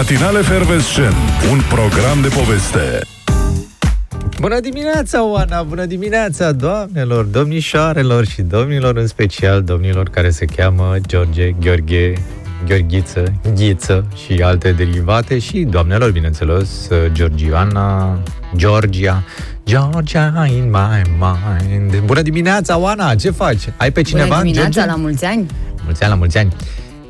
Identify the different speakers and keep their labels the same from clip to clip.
Speaker 1: Matinale Fervescent, un program de poveste.
Speaker 2: Bună dimineața, Oana! Bună dimineața, doamnelor, domnișoarelor și domnilor, în special domnilor care se cheamă George, Gheorghe, Gheorghiță, Ghiță și alte derivate și doamnelor, bineînțeles, Georgiana, Georgia, Georgia in my mind. Bună dimineața, Oana! Ce faci? Ai pe cineva?
Speaker 3: Bună dimineața,
Speaker 2: George?
Speaker 3: la mulți ani!
Speaker 2: Mulți ani, la mulți ani!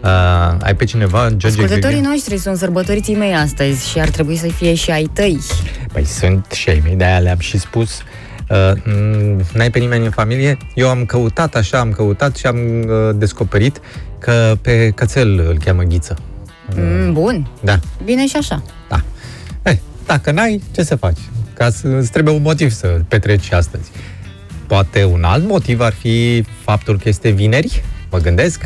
Speaker 2: Uh, ai pe cineva, George
Speaker 3: Ascultătorii
Speaker 2: Gheorghe?
Speaker 3: noștri sunt sărbătoriții mei astăzi și ar trebui să fie și ai tăi.
Speaker 2: Păi sunt și ai mei, de-aia le-am și spus. Uh, m, n-ai pe nimeni în familie? Eu am căutat așa, am căutat și am uh, descoperit că pe cățel îl cheamă Ghiță.
Speaker 3: Mm, bun,
Speaker 2: Da,
Speaker 3: bine și așa.
Speaker 2: da. Eh, dacă n-ai, ce să faci? Ca să îți trebuie un motiv să petreci astăzi. Poate un alt motiv ar fi faptul că este vineri, mă gândesc.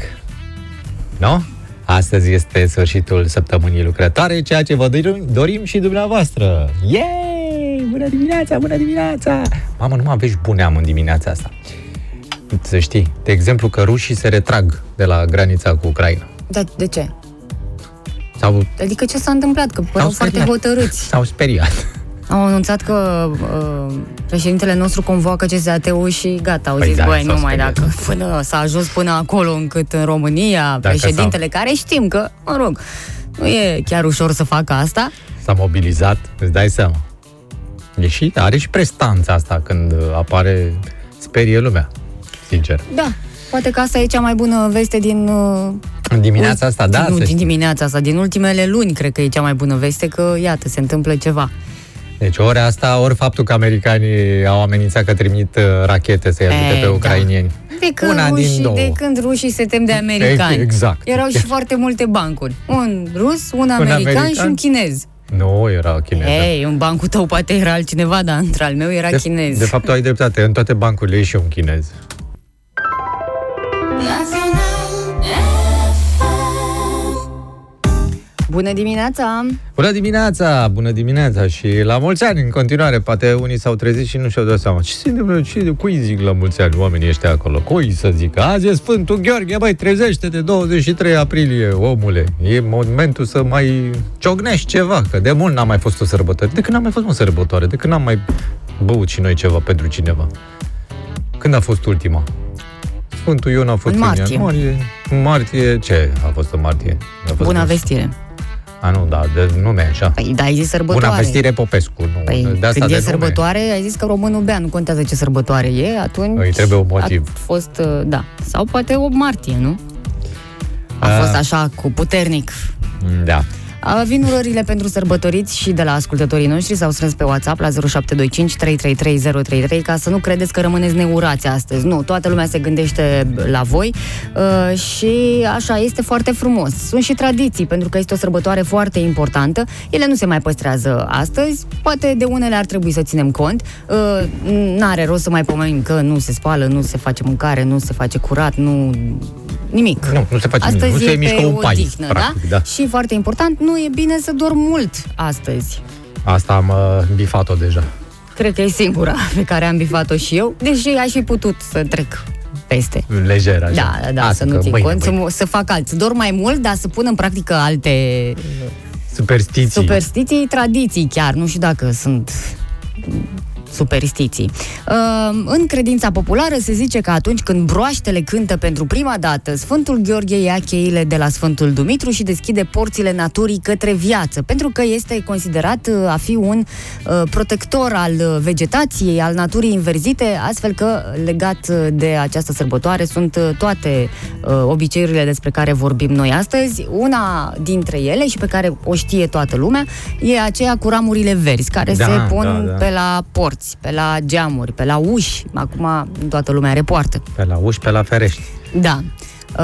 Speaker 2: Nu? Astăzi este sfârșitul săptămânii lucrătoare, ceea ce vă dorim, dorim și dumneavoastră. Yay! Bună dimineața, bună dimineața! Mamă, nu mă aveți buneam în dimineața asta. Să știi, de exemplu că rușii se retrag de la granița cu Ucraina.
Speaker 3: Dar de ce?
Speaker 2: Sau
Speaker 3: Adică ce s-a întâmplat? Că păreau foarte
Speaker 2: speriat.
Speaker 3: hotărâți.
Speaker 2: s-au speriat.
Speaker 3: Au anunțat că uh, președintele nostru convoacă CSAT-ul și gata, au
Speaker 2: Păi
Speaker 3: zis,
Speaker 2: da,
Speaker 3: băi,
Speaker 2: s-au
Speaker 3: nu mai
Speaker 2: speriat.
Speaker 3: dacă până s-a ajuns până acolo încât în România,
Speaker 2: Dacă
Speaker 3: președintele, care știm că, mă rog, nu e chiar ușor să facă asta,
Speaker 2: S-a mobilizat, îți dai seama. E și, are și prestanța asta când apare, sperie lumea, sincer.
Speaker 3: da, poate că asta e cea mai bună veste din uh,
Speaker 2: În dimineața asta, da,
Speaker 3: nu,
Speaker 2: să
Speaker 3: din
Speaker 2: știi.
Speaker 3: dimineața asta, din ultimele luni, cred că e cea mai bună veste, că, iată, se întâmplă ceva.
Speaker 2: Deci ori asta, ori faptul că americanii au amenințat că trimit uh, rachete să-i ajute
Speaker 3: E,
Speaker 2: pe
Speaker 3: da.
Speaker 2: ucrainieni.
Speaker 3: De când,
Speaker 2: Una din
Speaker 3: rușii,
Speaker 2: două.
Speaker 3: de când rușii se tem de americani.
Speaker 2: Exact.
Speaker 3: Erau și foarte multe bancuri. Un rus, un,
Speaker 2: Un
Speaker 3: american,
Speaker 2: american.
Speaker 3: și un chinez.
Speaker 2: Nu, era chineză.
Speaker 3: Ei, un bancul tău poate era altcineva, dar între al meu era
Speaker 2: de,
Speaker 3: chinez.
Speaker 2: de fapt, ai dreptate. În toate bancurile e și un chinez.
Speaker 3: Bună dimineața!
Speaker 2: Bună dimineața! Bună dimineața! Și la mulți ani în continuare. Poate unii s-au trezit și nu și-au dat seama. Ce se întâmplă? Ce, cui zic la mulți ani oamenii ăștia acolo? Cui să zică? Azi e Sfântul Gheorghe, băi, trezește de 23 aprilie, omule. E momentul să mai ciognești ceva, că de mult n-a mai fost o sărbătoare. De când n-a mai fost o sărbătoare? De când n-am mai băut și noi ceva pentru cineva? Când a fost ultima? Sfântul Ion a fost
Speaker 3: În martie.
Speaker 2: ianuarie. În martie, ce a fost în martie? A fost
Speaker 3: Bună
Speaker 2: în-
Speaker 3: vestire!
Speaker 2: A, nu, da, de nume așa.
Speaker 3: Păi, da, ai zis sărbătoare.
Speaker 2: Bună vestire Popescu, nu.
Speaker 3: Păi,
Speaker 2: de asta
Speaker 3: când
Speaker 2: de
Speaker 3: e
Speaker 2: nume.
Speaker 3: sărbătoare, ai zis că românul bea, nu contează ce sărbătoare e, atunci...
Speaker 2: Îi trebuie un motiv.
Speaker 3: A fost, uh, da. Sau poate 8 martie, nu? A
Speaker 2: A.
Speaker 3: fost așa, cu puternic.
Speaker 2: Da.
Speaker 3: A, Vin urările pentru sărbătoriți și de la ascultătorii noștri s-au strâns pe WhatsApp la 0725 333 033 ca să nu credeți că rămâneți neurați astăzi. Nu, toată lumea se gândește la voi uh, și așa, este foarte frumos. Sunt și tradiții, pentru că este o sărbătoare foarte importantă. Ele nu se mai păstrează astăzi, poate de unele ar trebui să ținem cont. Uh, N-are rost să mai pomenim că nu se spală, nu se face mâncare, nu se face curat, nu... Nimic.
Speaker 2: Nu, nu se face nimic.
Speaker 3: Astăzi
Speaker 2: Nu se
Speaker 3: e
Speaker 2: mișcă
Speaker 3: pe
Speaker 2: un pai,
Speaker 3: odihnă,
Speaker 2: practic,
Speaker 3: da?
Speaker 2: da.
Speaker 3: Și foarte important, nu e bine să dorm mult astăzi.
Speaker 2: Asta am uh, bifat-o deja.
Speaker 3: Cred că e singura pe care am bifat-o și eu, deși aș fi putut să trec peste.
Speaker 2: Lejer, așa.
Speaker 3: Da, da, da,
Speaker 2: Asta
Speaker 3: să nu
Speaker 2: că
Speaker 3: ții
Speaker 2: mâine,
Speaker 3: cont, să,
Speaker 2: mâine.
Speaker 3: mă- să fac alt, să dorm mai mult, dar să pun în practică alte
Speaker 2: Superstiții.
Speaker 3: superstiții, tradiții chiar, nu știu dacă sunt superstiții. Uh, În credința populară se zice că atunci când broaștele cântă pentru prima dată, Sfântul Gheorghe ia cheile de la Sfântul Dumitru și deschide porțile naturii către viață, pentru că este considerat uh, a fi un uh, protector al uh, vegetației, al naturii înverzite, astfel că legat uh, de această sărbătoare sunt uh, toate uh, obiceiurile despre care vorbim noi astăzi. Una dintre ele și pe care o știe toată lumea e aceea cu ramurile verzi, care
Speaker 2: Da,
Speaker 3: se pun
Speaker 2: da, da.
Speaker 3: pe la porți, pe la geamuri, pe la uși. Acum toată lumea are poartă.
Speaker 2: Pe la uși, pe la ferești.
Speaker 3: Da. Uh,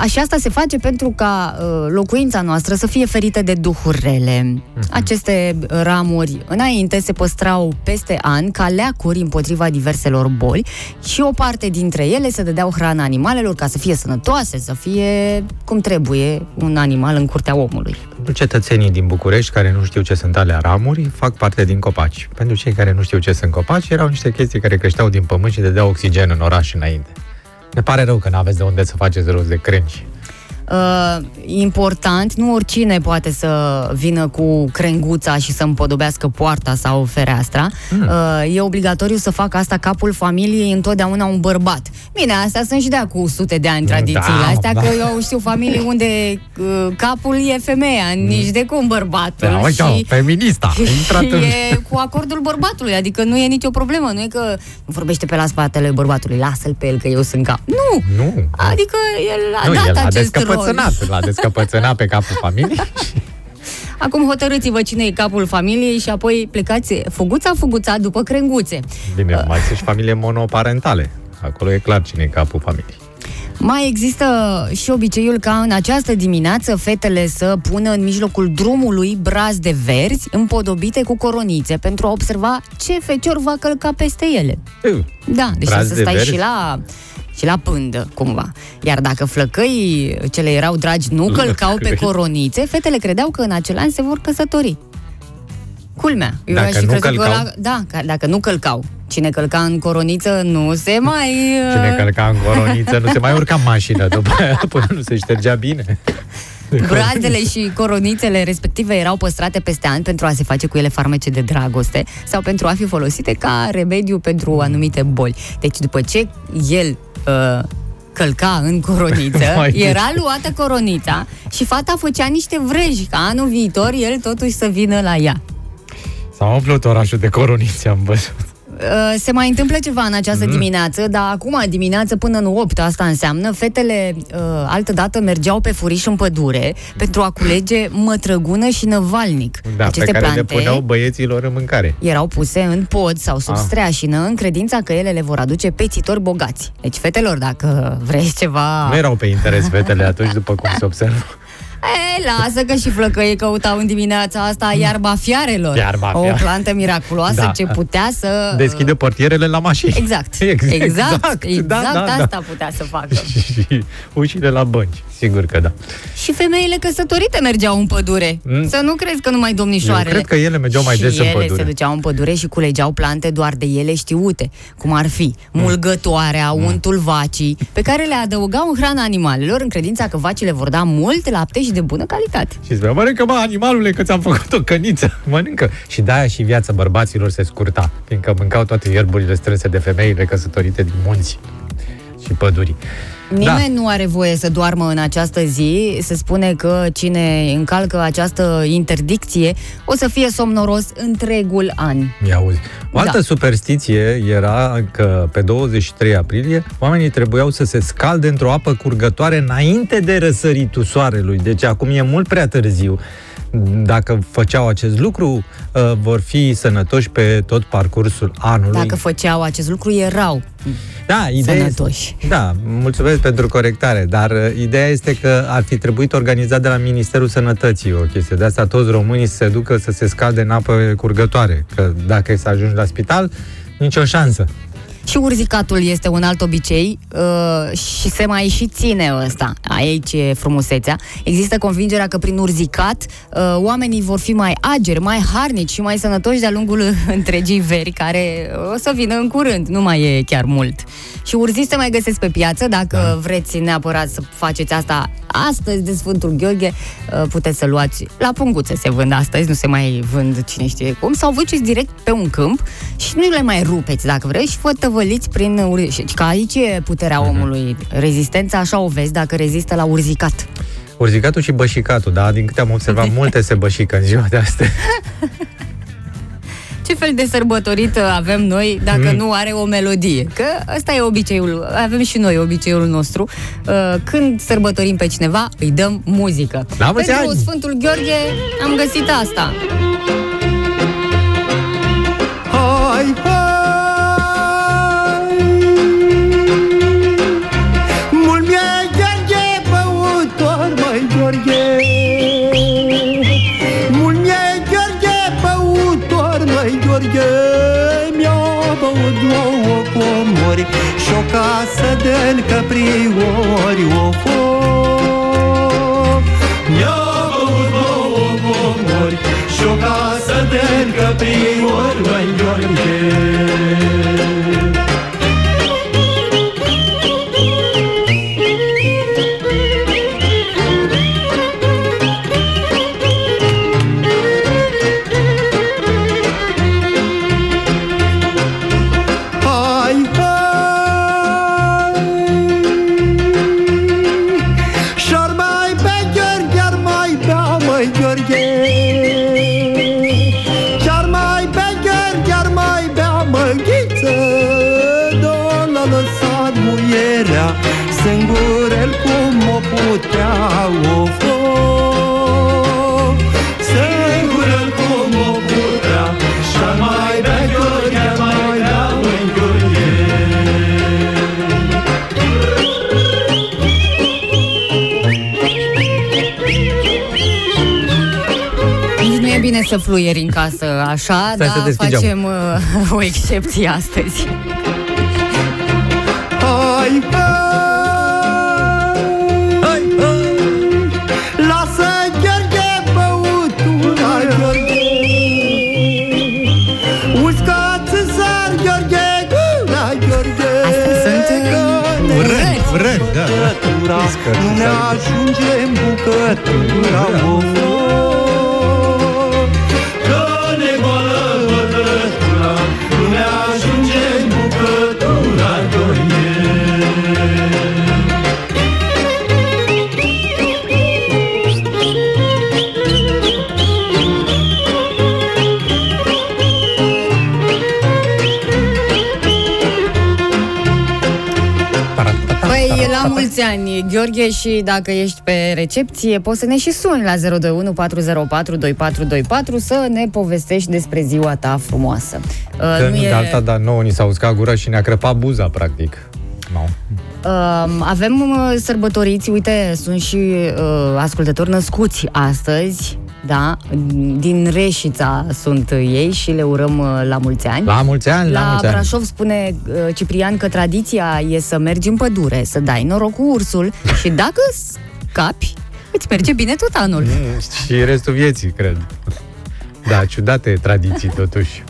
Speaker 3: așa asta se face pentru ca uh, locuința noastră să fie ferită de duhuri rele. Aceste ramuri înainte se păstrau peste ani ca leacuri împotriva diverselor boli și o parte dintre ele se dădeau hrana animalelor ca să fie sănătoase, să fie cum trebuie un animal în curtea omului.
Speaker 2: Pentru cetățenii din București care nu știu ce sunt alea ramuri, fac parte din copaci. Pentru cei care nu știu ce sunt copaci, erau niște chestii care creșteau din pământ și dădeau oxigen în oraș înainte. Ne pare rău că nu aveți de unde să faceți rost de crengi.
Speaker 3: Uh, important, nu oricine poate să vină cu crenguța și să împodobească poarta sau fereastra. Mm. Uh, e obligatoriu să facă asta capul familiei întotdeauna un bărbat. Bine, astea sunt și de cu sute de ani tradițiile da, astea, da. că eu știu familii unde uh, capul e femeia, mm. nici de cum bărbatul.
Speaker 2: Da, uite, și, feminista.
Speaker 3: Și în... e cu acordul bărbatului, adică nu e nicio problemă, nu e că vorbește pe la spatele bărbatului, lasă-l pe el că eu sunt cap. Nu!
Speaker 2: Nu!
Speaker 3: Adică el a nu, dat el acest rol
Speaker 2: descăpățânat, l-a descăpățânat pe capul familiei.
Speaker 3: Acum hotărâți-vă cine e capul familiei și apoi plecați fuguța, fuguța după crenguțe.
Speaker 2: Bine, uh. mai sunt și familie monoparentale. Acolo e clar cine e capul familiei.
Speaker 3: Mai există și obiceiul ca în această dimineață fetele să pună în mijlocul drumului de verzi împodobite cu coronițe pentru a observa ce fecior va călca peste ele. Da, deci să stai verzi? și la și la pândă, cumva. Iar dacă flăcăii ce le erau dragi nu călcau pe coronițe, fetele credeau că în acel an se vor căsători. Culmea.
Speaker 2: Eu dacă și nu călcau? Ăla,
Speaker 3: da, dacă nu călcau. Cine călca în coroniță nu se mai...
Speaker 2: Cine uh, călca în coroniță nu se mai urca mașină după aia până nu se ștergea bine.
Speaker 3: Brazele și coronițele respective erau păstrate peste ani pentru a se face cu ele farmece de dragoste sau pentru a fi folosite ca remediu pentru anumite boli. Deci după ce el uh, călca în coroniță, era luată coronița și fata făcea niște vrăji ca anul viitor el totuși să vină la ea.
Speaker 2: S-a umplut orașul de coronițe, am văzut.
Speaker 3: Uh, se mai întâmplă ceva în această mm. dimineață, dar acum dimineață până în 8, asta înseamnă, fetele uh, altă dată mergeau pe furiș în pădure pentru a culege mătrăgună și năvalnic.
Speaker 2: Da, Aceste pe care plante le puneau băieților în mâncare.
Speaker 3: Erau puse în pod sau sub ah. streașină în credința că ele le vor aduce pețitori bogați. Deci, fetelor, dacă vrei ceva...
Speaker 2: Nu erau pe interes fetele atunci, după cum se observă.
Speaker 3: E, lasă că și flăcăii căutau în dimineața asta iarba fiarelor.
Speaker 2: Iarba
Speaker 3: o plantă miraculoasă da. ce putea să...
Speaker 2: Deschide portierele la mașini.
Speaker 3: Exact. Exact, exact, exact da, da, asta da. putea să facă.
Speaker 2: și ușile la bănci. Sigur că da.
Speaker 3: Și femeile căsătorite mergeau în pădure. Mm. Să nu crezi că numai domnișoarele.
Speaker 2: Eu cred că ele mergeau mai
Speaker 3: și
Speaker 2: des
Speaker 3: în
Speaker 2: pădure.
Speaker 3: ele se duceau în pădure și culegeau plante doar de ele știute, cum ar fi mm. mulgătoarea, mm. untul vacii, pe care le adăugau în hrana animalelor în credința că vacile vor da mult lapte și de bună calitate.
Speaker 2: Și spunea, mănâncă, mă, animalule, că ți-am făcut o căniță. Mănâncă. Și de-aia și viața bărbaților se scurta, fiindcă mâncau toate ierburile strânse de femeile căsătorite din munți și păduri.
Speaker 3: Nimeni da. nu are voie să doarmă în această zi. Se spune că cine încalcă această interdicție o să fie somnoros întregul an.
Speaker 2: Ia uzi. O altă da. superstiție era că pe 23 aprilie oamenii trebuiau să se scalde într-o apă curgătoare înainte de răsăritul soarelui. Deci acum e mult prea târziu dacă făceau acest lucru, uh, vor fi sănătoși pe tot parcursul anului.
Speaker 3: Dacă făceau acest lucru, erau
Speaker 2: da, ideea sănătoși. Este, da, mulțumesc pentru corectare, dar uh, ideea este că ar fi trebuit organizat de la Ministerul Sănătății o chestie. De asta toți românii se ducă să se scalde în apă curgătoare, că dacă e să ajungi la spital, nicio șansă.
Speaker 3: Și urzicatul este un alt obicei uh, și se mai și ține ăsta. Aici e frumusețea. Există convingerea că prin urzicat uh, oamenii vor fi mai ageri, mai harnici și mai sănătoși de-a lungul întregii veri, care o să vină în curând. Nu mai e chiar mult. Și urzii se mai găsesc pe piață. Dacă da. vreți neapărat să faceți asta astăzi de Sfântul Gheorghe, uh, puteți să luați la punguțe se vând astăzi, nu se mai vând cine știe cum, sau vă direct pe un câmp și nu le mai rupeți dacă vreți și vă tăvăliți prin urzici. Că aici e puterea uh-huh. omului. Rezistența așa o vezi dacă rezistă la urzicat.
Speaker 2: Urzicatul și bășicatul, da? Din câte am observat, multe se bășică în ziua de astăzi.
Speaker 3: ce fel de sărbătorit avem noi dacă mm. nu are o melodie. Că ăsta e obiceiul, avem și noi obiceiul nostru. Uh, când sărbătorim pe cineva, îi dăm muzică.
Speaker 2: La
Speaker 3: Pentru
Speaker 2: ani.
Speaker 3: Sfântul Gheorghe am găsit asta.
Speaker 4: Casă de căpriori, of, Mi-a
Speaker 3: bine să fluieri în casă așa,
Speaker 2: Stai să
Speaker 3: dar
Speaker 2: deschid geamul.
Speaker 3: facem uh, o excepție astăzi.
Speaker 4: Hai, hai, hai, Lasă Gheorghe băutura, Gheorghe Uscați sar, Gheorghe, gura, Gheorghe
Speaker 3: Astea sunt, uh,
Speaker 4: Că
Speaker 2: Urări, urări, da.
Speaker 4: bucătura, Nu ne ajunge în bucătura, of,
Speaker 3: mulți ani, Gheorghe, și dacă ești pe recepție, poți să ne și suni la 021 404 2424 să ne povestești despre ziua ta frumoasă. Uh,
Speaker 2: Că nu de alta, dar nouă ni s-a uscat gura și ne-a crăpat buza, practic. No.
Speaker 3: Uh, avem uh, sărbătoriți, uite, sunt și uh, ascultători născuți astăzi, da, din Reșița sunt uh, ei și le urăm uh, la mulți ani.
Speaker 2: La mulți ani, la,
Speaker 3: La
Speaker 2: mulți ani.
Speaker 3: Brașov spune uh, Ciprian că tradiția e să mergi în pădure, să dai noroc cu ursul și dacă scapi, îți merge bine tot anul.
Speaker 2: Mm, Și restul vieții, cred. Da, ciudate tradiții, totuși.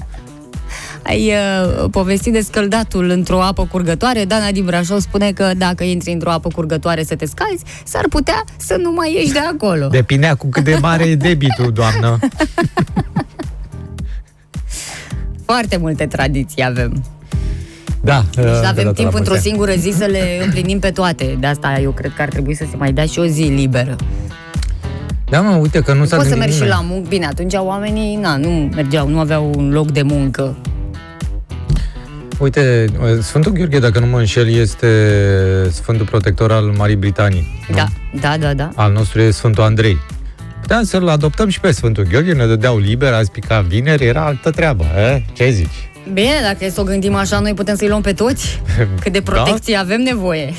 Speaker 3: Ai uh, povestit de scăldatul într-o apă curgătoare. Dana din Brașov spune că dacă intri într-o apă curgătoare să te scalzi, s-ar putea să nu mai ieși de acolo.
Speaker 2: Depindea cu cât de mare e debitul, doamnă.
Speaker 3: Foarte multe tradiții avem.
Speaker 2: Da.
Speaker 3: Deci
Speaker 2: uh,
Speaker 3: avem
Speaker 2: deodată
Speaker 3: timp
Speaker 2: la
Speaker 3: într-o
Speaker 2: mulți ani.
Speaker 3: singură zi să le împlinim pe toate. De asta eu cred că ar trebui să se mai dea și o zi liberă.
Speaker 2: Da, mă, uite că nu s-a
Speaker 3: Poți să
Speaker 2: gândit
Speaker 3: mergi și
Speaker 2: nimeni.
Speaker 3: la muncă. Bine, atunci oamenii na, nu mergeau, nu aveau un loc de muncă.
Speaker 2: Uite, uh, Sfântul Gheorghe, dacă nu mă înșel, este Sfântul Protector al Marii Britanii. nu?
Speaker 3: Da, da, da, da.
Speaker 2: Al nostru e Sfântul Andrei. Puteam să-l adoptăm și pe Sfântul Gheorghe, ne dădeau liber, azi pica vineri, era altă treabă. Eh? Ce zici?
Speaker 3: Bine, dacă e să o gândim așa, noi putem să-i luăm pe toți? Cât de protecție avem nevoie.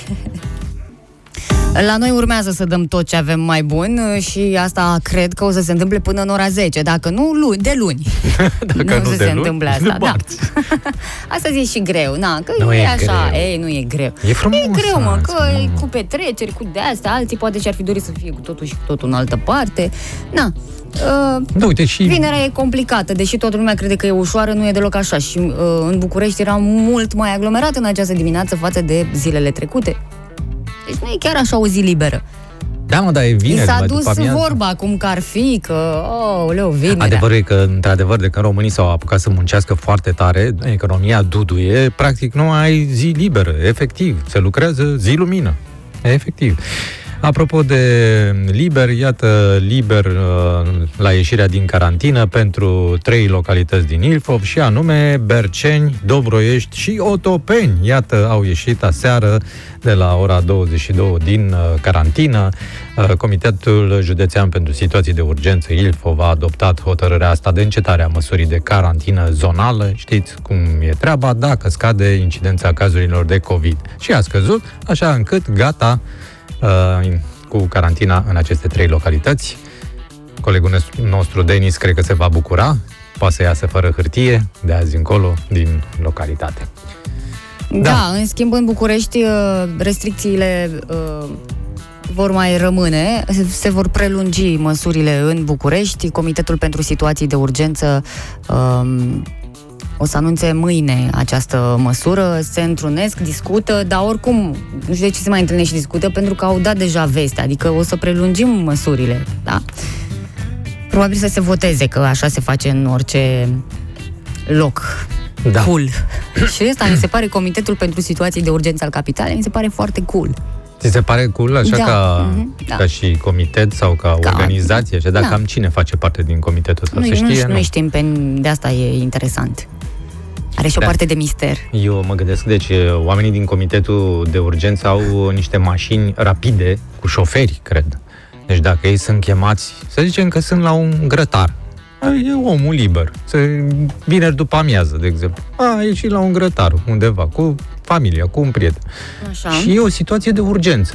Speaker 3: La noi urmează să dăm tot ce avem mai bun și asta cred că o să se întâmple până în ora 10. Dacă nu, luni, de luni.
Speaker 2: Dacă
Speaker 3: nu,
Speaker 2: nu
Speaker 3: să
Speaker 2: de
Speaker 3: se
Speaker 2: luni,
Speaker 3: întâmple
Speaker 2: de
Speaker 3: asta. Da.
Speaker 2: marți.
Speaker 3: Astăzi e și greu, na, că
Speaker 2: Nu
Speaker 3: e,
Speaker 2: e
Speaker 3: așa,
Speaker 2: greu.
Speaker 3: ei, nu e greu.
Speaker 2: E frumos
Speaker 3: E greu, mă,
Speaker 2: azi,
Speaker 3: că
Speaker 2: mă.
Speaker 3: e cu petreceri, cu de-astea, alții poate și-ar fi dorit să fie cu totul și cu totul în altă parte. Na, uh,
Speaker 2: Da, uite, și
Speaker 3: Vinerea e complicată, deși toată lumea crede că e ușoară, nu e deloc așa. Și uh, în București era mult mai aglomerat în această dimineață față de zilele trecute. Deci nu e chiar așa o zi liberă.
Speaker 2: Da, mă, dar e
Speaker 3: I
Speaker 2: vineri,
Speaker 3: s-a
Speaker 2: mai
Speaker 3: dus
Speaker 2: după amiază.
Speaker 3: vorba cum că ar fi, că, oh, leu, vinerea.
Speaker 2: Adevărul e că, într-adevăr, de când românii s-au apucat să muncească foarte tare, economia duduie, practic nu ai zi liberă, efectiv. Se lucrează zi lumină, efectiv. Apropo de liber, iată liber uh, la ieșirea din carantină pentru trei localități din Ilfov și anume Berceni, Dobroiești și Otopeni. Iată, au ieșit aseară de la ora 22 din uh, carantină. Uh, Comitetul Județean pentru Situații de Urgență Ilfov a adoptat hotărârea asta de încetare a măsurii de carantină zonală. Știți cum e treaba dacă scade incidența cazurilor de COVID. Și a scăzut, așa încât gata uh, cu carantina în aceste trei localități. Colegul nostru- nostru, Denis, cred că se va bucura. Poate să iasă fără hârtie de azi încolo din localitate.
Speaker 3: Da,
Speaker 2: Da.
Speaker 3: în schimb în București uh, restricțiile uh, vor mai rămâne, se- se vor prelungi măsurile în București. Comitetul pentru situații de urgență um, o să anunțe mâine această măsură, se întrunesc, discută, dar oricum, nu știu de ce se mai întâlnește și discută, pentru că au dat deja veste, adică o să prelungim măsurile, da? Probabil să se voteze, că așa se face în orice loc
Speaker 2: Da.
Speaker 3: cool. și ăsta mi se pare Comitetul pentru Situații de Urgență al Capitalei, mi se pare foarte cool.
Speaker 2: Ți se pare cool așa
Speaker 3: Da,
Speaker 2: ca,
Speaker 3: mhm, da.
Speaker 2: ca și comitet sau ca,
Speaker 3: Ca-
Speaker 2: organizație? Așa, dar
Speaker 3: da.
Speaker 2: cam cine face parte din comitetul ăsta?
Speaker 3: Nu,
Speaker 2: Se
Speaker 3: nu,
Speaker 2: știe?
Speaker 3: nu, nu știm, pe, de asta e interesant. Are și o
Speaker 2: Da.
Speaker 3: parte de mister.
Speaker 2: Eu mă gândesc, deci oamenii din comitetul de urgență au niște mașini rapide cu șoferi, cred. Deci dacă ei sunt chemați, să zicem că sunt la un grătar. E omul liber. Se, vineri după amiază, de exemplu. A, ieși la un grătar undeva, cu familia, cu un prieten.
Speaker 3: Așa.
Speaker 2: Și e o situație de urgență.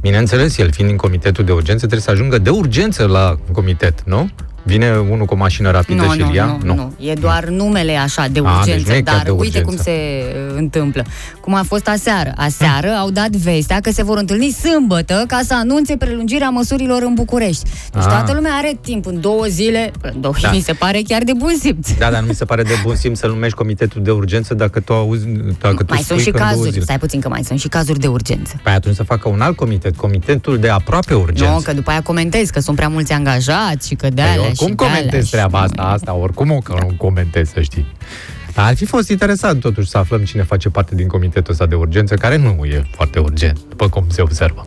Speaker 2: Bineînțeles, el fiind din comitetul de urgență, trebuie să ajungă de urgență la comitet, nu? Vine unul cu o mașină rapidă
Speaker 3: nu,
Speaker 2: și
Speaker 3: nu,
Speaker 2: îl ia?
Speaker 3: nu, nu, e doar numele așa de
Speaker 2: A, deci
Speaker 3: urgență,
Speaker 2: nu e chiar
Speaker 3: dar
Speaker 2: de
Speaker 3: uite cum
Speaker 2: urgență.
Speaker 3: se uh, întâmplă. Cum a fost aseară. Aseară au dat vestea că se vor întâlni sâmbătă ca să anunțe prelungirea măsurilor în București. Deci
Speaker 2: Ah.
Speaker 3: toată lumea are timp în două zile, în două,
Speaker 2: Da.
Speaker 3: mi se pare chiar de bun simț.
Speaker 2: Da, dar nu mi se pare de bun simț să-l numești comitetul de urgență dacă tu auzi, dacă tu
Speaker 3: mai
Speaker 2: spui
Speaker 3: sunt și
Speaker 2: că în două
Speaker 3: cazuri,
Speaker 2: zile.
Speaker 3: stai puțin că mai sunt și cazuri de urgență.
Speaker 2: Păi atunci să facă un alt comitet, comitetul de aproape urgență.
Speaker 3: Nu, că după aia comentez că sunt prea mulți angajați și că de
Speaker 2: Păi
Speaker 3: alea
Speaker 2: oricum
Speaker 3: și de alea
Speaker 2: comentez
Speaker 3: și-
Speaker 2: treaba asta, asta, oricum o că nu comentez, să știi. Dar ar fi fost interesant totuși să aflăm cine face parte din comitetul ăsta de urgență, care nu e foarte urgent, după cum se observă.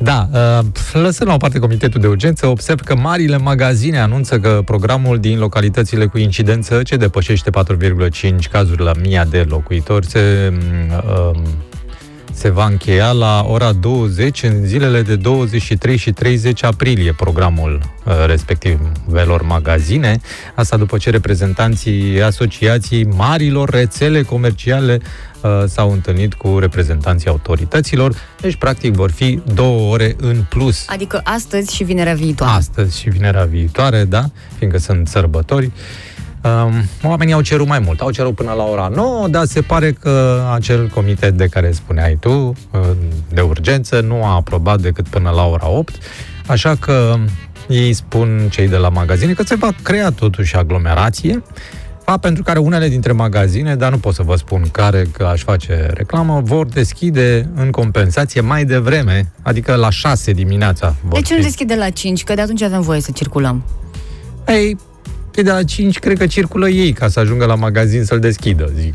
Speaker 2: Da, uh, lăsând la o parte comitetul de urgență, observ că marile magazine anunță că programul din localitățile cu incidență ce depășește 4,5 cazuri la mia de locuitori se, uh, se va încheia la ora 20 în zilele de 23 și 30 aprilie programul uh, respectivelor magazine. Asta după ce reprezentanții asociației marilor rețele comerciale uh, s-au întâlnit cu reprezentanții autorităților. Deci, practic, vor fi două ore în plus
Speaker 3: Adică astăzi și vinerea viitoare.
Speaker 2: astăzi și vinerea viitoare, da? Fiindcă sunt sărbători. Um, oamenii au cerut mai mult, au cerut până la ora 9, dar se pare că acel comitet de care spuneai tu, uh, de urgență, nu a aprobat decât până la ora 8, așa că ei spun cei de la magazine că se va crea totuși aglomerație, fapt pentru care unele dintre magazine, dar nu pot să vă spun care, că aș face reclamă, vor deschide în compensație mai devreme, adică la 6 dimineața. Vor
Speaker 3: De ce nu
Speaker 2: fi.
Speaker 3: deschide la 5? Că de atunci avem voie să circulăm.
Speaker 2: Ei, pe de la 5 cred că circulă ei ca să ajungă la magazin să-l deschidă, zic.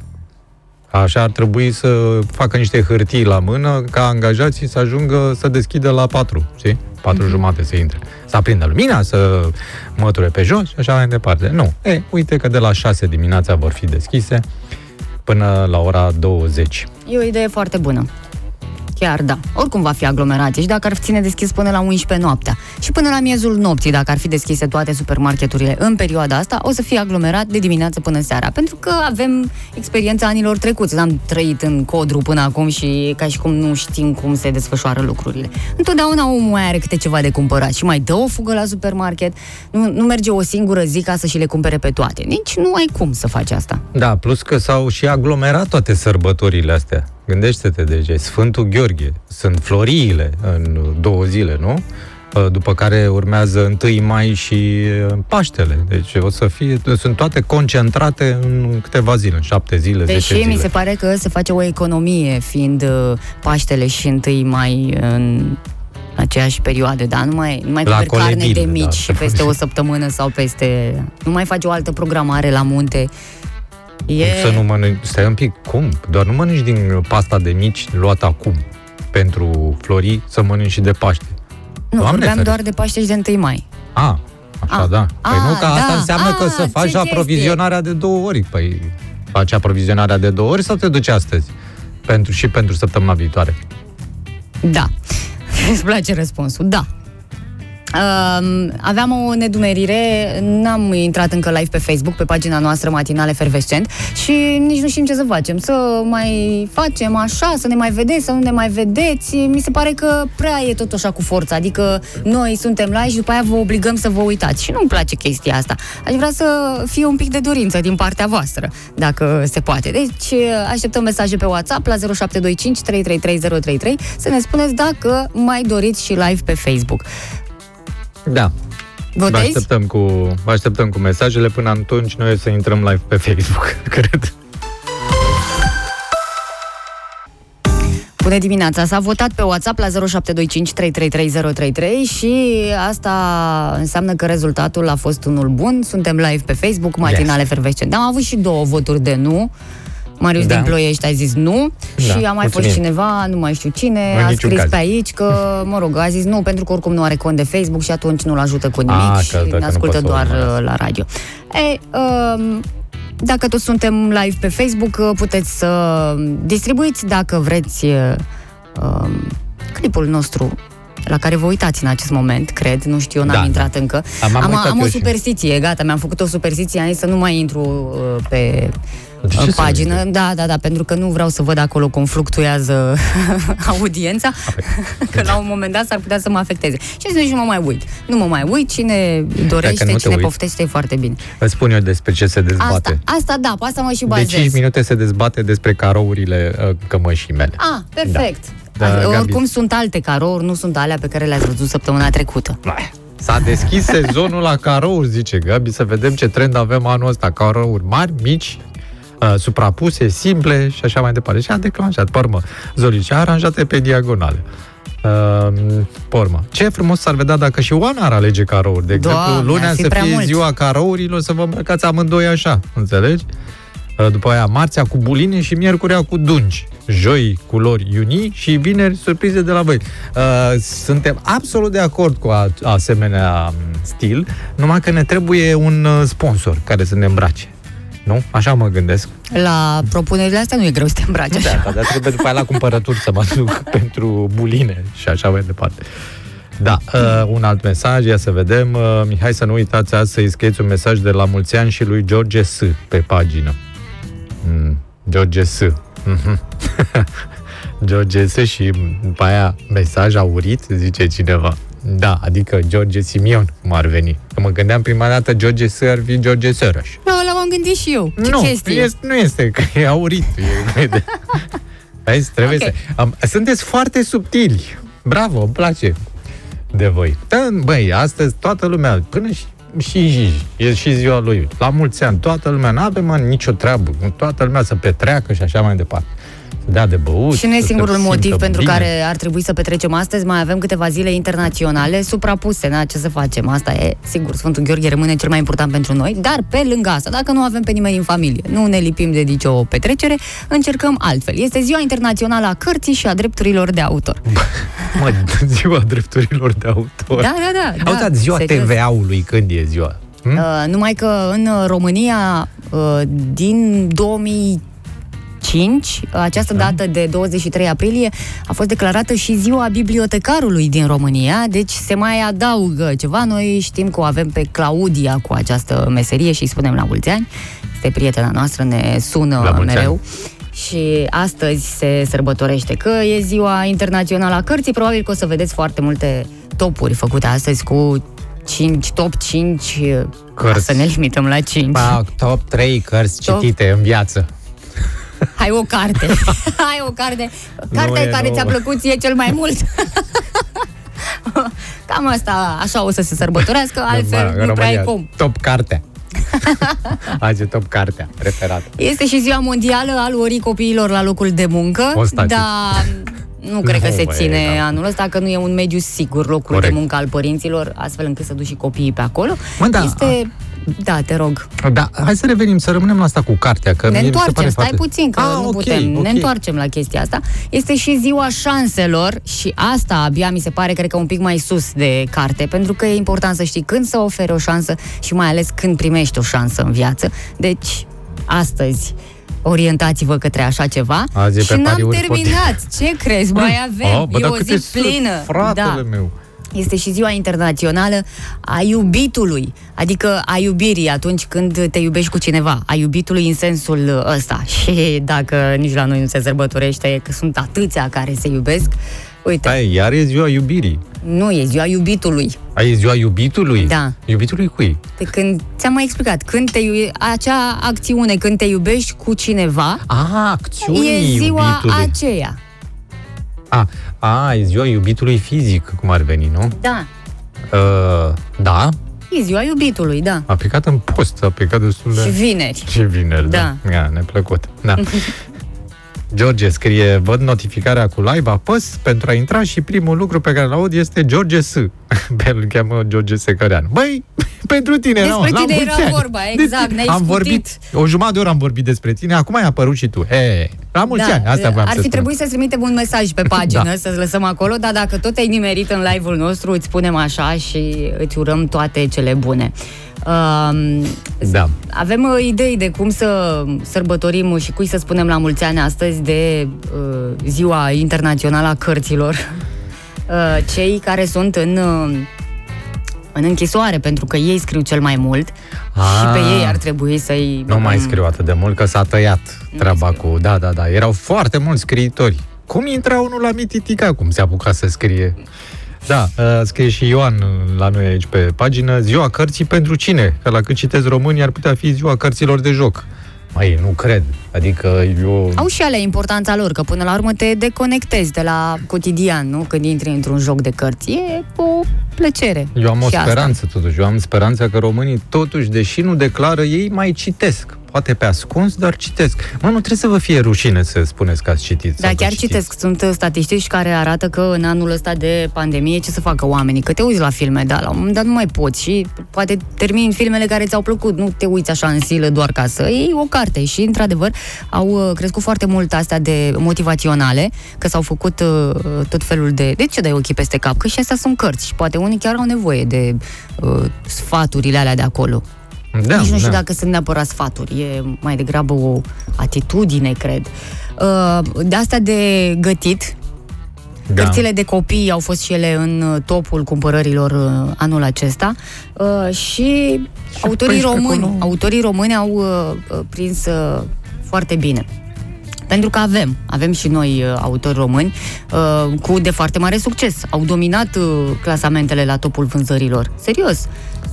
Speaker 2: Așa ar trebui să facă niște hârtii la mână ca angajații să ajungă să deschidă la 4, știi? 4 mm-hmm. jumate să intre. Să aprindă lumina, să măture pe jos și așa mai departe. Nu. E, uite că de la 6 dimineața vor fi deschise până la ora 20.
Speaker 3: E o idee foarte bună. Chiar da. Oricum va fi aglomerație și dacă ar ține deschis până la 11 noaptea și până la miezul nopții, dacă ar fi deschise toate supermarketurile în perioada asta, o să fie aglomerat de dimineață până seara. Pentru că avem experiența anilor trecuți. Am trăit în codru până acum și ca și cum nu știm cum se desfășoară lucrurile. Întotdeauna omul mai are câte ceva de cumpărat și mai dă o fugă la supermarket. Nu, nu merge o singură zi ca să și le cumpere pe toate. Nici nu ai cum să faci asta.
Speaker 2: Da, plus că s-au și aglomerat toate sărbătorile astea. Gândește-te, deci e Sfântul Gheorghe, sunt floriile în două zile, nu? Uh, După care urmează 1 mai și uh, Paștele. Deci o să fie, sunt toate concentrate în câteva zile, în șapte zile,
Speaker 3: Deși
Speaker 2: zece zile.
Speaker 3: mi se pare că se face o economie fiind uh, Paștele și întâi mai în aceeași perioadă, dar nu mai, nu mai
Speaker 2: La
Speaker 3: cumperi carne
Speaker 2: colebile,
Speaker 3: de mici
Speaker 2: da,
Speaker 3: și
Speaker 2: se
Speaker 3: peste
Speaker 2: face.
Speaker 3: o săptămână sau peste... Nu mai faci o altă programare la munte. E...
Speaker 2: Cum să nu mănânci, stai un pic, cum? Doar nu mănânci din pasta de mici luată acum pentru flori, să mănânci și de Paște.
Speaker 3: nu,
Speaker 2: Doamne
Speaker 3: vorbeam
Speaker 2: ferește.
Speaker 3: doar de Paște și de 1 mai.
Speaker 2: A, așa,
Speaker 3: A,
Speaker 2: da. Păi
Speaker 3: a,
Speaker 2: nu, că asta
Speaker 3: da,
Speaker 2: înseamnă
Speaker 3: a,
Speaker 2: că să
Speaker 3: ce
Speaker 2: faci
Speaker 3: chestie.
Speaker 2: aprovizionarea de două ori. Păi faci aprovizionarea de două ori sau te duci astăzi? Pentru, și pentru săptămâna viitoare.
Speaker 3: Da. Îți place răspunsul? Da. Um, aveam o nedumerire, n-am intrat încă live pe Facebook, pe pagina noastră matinale Fervescent și nici nu știm ce să facem. Să mai facem așa, să ne mai vedeți, să nu ne mai vedeți. Mi se pare că prea e tot așa cu forța, adică noi suntem live și după aia vă obligăm să vă uitați. Și nu-mi place chestia asta. Aș vrea să fie un pic de dorință din partea voastră, dacă se poate. Deci așteptăm mesaje pe WhatsApp la 0725 333033 să ne spuneți dacă mai doriți și live pe Facebook.
Speaker 2: Da. Vă
Speaker 3: Votezi?
Speaker 2: așteptăm, cu, vă așteptăm cu mesajele. Până atunci noi o să intrăm live pe Facebook, cred.
Speaker 3: Bună dimineața! S-a votat pe WhatsApp la 0725 333033 și asta înseamnă că rezultatul a fost unul bun. Suntem live pe Facebook, matinale
Speaker 2: Yes.
Speaker 3: fervescent. Am avut și două voturi de nu. Marius
Speaker 2: Da.
Speaker 3: din Ploiești a zis nu
Speaker 2: Da,
Speaker 3: și a mai
Speaker 2: mulțumim.
Speaker 3: fost cineva, nu mai știu cine,
Speaker 2: În
Speaker 3: a
Speaker 2: niciun
Speaker 3: scris
Speaker 2: caz.
Speaker 3: pe aici că, mă rog, a zis nu, pentru că oricum nu are cont de Facebook și atunci nu-l ajută cu nimic
Speaker 2: A,
Speaker 3: și
Speaker 2: că- că
Speaker 3: ne
Speaker 2: nu
Speaker 3: ascultă
Speaker 2: poate să
Speaker 3: doar
Speaker 2: urmărească.
Speaker 3: uh, la radio. Ei, um, dacă toți suntem live pe Facebook, uh, puteți să distribuiți dacă vreți uh, um, clipul nostru la care vă uitați în acest moment, cred, nu știu, eu n-am
Speaker 2: Da,
Speaker 3: intrat încă.
Speaker 2: Am- am
Speaker 3: am,
Speaker 2: uitat
Speaker 3: am
Speaker 2: eu
Speaker 3: o
Speaker 2: și-
Speaker 3: superstiție, gata, mi-am făcut o superstiție, am zis să nu mai intru uh, pe
Speaker 2: De ce
Speaker 3: uh,
Speaker 2: să
Speaker 3: pagină.
Speaker 2: uite?
Speaker 3: Da, da, da, pentru că nu vreau să văd acolo cum fluctuează audiența, că la un moment dat s-ar putea să mă afecteze. Și atunci nu mă mai uit. Nu mă mai uit, cine dorește,
Speaker 2: nu te
Speaker 3: cine
Speaker 2: uiți-
Speaker 3: poftește, e foarte bine.
Speaker 2: Îți spun eu despre ce se dezbate.
Speaker 3: Asta, asta da, pe asta mă și
Speaker 2: De
Speaker 3: bazez.
Speaker 2: 5 minute se dezbate despre carourile uh, cămășii mele.
Speaker 3: Ah, perfect.
Speaker 2: Da. Da,
Speaker 3: Da,
Speaker 2: Gabi.
Speaker 3: Oricum sunt alte carouri, nu sunt alea pe care le-ați văzut săptămâna trecută.
Speaker 2: S-a deschis sezonul la carouri, zice Gabi, să vedem ce trend avem anul ăsta. Carouri mari, mici, uh, suprapuse, simple și așa mai departe. Și a declanșat, pe urmă, zolice aranjate pe diagonale. Uh, pe urmă. Ce frumos s-ar vedea dacă și Oana ar alege carouri. De
Speaker 3: Doamne,
Speaker 2: exemplu, lunea
Speaker 3: ar fi
Speaker 2: să
Speaker 3: prea
Speaker 2: fie
Speaker 3: mult.
Speaker 2: ziua carourilor, să vă îmbrăcați amândoi așa, înțelegi? Uh, După aia, marțea cu buline și miercurea cu dungi. Joi, culori iunii și vineri, surprize de la voi. Uh, Suntem absolut de acord cu a, asemenea m, stil, numai că ne trebuie un uh, sponsor care să ne îmbrace. Nu? Așa mă gândesc.
Speaker 3: La propunerile astea nu e greu să te îmbraci așa.
Speaker 2: Da, dar trebuie după aia la cumpărături să mă duc pentru buline și așa mai departe. Da, uh, un alt mesaj, ia să vedem. Uh, Mihai, să nu uitați azi să-i scrieți un mesaj de la mulți ani și lui George S. pe pagină. Mm, George S. Mhm. George S. și după aia mesaj aurit, zice cineva. Da, adică George Simion, cum ar veni. Că mă gândeam prima dată George S. ar fi George Soros.
Speaker 3: Da, la m-am gândit și eu. Ce
Speaker 2: nu,
Speaker 3: chestie?
Speaker 2: Este, nu este, că e aurit. E, de... Vezi, trebuie
Speaker 3: Ok.
Speaker 2: să... Am, sunteți foarte subtili. Bravo, îmi place de voi. Da, băi, astăzi toată lumea, până și și Jiji, e și ziua lui. La mulți ani, toată lumea, nu avem mă, nicio treabă. Toată lumea să petreacă și așa mai departe. Să dea de băut.
Speaker 3: Și nu e
Speaker 2: să
Speaker 3: singurul
Speaker 2: se
Speaker 3: motiv
Speaker 2: simtă
Speaker 3: pentru
Speaker 2: bine.
Speaker 3: care ar trebui să petrecem astăzi. Mai avem câteva zile internaționale suprapuse. Na, ce să facem? Asta e, sigur, Sfântul Gheorghe rămâne cel mai important pentru noi, dar pe lângă asta, dacă nu avem pe nimeni în familie, nu ne lipim de nicio petrecere, încercăm altfel. Este Ziua Internațională a Cărții și a Drepturilor de Autor.
Speaker 2: Mă, ziua drepturilor de autor.
Speaker 3: Da, da, da. da
Speaker 2: Auzi, ziua
Speaker 3: serios.
Speaker 2: TVA-ului, când e ziua? Hm?
Speaker 3: Uh, numai că în uh, România, uh, din 2005, această dată de 23 aprilie a fost declarată și ziua bibliotecarului din România, deci se mai adaugă ceva. Noi știm că o avem pe Claudia cu această meserie și îi spunem la mulți ani. Este prietena noastră, ne sună
Speaker 2: La mulți
Speaker 3: mereu.
Speaker 2: ani.
Speaker 3: Și astăzi se sărbătorește că e ziua internațională a cărții. Probabil că o să vedeți foarte multe topuri făcute astăzi cu 5, top 5, ca
Speaker 2: Cărți.
Speaker 3: să ne limităm la 5.
Speaker 2: Ba, top 3 cărți
Speaker 3: Top.
Speaker 2: citite în viață.
Speaker 3: Hai o carte. Hai o carte. Cartea
Speaker 2: e
Speaker 3: care
Speaker 2: nouă.
Speaker 3: ți-a plăcut ție cel mai mult. Cam asta, așa o să se sărbătorească, altfel
Speaker 2: În
Speaker 3: nu prea ai
Speaker 2: România,
Speaker 3: cum.
Speaker 2: Top cartea. Azi e top cartea preferată.
Speaker 3: Este și ziua mondială a luării copiilor la locul de muncă,
Speaker 2: Constatit.
Speaker 3: dar nu cred că
Speaker 2: Nu,
Speaker 3: se
Speaker 2: băi,
Speaker 3: ține
Speaker 2: da.
Speaker 3: anul ăsta, că nu e un mediu sigur locul
Speaker 2: Corect.
Speaker 3: de muncă al părinților, astfel încât să duci și copiii pe acolo.
Speaker 2: Mă, da.
Speaker 3: Este... Da, te rog.
Speaker 2: Da, hai să revenim, să rămânem la asta cu cartea. Că
Speaker 3: Ne
Speaker 2: mie mi se
Speaker 3: întoarcem,
Speaker 2: pare
Speaker 3: stai
Speaker 2: foarte...
Speaker 3: puțin, că
Speaker 2: Ah,
Speaker 3: nu
Speaker 2: ok,
Speaker 3: putem.
Speaker 2: ok.
Speaker 3: Ne întoarcem la chestia asta. Este și ziua șanselor și asta abia mi se pare, cred că un pic mai sus de carte, pentru că e important să știi când să oferi o șansă și mai ales când primești o șansă în viață. Deci, astăzi, orientați-vă către așa ceva.
Speaker 2: Azi e
Speaker 3: și
Speaker 2: pe
Speaker 3: n-am
Speaker 2: pariuri
Speaker 3: terminat. Ce crezi? Mai avem.
Speaker 2: Oh, bă,
Speaker 3: e
Speaker 2: dar
Speaker 3: o
Speaker 2: câte
Speaker 3: zi
Speaker 2: sunt,
Speaker 3: plină.
Speaker 2: Fratele
Speaker 3: da.
Speaker 2: meu.
Speaker 3: Este și ziua internațională a iubitului, adică a iubirii atunci când te iubești cu cineva, a iubitului în sensul ăsta. Și dacă nici la noi nu se sărbătorește, că sunt atâția care se iubesc, uite,
Speaker 2: Hai, iar e ziua iubirii.
Speaker 3: nu e ziua iubitului.
Speaker 2: Ai e ziua iubitului?
Speaker 3: Da.
Speaker 2: Iubitului cui?
Speaker 3: De când, ți-am mai explicat, când te iube, acea acțiune, când te iubești cu cineva,
Speaker 2: A, acțiunii
Speaker 3: e ziua
Speaker 2: iubitului.
Speaker 3: aceea.
Speaker 2: A, a, e ziua iubitului fizic, cum ar veni, nu?
Speaker 3: Da,
Speaker 2: Uh, da,
Speaker 3: e ziua iubitului, da.
Speaker 2: a picat în post, a picat destul de...
Speaker 3: Și vineri.
Speaker 2: Și vineri, da.
Speaker 3: Da.
Speaker 2: Ia, neplăcut. Da. George scrie, văd notificarea cu live, apăs pentru a intra și primul lucru pe care îl aud este George S. Pe el îl cheamă George Secăreanu. Băi, pentru tine,
Speaker 3: Despre
Speaker 2: nu, la
Speaker 3: tine
Speaker 2: mulți
Speaker 3: era
Speaker 2: ani.
Speaker 3: vorba, exact, ne-ai
Speaker 2: Am
Speaker 3: scutit.
Speaker 2: vorbit, o jumătate de oră am vorbit despre tine, acum ai apărut și tu. He, la mulți ani, asta voiam
Speaker 3: Da, ar
Speaker 2: să
Speaker 3: fi
Speaker 2: spun.
Speaker 3: trebuit să-ți trimitem un mesaj pe pagină,
Speaker 2: Da.
Speaker 3: să-ți lăsăm acolo, dar dacă tot ai nimerit în live-ul nostru, îți spunem așa și îți urăm toate cele bune. Um,
Speaker 2: Da.
Speaker 3: avem uh, idei de cum să sărbătorim și cui să spunem la mulți ani astăzi de uh, Ziua Internațională a Cărților. uh, cei care sunt în, uh, în închisoare, pentru că ei scriu cel mai mult și pe
Speaker 2: Ah.
Speaker 3: ei ar trebui să-i...
Speaker 2: Nu mai scriu atât de mult, că s-a tăiat treaba
Speaker 3: mai scriu.
Speaker 2: cu... Da, da, da. Erau foarte mulți scriitori. Cum intra unul la Mititica? Cum se apuca să scrie? Da, uh, scrie și Ioan uh, la noi aici pe pagină, ziua cărții pentru cine? Că la cât citesc românii ar putea fi ziua cărților de joc. Mai nu cred. Adică eu...
Speaker 3: Au și alea importanța lor, că până la urmă te deconectezi de la cotidian, nu? Când intri într-un joc de cărți. E o plăcere.
Speaker 2: Eu am o
Speaker 3: Și asta.
Speaker 2: speranță totuși. Eu am speranța că românii totuși, deși nu declară, ei mai citesc. Poate pe ascuns, dar citesc. Mă, nu trebuie să vă fie rușine să spuneți că ați citit.
Speaker 3: Da,
Speaker 2: sau că
Speaker 3: chiar
Speaker 2: știți.
Speaker 3: citesc. Sunt uh, statistici care arată că în anul ăsta de pandemie ce să facă oamenii? Că te uiți la filme, da, la un moment dat nu mai poți și poate termini filmele care ți-au plăcut. Nu te uiți așa în silă doar ca să iei o carte. Și, într-adevăr, au uh, crescut foarte mult astea de motivaționale, că s-au făcut uh, tot felul de... De ce dai ochii peste cap? Că și astea sunt cărți și poate unii chiar au nevoie de uh, sfaturile alea de acolo.
Speaker 2: Da,
Speaker 3: Nici nu știu
Speaker 2: da.
Speaker 3: dacă sunt neapărat sfaturi, e mai degrabă o atitudine, cred. Uh, De asta de gătit,
Speaker 2: Da.
Speaker 3: Cărțile de copii au fost și ele în uh, topul cumpărărilor uh, anul acesta uh, și, autorii
Speaker 2: 14
Speaker 3: români,
Speaker 2: acolo.
Speaker 3: autorii români au uh, uh, prins uh, foarte bine. Pentru că avem, avem și noi uh, autori români uh, cu de foarte mare succes. Au dominat uh, clasamentele la topul vânzărilor. Serios.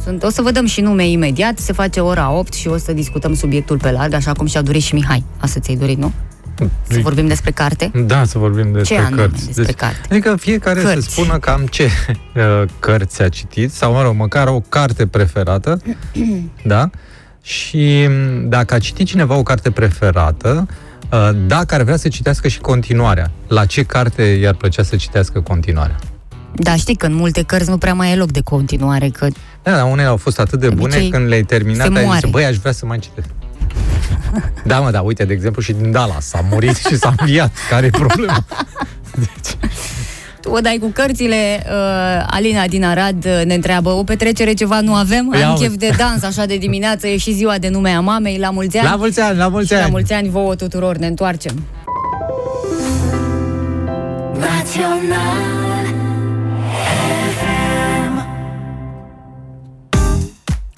Speaker 3: Sunt, o să vă dăm și nume imediat, se face ora 8 și o să discutăm subiectul pe larg, așa cum și-a dorit și Mihai. Asta ți-ai dorit, nu? Să vorbim despre carte?
Speaker 2: Da, să vorbim despre
Speaker 3: Ce anume
Speaker 2: cărți.
Speaker 3: despre carte?
Speaker 2: Adică fiecare
Speaker 3: Cărți.
Speaker 2: să spună cam ce uh, cărți a citit, sau, mă rog, măcar o carte preferată, da? Și m, dacă a citit cineva o carte preferată, uh, dacă ar vrea să citească și continuarea, la ce carte i-ar plăcea să citească continuarea?
Speaker 3: Da, știi că în multe cărți nu prea mai e loc de continuare, că
Speaker 2: Da, dar unele au fost atât de
Speaker 3: De
Speaker 2: bune,
Speaker 3: obicei,
Speaker 2: când le-ai terminat,
Speaker 3: se
Speaker 2: ai zis,
Speaker 3: moare.
Speaker 2: băi, aș vrea să mai citesc. da, mă, da, uite, de exemplu, și din Dallas s-a murit și s-a înviat. Care e problema?
Speaker 3: tu o dai cu cărțile. Uh, Alina din Arad uh, ne întreabă, o petrecere ceva nu avem?
Speaker 2: Ia
Speaker 3: Am
Speaker 2: uite.
Speaker 3: chef de dans așa de dimineață, e și ziua de nume a mamei, la mulți ani.
Speaker 2: La mulți ani, la mulți
Speaker 3: și la
Speaker 2: ani!
Speaker 3: mulți ani vouă tuturor, ne întoarcem.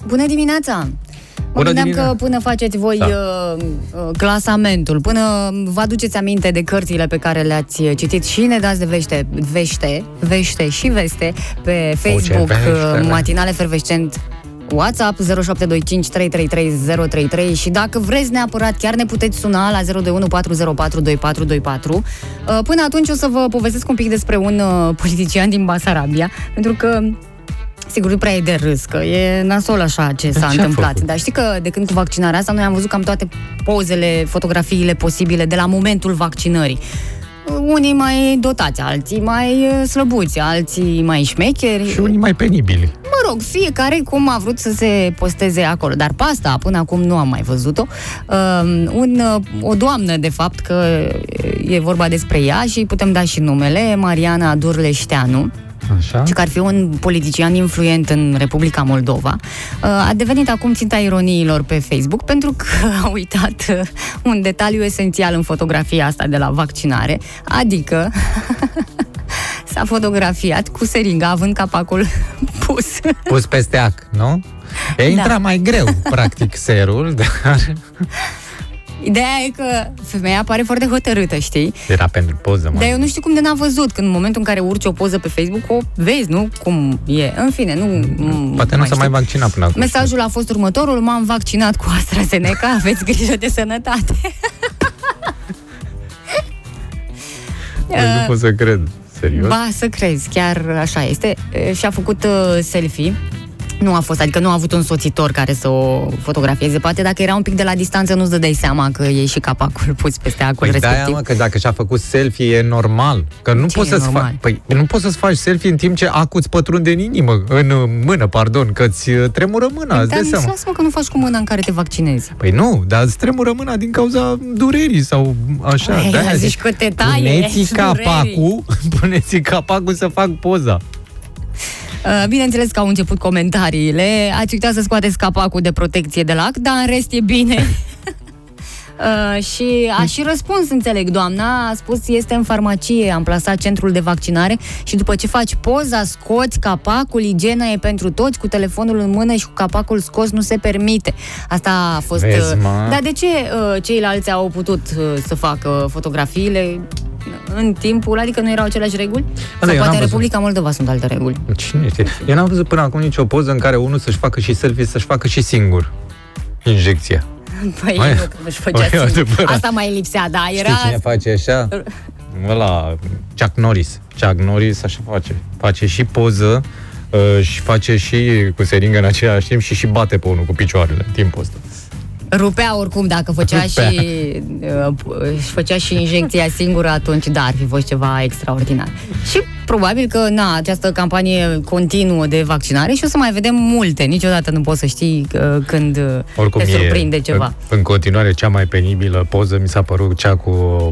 Speaker 3: Bună dimineața! Mă
Speaker 2: Bună
Speaker 3: gândeam
Speaker 2: dimineața!
Speaker 3: că până faceți voi
Speaker 2: Da.
Speaker 3: uh, uh, clasamentul, până vă aduceți aminte de cărțile pe care le-ați uh, citit și ne dați de vește, vește, vește și veste pe Facebook,
Speaker 2: vește,
Speaker 3: uh,
Speaker 2: da.
Speaker 3: Matinale Fervescent WhatsApp 0725 333 033 și dacă vreți neapărat chiar ne puteți suna la 021 404 2424. Uh, Până atunci o să vă povestesc un pic despre un uh, politician din Basarabia, pentru că Sigur, nu prea e de râs, că e nasol așa ce s-a
Speaker 2: ce a
Speaker 3: întâmplat.
Speaker 2: făcut?
Speaker 3: Dar știi că de când cu vaccinarea asta, noi am văzut cam toate pozele, fotografiile posibile de la momentul vaccinării. Unii mai dotați, alții mai uh, slăbuți, alții mai șmecheri.
Speaker 2: Și unii mai penibili.
Speaker 3: Mă rog, fiecare cum a vrut să se posteze acolo. Dar pe asta, până acum, nu am mai văzut-o. Um, un, uh, o doamnă, de fapt, că e vorba despre ea și îi putem da și numele, Mariana Durleșteanu
Speaker 2: Așa?
Speaker 3: și că ar fi un politician influent în Republica Moldova, uh, a devenit acum ținta ironiilor pe Facebook pentru că a uitat uh, un detaliu esențial în fotografia asta de la vaccinare, adică s-a fotografiat cu seringa având capacul pus.
Speaker 2: Pus peste ac, nu? E intra
Speaker 3: Da.
Speaker 2: mai greu, practic, serul, dar
Speaker 3: Ideea e că femeia pare foarte hotărâtă, știi?
Speaker 2: era pentru poză, mă.
Speaker 3: Dar eu nu știu cum de n-a văzut, când în momentul în care urci o poză pe Facebook, o vezi, nu? Cum e. În fine, nu...
Speaker 2: Poate nu s-a mai
Speaker 3: știu.
Speaker 2: vaccinat până acum.
Speaker 3: Mesajul a fost următorul, m-am vaccinat cu AstraZeneca, aveți grijă de sănătate.
Speaker 2: Băi, nu pot să cred. Serios?
Speaker 3: Ba, să crezi, chiar așa este. E, Și-a făcut uh, selfie. Nu a fost, adică nu a avut un soțitor care să o fotografieze. Poate dacă era un pic de la distanță, nu-ți dădeai seama că e și capacul pus peste acul
Speaker 2: Păi de
Speaker 3: respectiv.
Speaker 2: mă, că dacă și-a făcut selfie e normal. Că nu
Speaker 3: Ce
Speaker 2: poți
Speaker 3: e
Speaker 2: să-ți
Speaker 3: normal?
Speaker 2: faci... Păi nu poți să-ți faci selfie în timp ce acul îți pătrunde în inimă, în uh, mână, pardon, că îți uh, tremură mâna, îți
Speaker 3: Dar
Speaker 2: dai
Speaker 3: nu
Speaker 2: seama.
Speaker 3: lasă-mă că nu faci cu mâna în care te vaccinezi.
Speaker 2: Păi nu, dar îți tremură mâna din cauza durerii sau așa.
Speaker 3: Ei,
Speaker 2: de-aia
Speaker 3: zici
Speaker 2: zic,
Speaker 3: cu tetaie,
Speaker 2: Puneți
Speaker 3: durerii.
Speaker 2: capacul, puneți capacul să fac poza.
Speaker 3: Uh, Bineînțeles că au început comentariile. Ați uitat să scoateți capacul de protecție de lac, dar în rest e bine. Uh, și a și răspuns, înțeleg, doamna, a spus, este în farmacie, am plasat centrul de vaccinare și după ce faci poza, scoți capacul, igiena e pentru toți, cu telefonul în mână și cu capacul scos nu se permite. Asta a fost...
Speaker 2: Vezi,
Speaker 3: uh,
Speaker 2: mă?
Speaker 3: Dar de ce uh, ceilalți au putut uh, să facă fotografiile în timpul, adică nu erau aceleași reguli?
Speaker 2: da,
Speaker 3: Sau
Speaker 2: eu n-am
Speaker 3: poate în
Speaker 2: văzut.
Speaker 3: Republica Moldova sunt alte reguli.
Speaker 2: Cine știe? Eu n-am văzut până acum nicio poză în care unul să-și facă și selfie, să-și facă și singur injecția.
Speaker 3: Păi
Speaker 2: Mai-
Speaker 3: nu, că nu-și făcea
Speaker 2: mai e
Speaker 3: singur.
Speaker 2: adevărat.
Speaker 3: Asta mai lipsea, da, era...
Speaker 2: Știi cine face așa? Ăla, Chuck Norris. Chuck Norris așa face. Face și poză uh, și face și cu seringă în același timp și și bate pe unul cu picioarele în timpul ăsta.
Speaker 3: Rupea oricum, dacă făcea
Speaker 2: Rupea.
Speaker 3: și, uh, își făcea și injecția singură, atunci da, ar fi fost ceva extraordinar. Și probabil că, na, această campanie continuă de vaccinare și o să mai vedem multe. Niciodată nu poți să știi uh, când uh,
Speaker 2: Oricum
Speaker 3: te surprinde
Speaker 2: e,
Speaker 3: ceva.
Speaker 2: În, în continuare, cea mai penibilă poză mi s-a părut cea cu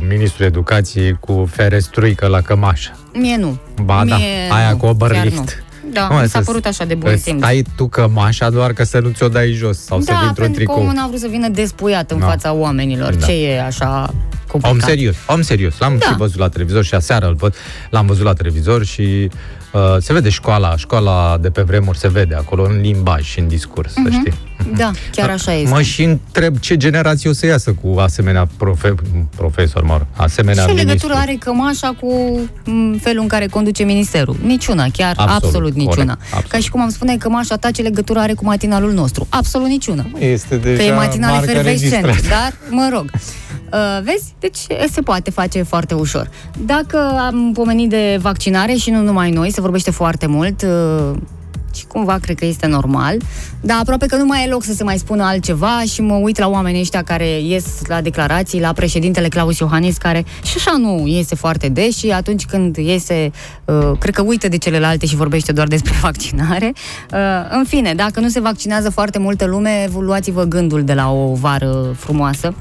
Speaker 2: ministrul educației cu ferestruică la cămașă.
Speaker 3: Mie nu.
Speaker 2: Ba da,
Speaker 3: Mie
Speaker 2: aia
Speaker 3: nu,
Speaker 2: cu Oberlift.
Speaker 3: Chiar nu. Da,
Speaker 2: Mă,
Speaker 3: mi s-a
Speaker 2: să-
Speaker 3: părut așa de bun
Speaker 2: Îți
Speaker 3: simț.
Speaker 2: Stai tu cămașa doar ca să nu ți-o dai jos sau să vii
Speaker 3: Da,
Speaker 2: într-un
Speaker 3: pentru că
Speaker 2: tricou.
Speaker 3: omul n-a vrut să vină despuiat în
Speaker 2: Da.
Speaker 3: fața oamenilor.
Speaker 2: Da.
Speaker 3: Ce e așa complicat?
Speaker 2: Om serios, om serios. L-am
Speaker 3: Da.
Speaker 2: și văzut la televizor și aseară îl văd. L-am văzut la televizor și uh, se vede școala, școala de pe vremuri se vede acolo în limbaj și în discurs, să știi.
Speaker 3: Da, chiar așa este.
Speaker 2: Mă și întreb ce generație o să iasă cu asemenea profe- profesor, mă rog, asemenea
Speaker 3: Ce
Speaker 2: ministru.
Speaker 3: legătură are cămașa cu m, felul în care conduce ministerul? Niciuna, chiar absolut,
Speaker 2: Absolut,
Speaker 3: niciuna.
Speaker 2: corect, absolut.
Speaker 3: Ca și cum am spune cămașa ta ce legătură are cu matinalul nostru? Absolut niciuna.
Speaker 2: Este deja
Speaker 3: Că e matinal
Speaker 2: marcă
Speaker 3: efervescent,
Speaker 2: registrată.
Speaker 3: dar mă rog. Uh, vezi? Deci se poate face foarte ușor. Dacă am pomenit de vaccinare și nu numai noi, se vorbește foarte mult uh, și cumva cred că este normal, dar aproape că nu mai e loc să se mai spună altceva și mă uit la oamenii ăștia care ies la declarații, la președintele Claus Iohannis, care și așa nu iese foarte des și atunci când iese, uh, cred că uită de celelalte și vorbește doar despre vaccinare. Uh, în fine, dacă nu se vaccinează foarte multă lume, luați-vă gândul de la o vară frumoasă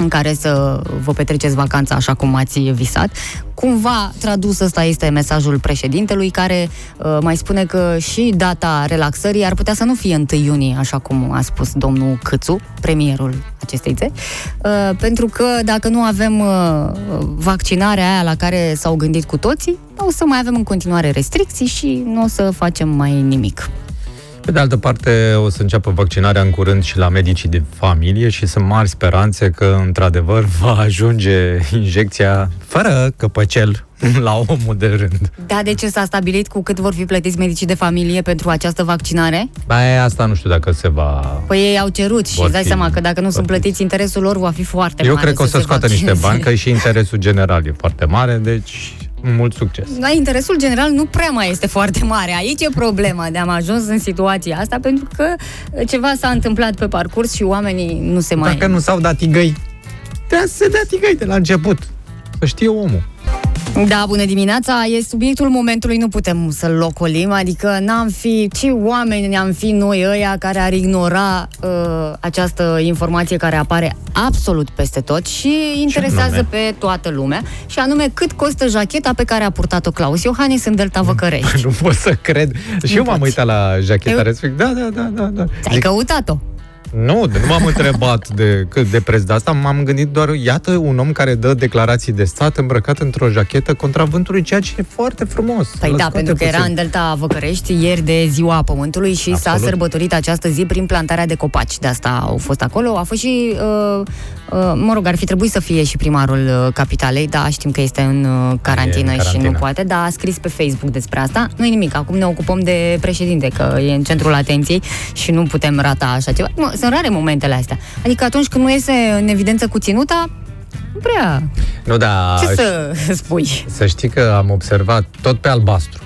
Speaker 3: în care să vă petreceți vacanța așa cum ați visat. Cumva tradus ăsta este mesajul președintelui care uh, mai spune că și data relaxării ar putea să nu fie 1 iunie, așa cum a spus domnul Câțu, premierul acestei țări, uh, pentru că dacă nu avem uh, vaccinarea aia la care s-au gândit cu toții, o să mai avem în continuare restricții și nu o să facem mai nimic.
Speaker 2: Pe de altă parte, o să înceapă vaccinarea în curând și la medicii de familie și sunt mari speranțe că, într-adevăr, va ajunge injecția fără căpăcel la omul de rând.
Speaker 3: Da, de ce s-a stabilit cu cât vor fi plătiți medicii de familie pentru această vaccinare?
Speaker 2: Ba, asta nu știu dacă se va...
Speaker 3: Păi ei au cerut și
Speaker 2: Vor
Speaker 3: îți dai
Speaker 2: fi
Speaker 3: seama că dacă nu sunt
Speaker 2: plătiți.
Speaker 3: plătiți, interesul lor va fi foarte
Speaker 2: Eu
Speaker 3: mare.
Speaker 2: cred că o să
Speaker 3: se
Speaker 2: scoată niște
Speaker 3: vaccineze.
Speaker 2: bani, că și interesul general e foarte mare, deci mult succes.
Speaker 3: Da, interesul general nu prea mai este foarte mare. Aici e problema de am ajuns în situația asta pentru că ceva s-a întâmplat pe parcurs și oamenii nu se mai...
Speaker 2: Dacă nu s-au dat tigăi, trebuie să se dea tigăi de la început. Să știe omul.
Speaker 3: Da, bună dimineața, e subiectul momentului, nu putem să-l locolim, adică n-am fi, ce oameni ne-am fi noi ăia care ar ignora uh, această informație care apare absolut peste tot și interesează
Speaker 2: anume?
Speaker 3: pe toată lumea, și anume cât costă jacheta pe care a purtat-o Claus Iohannis în Delta Văcărești.
Speaker 2: Nu pot să cred. Și eu m-am
Speaker 3: poți.
Speaker 2: uitat la jacheta
Speaker 3: Eu-
Speaker 2: respectivă. Da, da, da, da. da.
Speaker 3: Ți-ai căutat-o.
Speaker 2: Nu, nu m-am întrebat de cât de preț de asta, m-am gândit doar, iată un om care dă declarații de stat îmbrăcat într-o jachetă contra vântului, ceea ce e foarte frumos.
Speaker 3: Păi
Speaker 2: Lă
Speaker 3: da,
Speaker 2: scoate
Speaker 3: pentru că era
Speaker 2: puțin.
Speaker 3: în Delta Văcărești ieri de ziua Pământului și s-a
Speaker 2: Absolut.
Speaker 3: sărbătorit această zi prin plantarea de copaci. De asta au fost acolo. A fost și, uh, uh, mă rog, ar fi trebuit să fie și primarul uh, capitalei, dar știm că este în uh, carantină
Speaker 2: E în
Speaker 3: și nu
Speaker 2: carantină.
Speaker 3: poate, dar a scris pe Facebook despre asta. nu e nimic, acum ne ocupăm de președinte, că e în centrul atenției și nu putem rata așa ceva. Mă, sunt rare momentele astea. Adică atunci când nu iese în evidență cu ținuta, nu prea.
Speaker 2: Nu, da,
Speaker 3: Ce să spui?
Speaker 2: să știi că am observat tot pe albastru.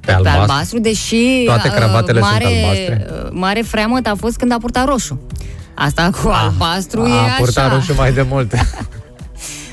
Speaker 2: Pe
Speaker 3: Pe
Speaker 2: albastru.
Speaker 3: albastru, deși
Speaker 2: Toate
Speaker 3: uh,
Speaker 2: cravatele sunt
Speaker 3: mare,
Speaker 2: albastre.
Speaker 3: uh, Mare freamăt a fost când a purtat roșu. Asta cu albastru
Speaker 2: a,
Speaker 3: e
Speaker 2: a purtat
Speaker 3: așa.
Speaker 2: roșu mai de mult.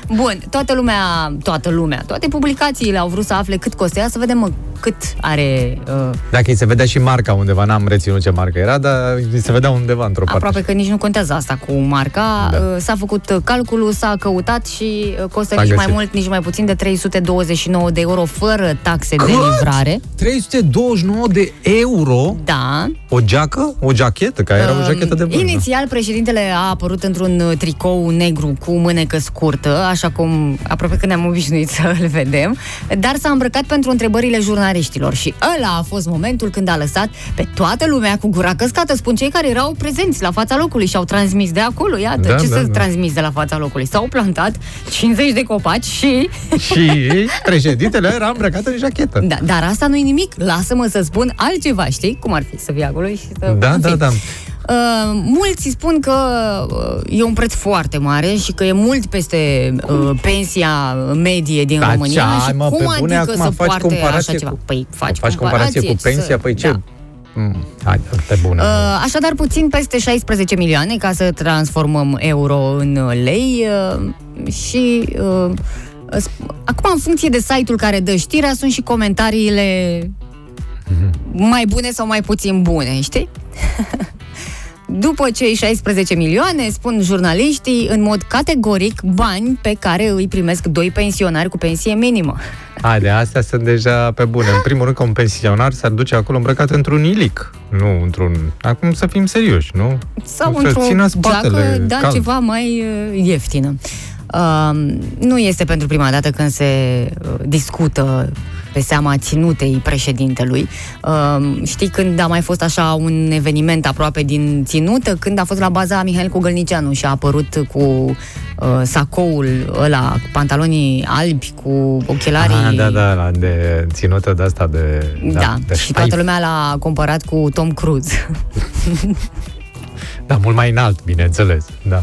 Speaker 3: Bun, toată lumea, toată lumea, toate publicațiile au vrut să afle cât costea, să vedem mă, cât are... Uh,
Speaker 2: Dacă îi se vedea și marca undeva, n-am reținut ce marcă era, dar îi se vedea undeva într-o parte.
Speaker 3: Aproape că nici nu contează asta cu marca.
Speaker 2: Da.
Speaker 3: Uh, S-a făcut calculul, s-a căutat și uh, costă
Speaker 2: S-a
Speaker 3: nici
Speaker 2: găsit.
Speaker 3: mai mult, nici mai puțin de 329 de euro fără taxe de livrare.
Speaker 2: 329 de euro?
Speaker 3: Da.
Speaker 2: O geacă? O jachetă? Că era o
Speaker 3: Um,
Speaker 2: jachetă de vână.
Speaker 3: Inițial, președintele a apărut într-un uh, tricou negru cu mânecă scurtă, așa cum aproape că ne-am obișnuit să-l vedem, dar s-a îmbrăcat pentru întrebările jurnaliștilor și ăla a fost momentul când a lăsat pe toată lumea cu gura căscată, spun cei care erau prezenți la fața locului și au transmis de acolo, iată,
Speaker 2: Da,
Speaker 3: ce
Speaker 2: da,
Speaker 3: să
Speaker 2: da.
Speaker 3: transmis de la fața locului. S-au plantat 50 de copaci și...
Speaker 2: Și președintele era îmbrăcat în jachetă.
Speaker 3: Da, dar asta nu-i nimic, lasă-mă să spun altceva, știi? Cum ar fi să fii acolo și să...
Speaker 2: Da,
Speaker 3: în
Speaker 2: da,
Speaker 3: fin.
Speaker 2: da.
Speaker 3: Uh, mulți spun că uh, e un preț foarte mare și că e mult peste uh, pensia medie din
Speaker 2: Da,
Speaker 3: România
Speaker 2: ce,
Speaker 3: și
Speaker 2: mă,
Speaker 3: cum
Speaker 2: pe bune,
Speaker 3: adică
Speaker 2: acum
Speaker 3: să
Speaker 2: faci
Speaker 3: poarte
Speaker 2: comparație
Speaker 3: așa ceva?
Speaker 2: cu-
Speaker 3: Păi faci,
Speaker 2: Faci comparație cu
Speaker 3: ce
Speaker 2: pensia?
Speaker 3: să-
Speaker 2: Păi ce?
Speaker 3: Da.
Speaker 2: Mm, hai, pe bună.
Speaker 3: Uh, așadar, puțin peste 16 milioane ca să transformăm euro în uh, lei uh, și uh, sp- acum în funcție de site-ul care dă știrea sunt și comentariile mai bune sau mai puțin bune, știi? După cei 16 milioane, spun jurnaliștii în mod categoric bani pe care îi primesc doi pensionari cu pensie minimă.
Speaker 2: Haide, astea sunt deja pe bune. În primul rând că un pensionar s-ar duce acolo îmbrăcat într-un ilic. Nu într-un... Acum să fim serioși, nu?
Speaker 3: Sau
Speaker 2: Să
Speaker 3: într-o
Speaker 2: țină spatele
Speaker 3: geacă, da,
Speaker 2: cald.
Speaker 3: ceva mai uh, ieftină. Uh, nu este pentru prima dată când se uh, discută pe seama ținutei președintelui. Uh, știi când a mai fost așa un eveniment aproape din ținută, când a fost la baza Mihail Cogălnicianu și a apărut cu uh, sacoul ăla, cu pantalonii albi, cu ochelarii...
Speaker 2: Ah, da, da, la de ținută de asta de...
Speaker 3: Da, da
Speaker 2: de
Speaker 3: și toată lumea l-a comparat cu Tom Cruise.
Speaker 2: Da, mult mai înalt, bineînțeles. Da.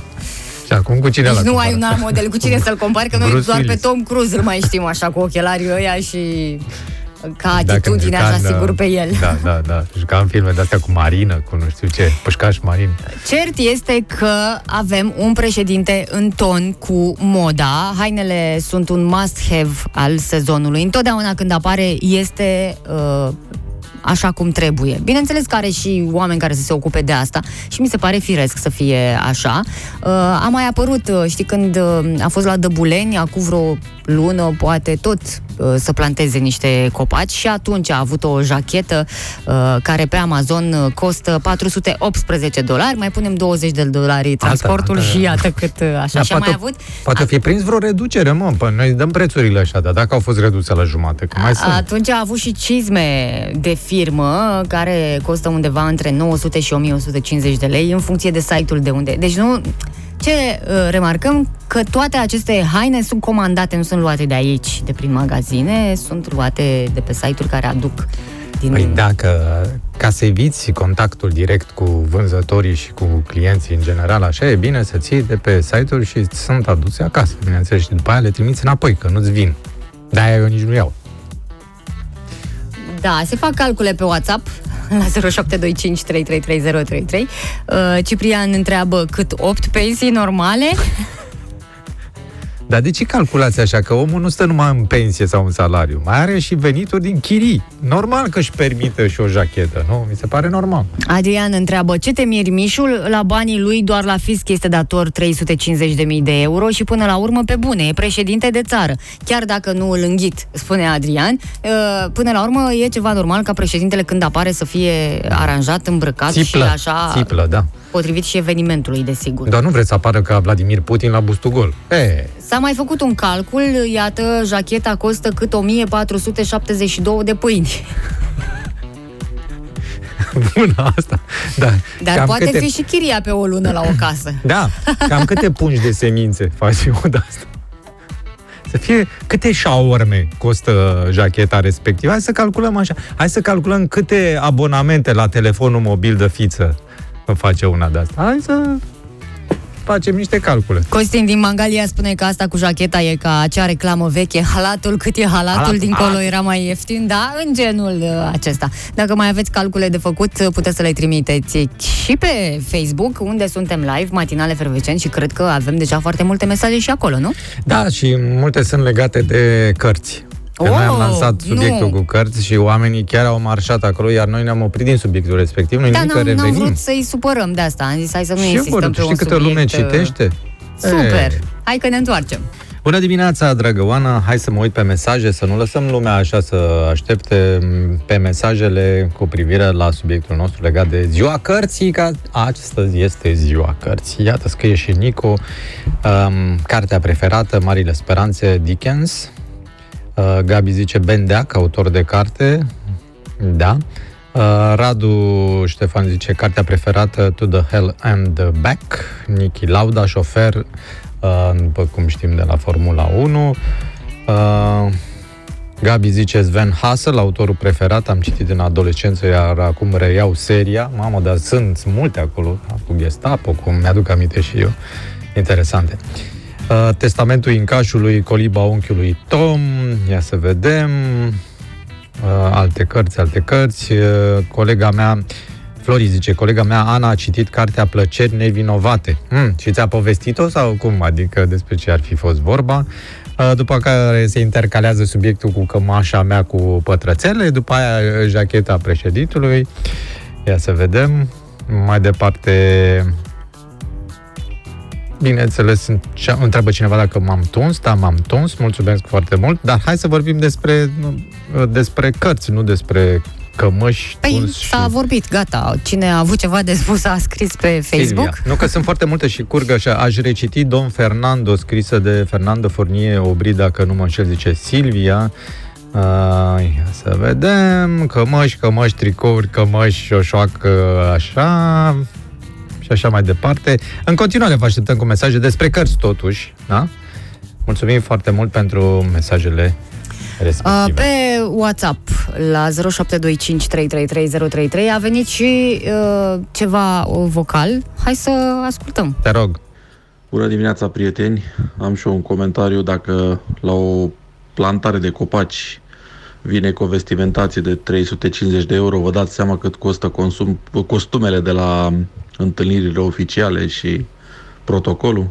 Speaker 2: Și acum cu cine
Speaker 3: Deci
Speaker 2: l-a
Speaker 3: nu ai un
Speaker 2: comparat?
Speaker 3: alt model cu cine să-l compari, că noi
Speaker 2: Bruce
Speaker 3: doar
Speaker 2: Willis.
Speaker 3: pe Tom Cruise îl mai știm așa cu ochelarii ăia și ca
Speaker 2: Da, când
Speaker 3: atitudine
Speaker 2: juca
Speaker 3: așa
Speaker 2: în,
Speaker 3: sigur pe el.
Speaker 2: Da, da, da. Juca în filme de-astea cu marină, cu nu știu ce, pușcaș marin.
Speaker 3: Cert este că avem un președinte în ton cu moda. Hainele sunt un must-have al sezonului. Întotdeauna când apare este uh, așa cum trebuie. Bineînțeles că are și oameni care să se ocupe de asta și mi se pare firesc să fie așa. Uh, a mai apărut, uh, știi, când uh, a fost la Dăbuleni, acum vreo lună, poate tot uh, să planteze niște copaci și atunci a avut o jachetă uh, care pe Amazon uh, costă 418 dolari, mai punem 20 de dolari transportul
Speaker 2: alta.
Speaker 3: și iată cât uh, așa.
Speaker 2: Da,
Speaker 3: și a mai avut
Speaker 2: Poate fi prins vreo reducere, mă, păi noi dăm prețurile așa, dar dacă au fost reduse la jumate, că mai sunt.
Speaker 3: Atunci a avut și cizme de firmă care costă undeva între 900 și 1150 de lei în funcție de site-ul de unde. Deci nu... Ce uh, remarcăm? Că toate aceste haine sunt comandate, nu sunt luate de aici, de prin magazine, sunt luate de pe site-uri care aduc din...
Speaker 2: Păi dacă, ca să eviți contactul direct cu vânzătorii și cu clienții în general, așa e bine să ții de pe site-uri și sunt aduse acasă, bineînțeles, și după aia le trimiți înapoi, că nu-ți vin. De-aia eu nici nu iau.
Speaker 3: Da, se fac calcule pe WhatsApp la 0725333033. Uh, Ciprian întreabă cât 8 pensii normale?
Speaker 2: Dar de ce calculați așa? Că omul nu stă numai în pensie sau în salariu, mai are și venituri din chirii. Normal că își permite și o jachetă, nu? Mi se pare normal.
Speaker 3: Adrian întreabă, ce te miri Mișul? La banii lui doar la fisc este dator 350.000 de euro și până la urmă pe bune, e președinte de țară. Chiar dacă nu îl înghit, spune Adrian, uh, până la urmă e ceva normal ca președintele când apare să fie aranjat, îmbrăcat
Speaker 2: Țiplă,
Speaker 3: și așa
Speaker 2: țiplă, da.
Speaker 3: Potrivit și evenimentului, desigur.
Speaker 2: Doar nu vreți să apară ca Vladimir Putin la bustul gol. E,
Speaker 3: S-a mai făcut un calcul, iată, jacheta costă cât 1472 de pâini.
Speaker 2: bună asta. Da.
Speaker 3: Dar
Speaker 2: Cam
Speaker 3: poate
Speaker 2: câte...
Speaker 3: fi și chiria pe o lună la o casă.
Speaker 2: Da, cam câte pungi de semințe faci eu de asta? Să fie câte șaorme costă jacheta respectivă. Hai să calculăm așa. Hai să calculăm câte abonamente la telefonul mobil de fiță face una de asta. Hai să facem niște calcule.
Speaker 3: Costin din Mangalia spune că asta cu jacheta e ca acea reclamă veche, halatul cât e halatul,
Speaker 2: Halatul,
Speaker 3: dincolo
Speaker 2: halatul.
Speaker 3: era mai ieftin, da, în genul uh, acesta. Dacă mai aveți calcule de făcut, uh, puteți să le trimiteți și pe Facebook, unde suntem live, matinale fervecent și cred că avem deja foarte multe mesaje și acolo, nu?
Speaker 2: Da, și multe sunt legate de cărți. Că noi am
Speaker 3: Oh,
Speaker 2: lansat subiectul
Speaker 3: nu.
Speaker 2: cu cărți și oamenii chiar au marșat acolo, iar noi ne-am oprit din subiectul respectiv. Noi
Speaker 3: Da,
Speaker 2: nimic că
Speaker 3: n-am, n-am
Speaker 2: revenim.
Speaker 3: vrut să-i supărăm de asta. Am zis, hai să nu
Speaker 2: și
Speaker 3: insistăm
Speaker 2: vor,
Speaker 3: pe un
Speaker 2: știi câtă
Speaker 3: subiect.
Speaker 2: lume
Speaker 3: uh,
Speaker 2: citește?
Speaker 3: Super.
Speaker 2: E.
Speaker 3: Hai că ne întoarcem.
Speaker 2: Bună dimineața, dragă Oana! Hai să mă uit pe mesaje, să nu lăsăm lumea așa să aștepte m, pe mesajele cu privire la subiectul nostru legat de ziua cărții, că astăzi este ziua cărții. Iată, scrie și Nico, um, cartea preferată, Marile Speranțe, Dickens. Uh, Gabi zice Ben Deac, autor de carte. Da. Uh, Radu Ștefan zice cartea preferată To the Hell and the Back. Niki Lauda, șofer, uh, după cum știm de la Formula 1. Uh, Gabi zice Sven Hassel, autorul preferat, am citit în adolescență, iar acum reiau seria. Mamă, dar sunt multe acolo, da, cu Gestapo, cum mi-aduc aminte și eu. Interesante. Uh, Testamentul Incașului, Coliba unchiului Tom, ia să vedem. Uh, alte cărți, alte cărți. Uh, colega mea, Flori zice, colega mea Ana a citit cartea Plăceri nevinovate. Hmm, și ți-a povestit-o sau cum? Adică despre ce ar fi fost vorba? Uh, După care se intercalează subiectul cu cămașa mea cu pătrățele, după aia uh, jacheta președintului. Ia să vedem. Mai departe, Bineînțeles, ce- întreabă cineva dacă m-am tuns, da, m-am tuns, mulțumesc foarte mult, dar hai să vorbim despre, despre cărți, nu despre cămăși
Speaker 3: Păi
Speaker 2: tuns și...
Speaker 3: s-a vorbit, gata. Cine a avut ceva de spus a scris pe Facebook.
Speaker 2: Silvia. Nu că sunt foarte multe și curgă așa. Aș reciti Don Fernando, scrisă de Fernando Fornie Obri, dacă nu mă înșel, zice Silvia. Uh, ia să vedem. Cămăși, cămăși, tricouri, cămăși, șoșoacă, așa și așa mai departe. În continuare vă așteptăm cu mesaje despre cărți, totuși, da? Mulțumim foarte mult pentru mesajele
Speaker 3: Uh,
Speaker 2: respective.
Speaker 3: pe WhatsApp la 0725333033 a venit și uh, ceva uh, vocal. Hai să ascultăm.
Speaker 2: Te rog.
Speaker 5: Bună dimineața, prieteni! Am și eu un comentariu dacă la o plantare de copaci vine cu o vestimentație de 350 de euro, vă dați seama cât costă consum, costumele de la întâlnirile oficiale și protocolul?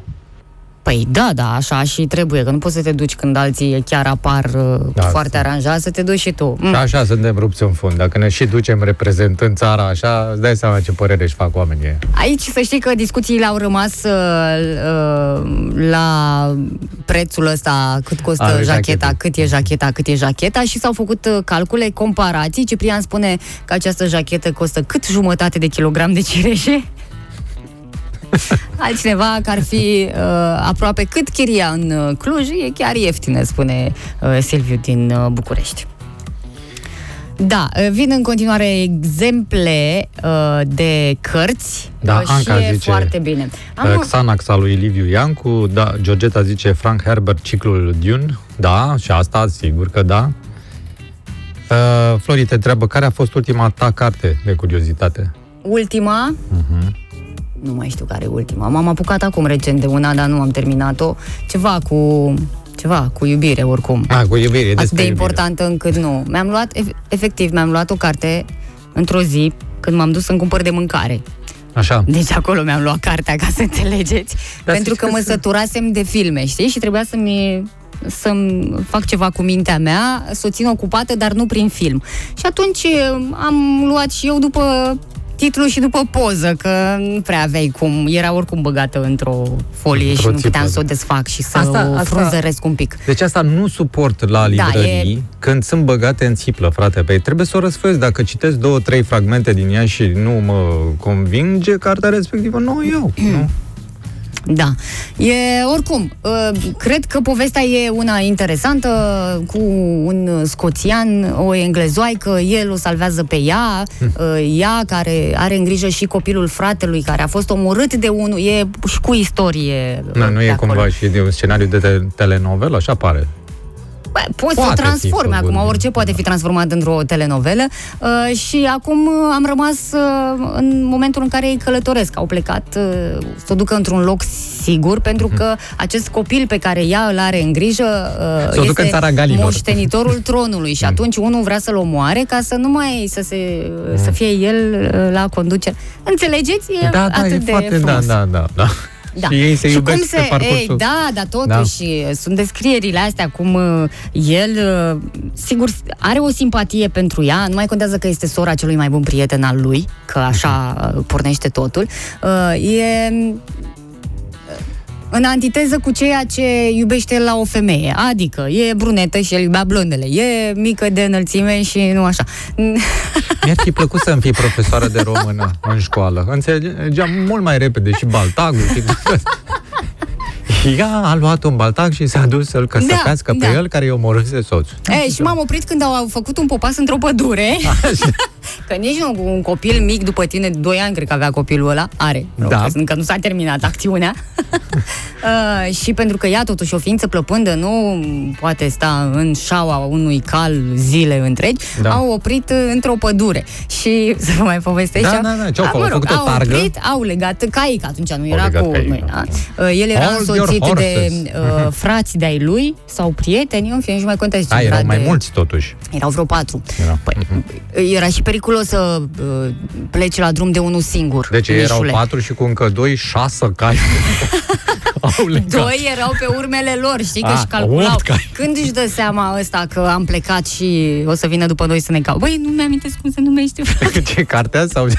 Speaker 3: Păi da, da, așa și trebuie, că nu poți să te duci când alții chiar apar uh,
Speaker 2: Da,
Speaker 3: foarte
Speaker 2: asta.
Speaker 3: aranjați, să te duci și tu. Mm.
Speaker 2: Și așa suntem rupți în fund. Dacă ne și ducem reprezentând țara așa, îți dai seama ce părere își fac oamenii.
Speaker 3: Aici să știi că discuțiile au rămas uh, uh, la prețul ăsta, cât costă
Speaker 2: Al
Speaker 3: jacheta,
Speaker 2: jachetei.
Speaker 3: cât e jacheta, cât e jacheta și s-au făcut uh, calcule, comparații. Ciprian spune că această jachetă costă cât jumătate de kilogram de cireșe. Altcineva că ar fi uh, aproape cât chiria în uh, Cluj, e chiar ieftină, spune uh, Silviu din uh, București. Da, uh, vin în continuare exemple uh, de cărți
Speaker 2: Da,
Speaker 3: uh, și
Speaker 2: Anca
Speaker 3: e
Speaker 2: zice,
Speaker 3: foarte bine.
Speaker 2: Am... Xanax al lui Liviu Iancu, da, Georgeta zice Frank Herbert, ciclul Dune, da, și asta, sigur că da. Uh, Flori te întreabă, care a fost ultima ta carte de curiozitate?
Speaker 3: ultima,
Speaker 2: Uh-huh.
Speaker 3: Nu mai știu care e ultima, m-am apucat acum recent de una, dar nu am terminat-o, ceva cu ceva cu iubire oricum.
Speaker 2: Ah, cu iubire, e
Speaker 3: Atât
Speaker 2: despre
Speaker 3: de
Speaker 2: iubire.
Speaker 3: importantă încât nu. Mi-am luat, ef- efectiv, mi-am luat o carte într-o zi când m-am dus să-mi cumpăr de mâncare.
Speaker 2: Așa.
Speaker 3: Deci acolo mi-am luat cartea, ca să înțelegeți.
Speaker 2: Dar
Speaker 3: pentru
Speaker 2: știți
Speaker 3: că
Speaker 2: că
Speaker 3: mă
Speaker 2: sunt-
Speaker 3: săturasem de filme, știi? Și trebuia să-mi să-mi fac ceva cu mintea mea, să o țin ocupată, dar nu prin film. Și atunci am luat și eu după titlu și după poză, că nu prea aveai cum. Era oricum băgată într-o folie
Speaker 2: Într-o
Speaker 3: și nu
Speaker 2: țipă,
Speaker 3: puteam să o
Speaker 2: da.
Speaker 3: desfac și să
Speaker 2: Asta-
Speaker 3: o
Speaker 2: asta-
Speaker 3: frunzăresc un pic.
Speaker 2: Deci asta nu suport la
Speaker 3: Da,
Speaker 2: librării
Speaker 3: e-
Speaker 2: când sunt băgate în țiplă, frate. Păi trebuie să o răsfăiesc. Dacă citesc două, trei fragmente din ea și nu mă convinge cartea respectivă, nu o iau. nu?
Speaker 3: Da. E, oricum, uh, cred că povestea e una interesantă cu un scoțian, o englezoaică, el o salvează pe ea, uh, ea care are în grijă și copilul fratelui care a fost omorât de unul, e și cu istorie. uh,
Speaker 2: Nu, nu
Speaker 3: pe
Speaker 2: e
Speaker 3: acolo.
Speaker 2: cumva și de un scenariu de te- telenovelă, așa pare.
Speaker 3: Bă, poți să o
Speaker 2: Poate fi
Speaker 3: transforme
Speaker 2: făcut.
Speaker 3: acum, orice poate fi transformat într-o telenovelă uh, și acum uh, am rămas uh, în momentul în care ei călătoresc. Au plecat uh, să o ducă într-un loc sigur, pentru
Speaker 2: Mhm.
Speaker 3: că acest copil pe care ea îl are în grijă uh,
Speaker 2: Să o ducă în țara Galilor.
Speaker 3: moștenitorul tronului și atunci unul vrea să-l omoare ca să nu mai să, se, să fie el uh, la conducere. Înțelegeți? E
Speaker 2: Da, da,
Speaker 3: atât
Speaker 2: e
Speaker 3: de
Speaker 2: foarte, da,
Speaker 3: frumos.
Speaker 2: da, da, da.
Speaker 3: Da.
Speaker 2: Și ei se
Speaker 3: și
Speaker 2: iubesc
Speaker 3: cum se,
Speaker 2: pe parcursul.
Speaker 3: Ei, da, dar totuși da. sunt descrierile astea cum uh, el, uh, sigur, are o simpatie pentru ea, nu mai contează că este sora celui mai bun prieten al lui, că așa uh, pornește totul. Uh, e în antiteză cu ceea ce iubește el la o femeie. Adică e brunetă și el iubea blondele, e mică de înălțime și nu așa.
Speaker 2: Mi-ar fi plăcut să-mi fii profesoară de română în școală. Înțelegeam mult mai repede și baltagul și Ea a luat un baltag și s-a dus să-l căsăpească
Speaker 3: Da,
Speaker 2: pe
Speaker 3: da.
Speaker 2: el care i omorâse soțul.
Speaker 3: E, și m-am oprit când au făcut un popas într-o pădure. că nici nu, un copil mic după tine, 2 ani cred că avea copilul ăla, are.
Speaker 2: Da.
Speaker 3: Că încă nu s-a terminat acțiunea. uh, și pentru că ea totuși o ființă plăpândă nu poate sta în șaua unui cal zile întregi,
Speaker 2: Da.
Speaker 3: au oprit uh, într-o pădure. Și să vă mai povestesc
Speaker 2: Da,
Speaker 3: cea-
Speaker 2: da, da, ce-au
Speaker 3: A,
Speaker 2: făcut?
Speaker 3: mă rog,
Speaker 2: Au făcut o
Speaker 3: au
Speaker 2: targă?
Speaker 3: oprit, au legat caic, atunci nu
Speaker 2: Au
Speaker 3: era
Speaker 2: legat
Speaker 3: cu...
Speaker 2: caic,
Speaker 3: mâini,
Speaker 2: da.
Speaker 3: da? Uh, El era
Speaker 2: Hold your
Speaker 3: însoțit de
Speaker 2: horses.
Speaker 3: uh, frați de-ai lui sau prieteni, în fine, nici nu mai contează ce
Speaker 2: Da, erau
Speaker 3: grad
Speaker 2: mai
Speaker 3: de-
Speaker 2: mulți totuși.
Speaker 3: erau vreo patru.
Speaker 2: Era.
Speaker 3: Păi, era și periculos să uh, pleci la drum de unul singur.
Speaker 2: Deci ei erau
Speaker 3: mișule.
Speaker 2: patru și cu încă doi, șase cai. Au legat.
Speaker 3: Doi erau pe urmele lor, știi că
Speaker 2: Ah,
Speaker 3: și calculau.
Speaker 2: opt cai.
Speaker 3: Când își dă seama ăsta că am plecat și o să vină după noi să ne cau. Băi, nu mi-amintesc cum se numește, frate.
Speaker 2: Ce cartea sau de,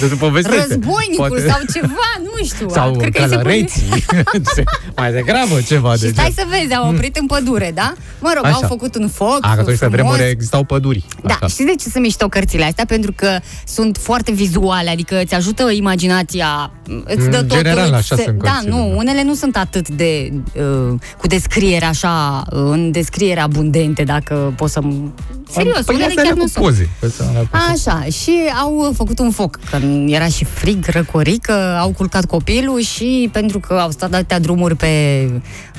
Speaker 2: de povestește?
Speaker 3: Războinicul
Speaker 2: Poate-
Speaker 3: sau ceva, nu știu.
Speaker 2: sau
Speaker 3: cred că îi se pune-
Speaker 2: călăreții. mai degrabă ceva
Speaker 3: Și
Speaker 2: de
Speaker 3: stai
Speaker 2: genul.
Speaker 3: să vezi, au oprit în pădure, da? Mă rog,
Speaker 2: Așa.
Speaker 3: au făcut un foc
Speaker 2: A, că atunci pe
Speaker 3: frumos.
Speaker 2: vremuri existau păduri.
Speaker 3: Da,
Speaker 2: Așa.
Speaker 3: știți de ce sunt mișto cărțile astea? Pentru că sunt foarte vizuale, adică îți ajută imaginația, îți dă
Speaker 2: În
Speaker 3: totul.
Speaker 2: general,
Speaker 3: îți
Speaker 2: așa
Speaker 3: se-
Speaker 2: sunt
Speaker 3: Da,
Speaker 2: cărțile,
Speaker 3: nu,
Speaker 2: da.
Speaker 3: Unele nu sunt atât de uh, cu descriere așa, uh, în descriere abundente, dacă poți să... Serios,
Speaker 2: păi
Speaker 3: unele
Speaker 2: astea
Speaker 3: chiar
Speaker 2: alea
Speaker 3: nu
Speaker 2: cu
Speaker 3: sunt.
Speaker 2: poze. Astea alea cu poze.
Speaker 3: Așa, și au făcut un foc, că era și frig, răcorică, au culcat copilul și pentru că au stat atâtea drumuri pe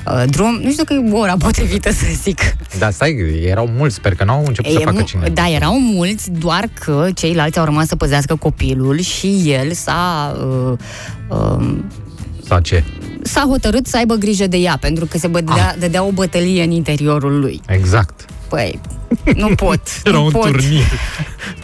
Speaker 3: uh, drum, nu știu că e ora potrivită să zic.
Speaker 2: Da, stai, erau mulți, sper că n-au început să
Speaker 3: E
Speaker 2: facă
Speaker 3: mu-
Speaker 2: cine.
Speaker 3: Da, erau mulți, doar că ceilalți au rămas să păzească copilul și el s-a, uh, uh,
Speaker 2: Sau ce?
Speaker 3: s-a hotărât să aibă grijă de ea, pentru că se bădea, dădea o bătălie în interiorul lui.
Speaker 2: Exact.
Speaker 3: Păi, nu pot,
Speaker 2: Era
Speaker 3: nu
Speaker 2: un
Speaker 3: pot.
Speaker 2: turnir.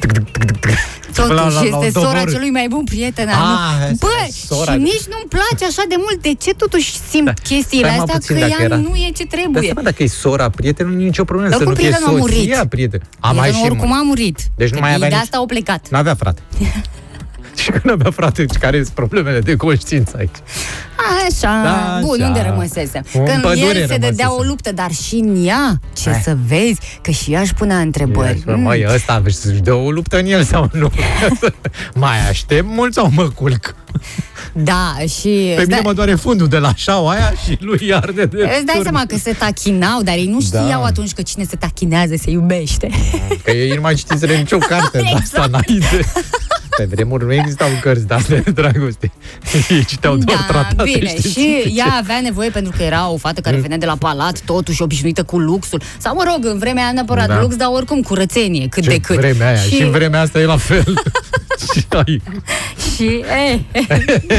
Speaker 2: Tuc, tuc, tuc, tuc, tuc.
Speaker 3: Totuși,
Speaker 2: La- la- la-
Speaker 3: este
Speaker 2: la-
Speaker 3: sora
Speaker 2: doborât.
Speaker 3: celui mai bun prieten al
Speaker 2: Ah,
Speaker 3: lui.
Speaker 2: asta
Speaker 3: Bă,
Speaker 2: e sora.
Speaker 3: și nici nu-mi place așa de mult. De ce totuși simt
Speaker 2: Da.
Speaker 3: chestiile
Speaker 2: Stai, mă,
Speaker 3: astea
Speaker 2: puțin,
Speaker 3: că
Speaker 2: dacă
Speaker 3: ea
Speaker 2: era-
Speaker 3: nu e ce
Speaker 2: Dar
Speaker 3: trebuie?
Speaker 2: seama dacă e sora prietenul, nu e nicio problemă.
Speaker 3: Dar
Speaker 2: să
Speaker 3: cum
Speaker 2: nu fie
Speaker 3: prietenul a murit?
Speaker 2: soția prieten. A mai
Speaker 3: Prietenul
Speaker 2: și
Speaker 3: oricum
Speaker 2: murit.
Speaker 3: a murit.
Speaker 2: Deci nu mai
Speaker 3: Ei
Speaker 2: avea
Speaker 3: de
Speaker 2: nici-
Speaker 3: asta au plecat.
Speaker 2: N-avea frate. și când avea frate, care sunt problemele de conștiință aici?
Speaker 3: Așa,
Speaker 2: Da,
Speaker 3: bun,
Speaker 2: așa.
Speaker 3: unde rămăsese?
Speaker 2: În
Speaker 3: Când
Speaker 2: pădure
Speaker 3: el se dădea
Speaker 2: rămăsese.
Speaker 3: o luptă, dar și în ea, ce
Speaker 2: Hai.
Speaker 3: să vezi, că și ea își punea întrebări.
Speaker 2: Ia, Măi, ăsta să-și dă o luptă în el sau nu? mai aștept mult sau mă culc?
Speaker 3: Da, și...
Speaker 2: Pe
Speaker 3: îți
Speaker 2: mine
Speaker 3: dai-
Speaker 2: mă doare fundul de la șaua aia și lui arde de
Speaker 3: Îți dai
Speaker 2: turn.
Speaker 3: seama că se tachinau, dar ei nu
Speaker 2: Da.
Speaker 3: știau atunci că cine se tachinează se iubește.
Speaker 2: Că ei nu mai citiseră nicio carte de asta înainte. Pe vremuri nu existau cărți de astea de dragoste. Ei citeau doar
Speaker 3: da,
Speaker 2: tratate
Speaker 3: bine, și
Speaker 2: științifice.
Speaker 3: ea avea nevoie pentru că era o fată care venea de la palat, totuși obișnuită cu luxul. Sau, mă rog, în vremea aia neapărat
Speaker 2: Da.
Speaker 3: lux, dar oricum curățenie, cât
Speaker 2: Ce
Speaker 3: de cât.
Speaker 2: vremea aia. Și... și în vremea asta e la fel. și ai,
Speaker 3: și e,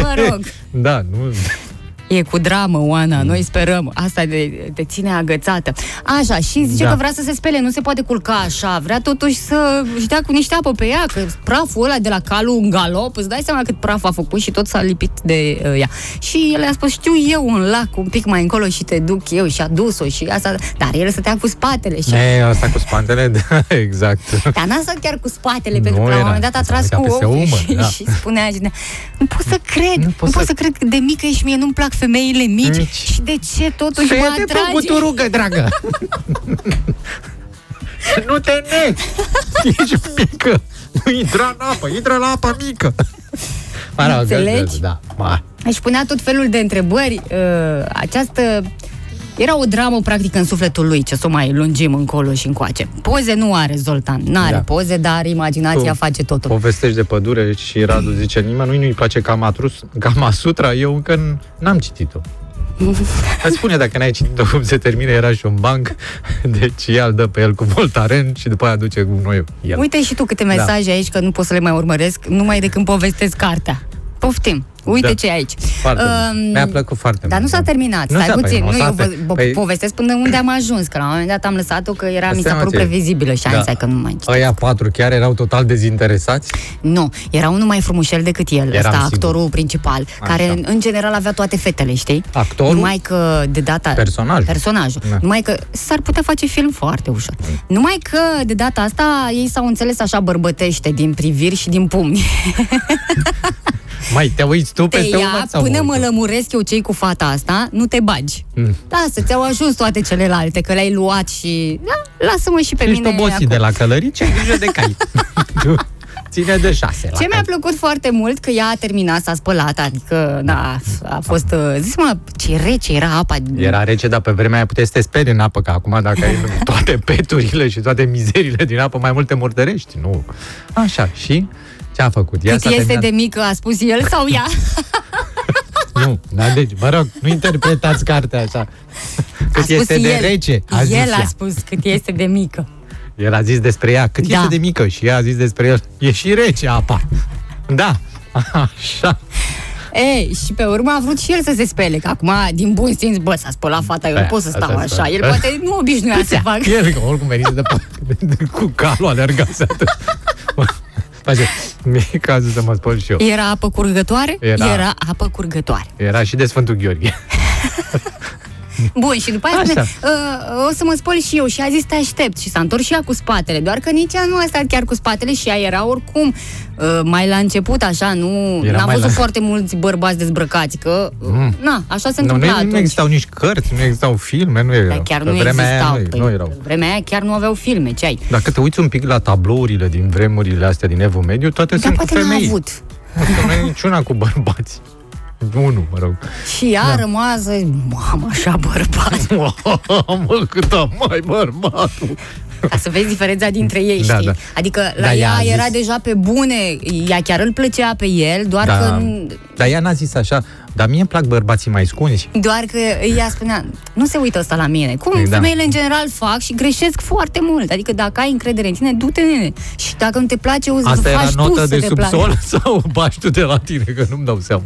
Speaker 3: mă rog,
Speaker 2: da, nu...
Speaker 3: e cu dramă, Oana, noi sperăm. Asta de, te ține agățată. Așa, și zice
Speaker 2: Da.
Speaker 3: că vrea să se spele, nu se poate culca așa, vrea totuși să își dea cu niște apă pe ea, că praful ăla de la calul în galop, îți dai seama cât praf a făcut și tot s-a lipit de uh, ea. Și el a spus, știu eu un lac un pic mai încolo și te duc eu și a dus-o și asta, dar el stătea cu spatele și
Speaker 2: E, asta cu spatele, da, exact.
Speaker 3: dar n-a stat chiar cu spatele, pentru
Speaker 2: Nu
Speaker 3: că la un
Speaker 2: era.
Speaker 3: moment dat a
Speaker 2: S-a
Speaker 3: tras
Speaker 2: uitat
Speaker 3: cu
Speaker 2: peste
Speaker 3: ochii
Speaker 2: umăr,
Speaker 3: și,
Speaker 2: da.
Speaker 3: și spunea, și, nu pot să cred, nu,
Speaker 2: pot
Speaker 3: pot
Speaker 2: să-
Speaker 3: să cred că de mică ești mie, nu-mi plac femeile mici,
Speaker 2: Mici.
Speaker 3: și de ce totuși
Speaker 2: Și
Speaker 3: mă
Speaker 2: te
Speaker 3: atrage?
Speaker 2: cu turugă, dragă. nu te neci. Ești mică. Nu intra în apă, intră la apa mică. Mă rog,
Speaker 3: Înțelegi?
Speaker 2: Da, ma.
Speaker 3: Își punea tot felul de întrebări. Uh, această... Era o dramă practică în sufletul lui, ce să o mai lungim încolo și încoace. Poze nu are Zoltan, n-are
Speaker 2: Da.
Speaker 3: poze, dar imaginația
Speaker 2: Tu
Speaker 3: face totul.
Speaker 2: Povestești de pădure și Radu zice, nimănui nu-i place Kama, Trus- Kama Sutra, eu încă n- n-am citit-o. Îți spune dacă n-ai citit-o cum se termine, era și un banc, deci ea îl dă pe el cu voltaren și după aia duce cu noi el.
Speaker 3: Uite și tu câte mesaje aici, că nu pot să le mai urmăresc, numai de când povestesc cartea. Poftim. Uite
Speaker 2: Da.
Speaker 3: ce e aici.
Speaker 2: Foarte
Speaker 3: Um,
Speaker 2: mult. Mi-a plăcut foarte
Speaker 3: Dar
Speaker 2: mult,
Speaker 3: nu s-a
Speaker 2: da.
Speaker 3: terminat,
Speaker 2: Nu
Speaker 3: stai
Speaker 2: s-a- păi,
Speaker 3: puțin.
Speaker 2: nu
Speaker 3: Nu,
Speaker 2: s-a
Speaker 3: eu vă,
Speaker 2: ter-
Speaker 3: vă
Speaker 2: păi-
Speaker 3: povestesc până unde am ajuns, că la un moment dat am lăsat-o că era, mi s-a
Speaker 2: Seama
Speaker 3: părut
Speaker 2: ție.
Speaker 3: previzibilă și am
Speaker 2: Da.
Speaker 3: zis, hai că nu mai citesc.
Speaker 2: Ăia patru chiar erau total dezinteresați?
Speaker 3: Nu, era unul mai frumușel decât el,
Speaker 2: Eram
Speaker 3: ăsta,
Speaker 2: sigur.
Speaker 3: actorul principal, care în, în general avea toate fetele, știi?
Speaker 2: Actorul?
Speaker 3: Numai că de data...
Speaker 2: Personajul.
Speaker 3: Personajul.
Speaker 2: Da.
Speaker 3: Numai că s-ar putea face film foarte ușor. Numai că de data asta ei s-au înțeles așa bărbătește din priviri și din pumni.
Speaker 2: Mai, te uiți tu
Speaker 3: Te
Speaker 2: peste
Speaker 3: ia,
Speaker 2: umăr sau
Speaker 3: până
Speaker 2: uit
Speaker 3: mă
Speaker 2: eu?
Speaker 3: lămuresc eu cei cu fata asta, nu te bagi.
Speaker 2: Mm.
Speaker 3: Lasă, ți-au ajuns toate celelalte, că le-ai luat și... Da, lasă-mă și pe
Speaker 2: Ești
Speaker 3: mine
Speaker 2: obosit
Speaker 3: acum.
Speaker 2: de la călării, ce grijă de cai. Tu Ține de șase la
Speaker 3: Ce mi-a
Speaker 2: cai.
Speaker 3: plăcut foarte mult că ea a terminat, s-a spălat, adică, da, a fost, uh, zis mă, ce rece era apa.
Speaker 2: Era rece, dar pe vremea aia puteai să te speli în apă, că acum dacă ai toate peturile și toate mizerile din apă, mai multe murdărești, nu. Așa, și ce a făcut? Ea
Speaker 3: Cât
Speaker 2: s-a
Speaker 3: este
Speaker 2: terminat-
Speaker 3: de mică, a spus el sau ea?
Speaker 2: Nu, da, deci, vă rog, nu interpretați cartea așa. Cât
Speaker 3: a spus
Speaker 2: este de
Speaker 3: el.
Speaker 2: rece, a zis
Speaker 3: El a
Speaker 2: ea.
Speaker 3: spus cât este de mică.
Speaker 2: El a zis despre ea, cât
Speaker 3: Da.
Speaker 2: este de mică și ea a zis despre el, e și rece apa. Da, așa.
Speaker 3: Ei, și pe urmă a vrut și el să se spele, că acum, din bun simț, bă, s-a spălat fata, eu nu
Speaker 2: Aia,
Speaker 3: pot să stau
Speaker 2: asta
Speaker 3: așa.
Speaker 2: stă.
Speaker 3: El poate nu obișnuia să facă.
Speaker 2: El, că oricum venise de, de, de cu calul alergase atât. Face, mi-e cazul să mă spăl și eu.
Speaker 3: Era apă curgătoare?
Speaker 2: Era.
Speaker 3: Era apă curgătoare.
Speaker 2: Era și de Sfântul Gheorghe.
Speaker 3: Bun, și după aia
Speaker 2: Așa.
Speaker 3: spune, uh, o să mă spăl și eu. Și a zis, te aștept. Și s-a întors și ea cu spatele. Doar că nici ea nu a stat chiar cu spatele și ea era oricum uh, mai la început, așa, nu...
Speaker 2: Era
Speaker 3: N-am
Speaker 2: mai
Speaker 3: văzut
Speaker 2: la-
Speaker 3: foarte mulți bărbați dezbrăcați, că,
Speaker 2: Mm.
Speaker 3: na, așa se
Speaker 2: Nu,
Speaker 3: întâmpla
Speaker 2: nu, nu
Speaker 3: atunci.
Speaker 2: existau nici cărți, nu existau filme, nu erau.
Speaker 3: Dar chiar
Speaker 2: Pe
Speaker 3: nu
Speaker 2: vremea
Speaker 3: existau.
Speaker 2: Aia,
Speaker 3: Păi,
Speaker 2: nu, nu erau.
Speaker 3: pe vremea aia chiar nu aveau filme, ce ai?
Speaker 2: Dacă te uiți un pic la tablourile din vremurile astea din Evul Mediu, toate
Speaker 3: Dar
Speaker 2: sunt cu
Speaker 3: poate n-a
Speaker 2: femei.
Speaker 3: avut.
Speaker 2: Nu e niciuna cu bărbați. Unul, mă rog.
Speaker 3: Și ea da. rămasă, mamă, așa bărbat.
Speaker 2: mă, cât am mai bărbatul.
Speaker 3: Ca să vezi diferența dintre ei,
Speaker 2: Da,
Speaker 3: știi?
Speaker 2: da.
Speaker 3: Adică la
Speaker 2: Da, ea
Speaker 3: ea
Speaker 2: a zis-
Speaker 3: era deja pe bune, ea chiar îl plăcea pe el, doar
Speaker 2: Da.
Speaker 3: că
Speaker 2: Dar ea n-a zis așa, dar mie îmi plac bărbații mai scunzi.
Speaker 3: Doar că ea spunea, nu se uită ăsta la mine. Cum
Speaker 2: Da.
Speaker 3: femeile în general fac și greșesc foarte mult. Adică dacă ai încredere în tine, du-te nene. Și dacă nu te place, o să
Speaker 2: Asta era
Speaker 3: faci tu
Speaker 2: notă
Speaker 3: să
Speaker 2: de
Speaker 3: te
Speaker 2: subsol
Speaker 3: placă.
Speaker 2: sau bași tu de la tine, că nu-mi dau seama.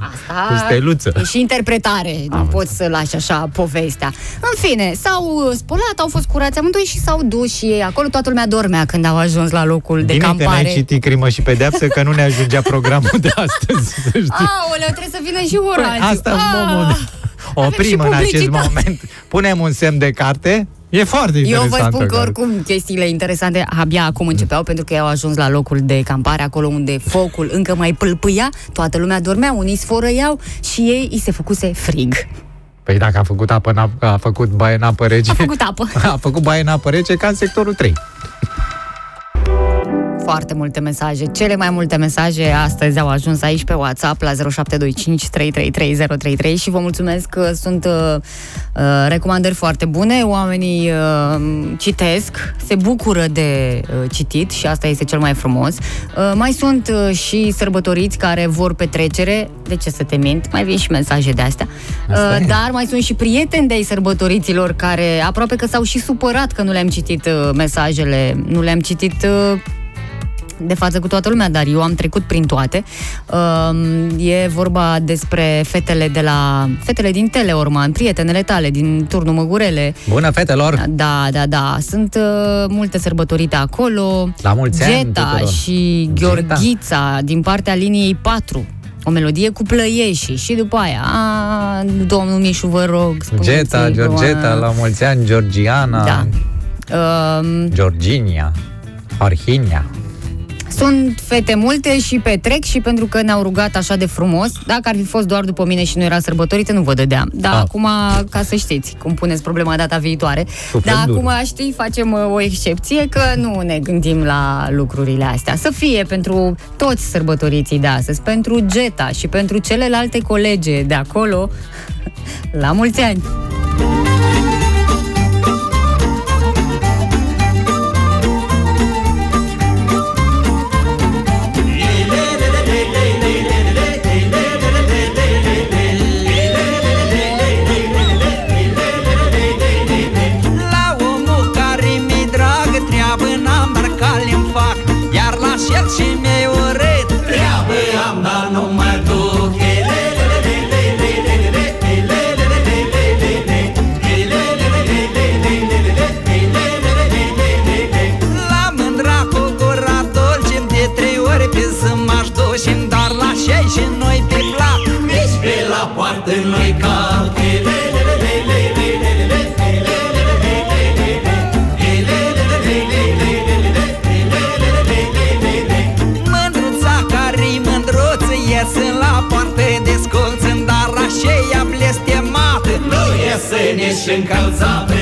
Speaker 2: Cu steluță.
Speaker 3: E și interpretare, nu
Speaker 2: Am
Speaker 3: poți să lași așa povestea. În fine, s-au uh, spălat, au fost curați amândoi și s-au dus și ei acolo. Toată lumea dormea când au ajuns la locul de
Speaker 2: Bine că
Speaker 3: campare.
Speaker 2: n-ai citit crimă și pedeapsă, că nu ne ajungea programul de astăzi. să știi.
Speaker 3: Aoleu, trebuie să vină și Horațiu.
Speaker 2: Păi, asta
Speaker 3: Ah!
Speaker 2: omul. Oprim
Speaker 3: și
Speaker 2: în acest
Speaker 3: publicitate.
Speaker 2: moment. Punem un semn de carte. E foarte
Speaker 3: Eu
Speaker 2: interesant.
Speaker 3: vă spun că oricum chestiile interesante abia acum începeau pentru că ei au ajuns la locul de campare, acolo unde focul încă mai pâlpâia, toată lumea dormea, unii sfărăiau și ei îi se făcuse frig.
Speaker 2: Păi dacă a făcut apă în apă, a făcut baie în apă rece.
Speaker 3: A făcut apă.
Speaker 2: A făcut baie în apă rece ca în sectorul 3.
Speaker 3: Foarte multe mesaje. Cele mai multe mesaje astăzi au ajuns aici pe WhatsApp la 0725 333033 și vă mulțumesc că sunt uh, uh, recomandări foarte bune. Oamenii uh, citesc, se bucură de uh, citit și asta este cel mai frumos. Uh, mai sunt uh, și sărbătoriți care vor petrecere. De ce să te mint? Mai vin și mesaje de astea.
Speaker 2: Asta
Speaker 3: Uh,
Speaker 2: e.
Speaker 3: dar mai sunt și prieteni de-ai sărbătoriților care aproape că s-au și supărat că nu le-am citit uh, mesajele, nu le-am citit uh, de față cu toată lumea, dar eu am trecut prin toate. Um, e vorba despre fetele de la fetele din Teleorman, prietenele tale din turnul Măgurele.
Speaker 2: Bună, fetelor!
Speaker 3: Da, da, da. Sunt uh, multe sărbătorite acolo.
Speaker 2: La mulți ani
Speaker 3: Geta
Speaker 2: tuturor.
Speaker 3: și Gheorghița din partea liniei 4. O melodie cu plăieșii și după aia, a, domnul Mișu, vă rog, spuneți-i
Speaker 2: Geta,
Speaker 3: că-
Speaker 2: Georgeta, la mulți ani, Georgiana,
Speaker 3: Da. Um,
Speaker 2: Georginia, Arhinia.
Speaker 3: Sunt fete multe și petrec și pentru că ne-au rugat așa de frumos, dacă ar fi fost doar după mine și nu era sărbătorită, nu vă dădeam. Dar
Speaker 2: Ah.
Speaker 3: acum, ca să știți, cum puneți problema data viitoare,
Speaker 2: Suflet
Speaker 3: dar
Speaker 2: dur.
Speaker 3: acum, știi, facem uh, o excepție că nu ne gândim la lucrurile astea. Să fie pentru toți sărbătoriții de astăzi, pentru Geta și pentru celelalte colege de acolo, la mulți ani!
Speaker 6: Iese nici încălțată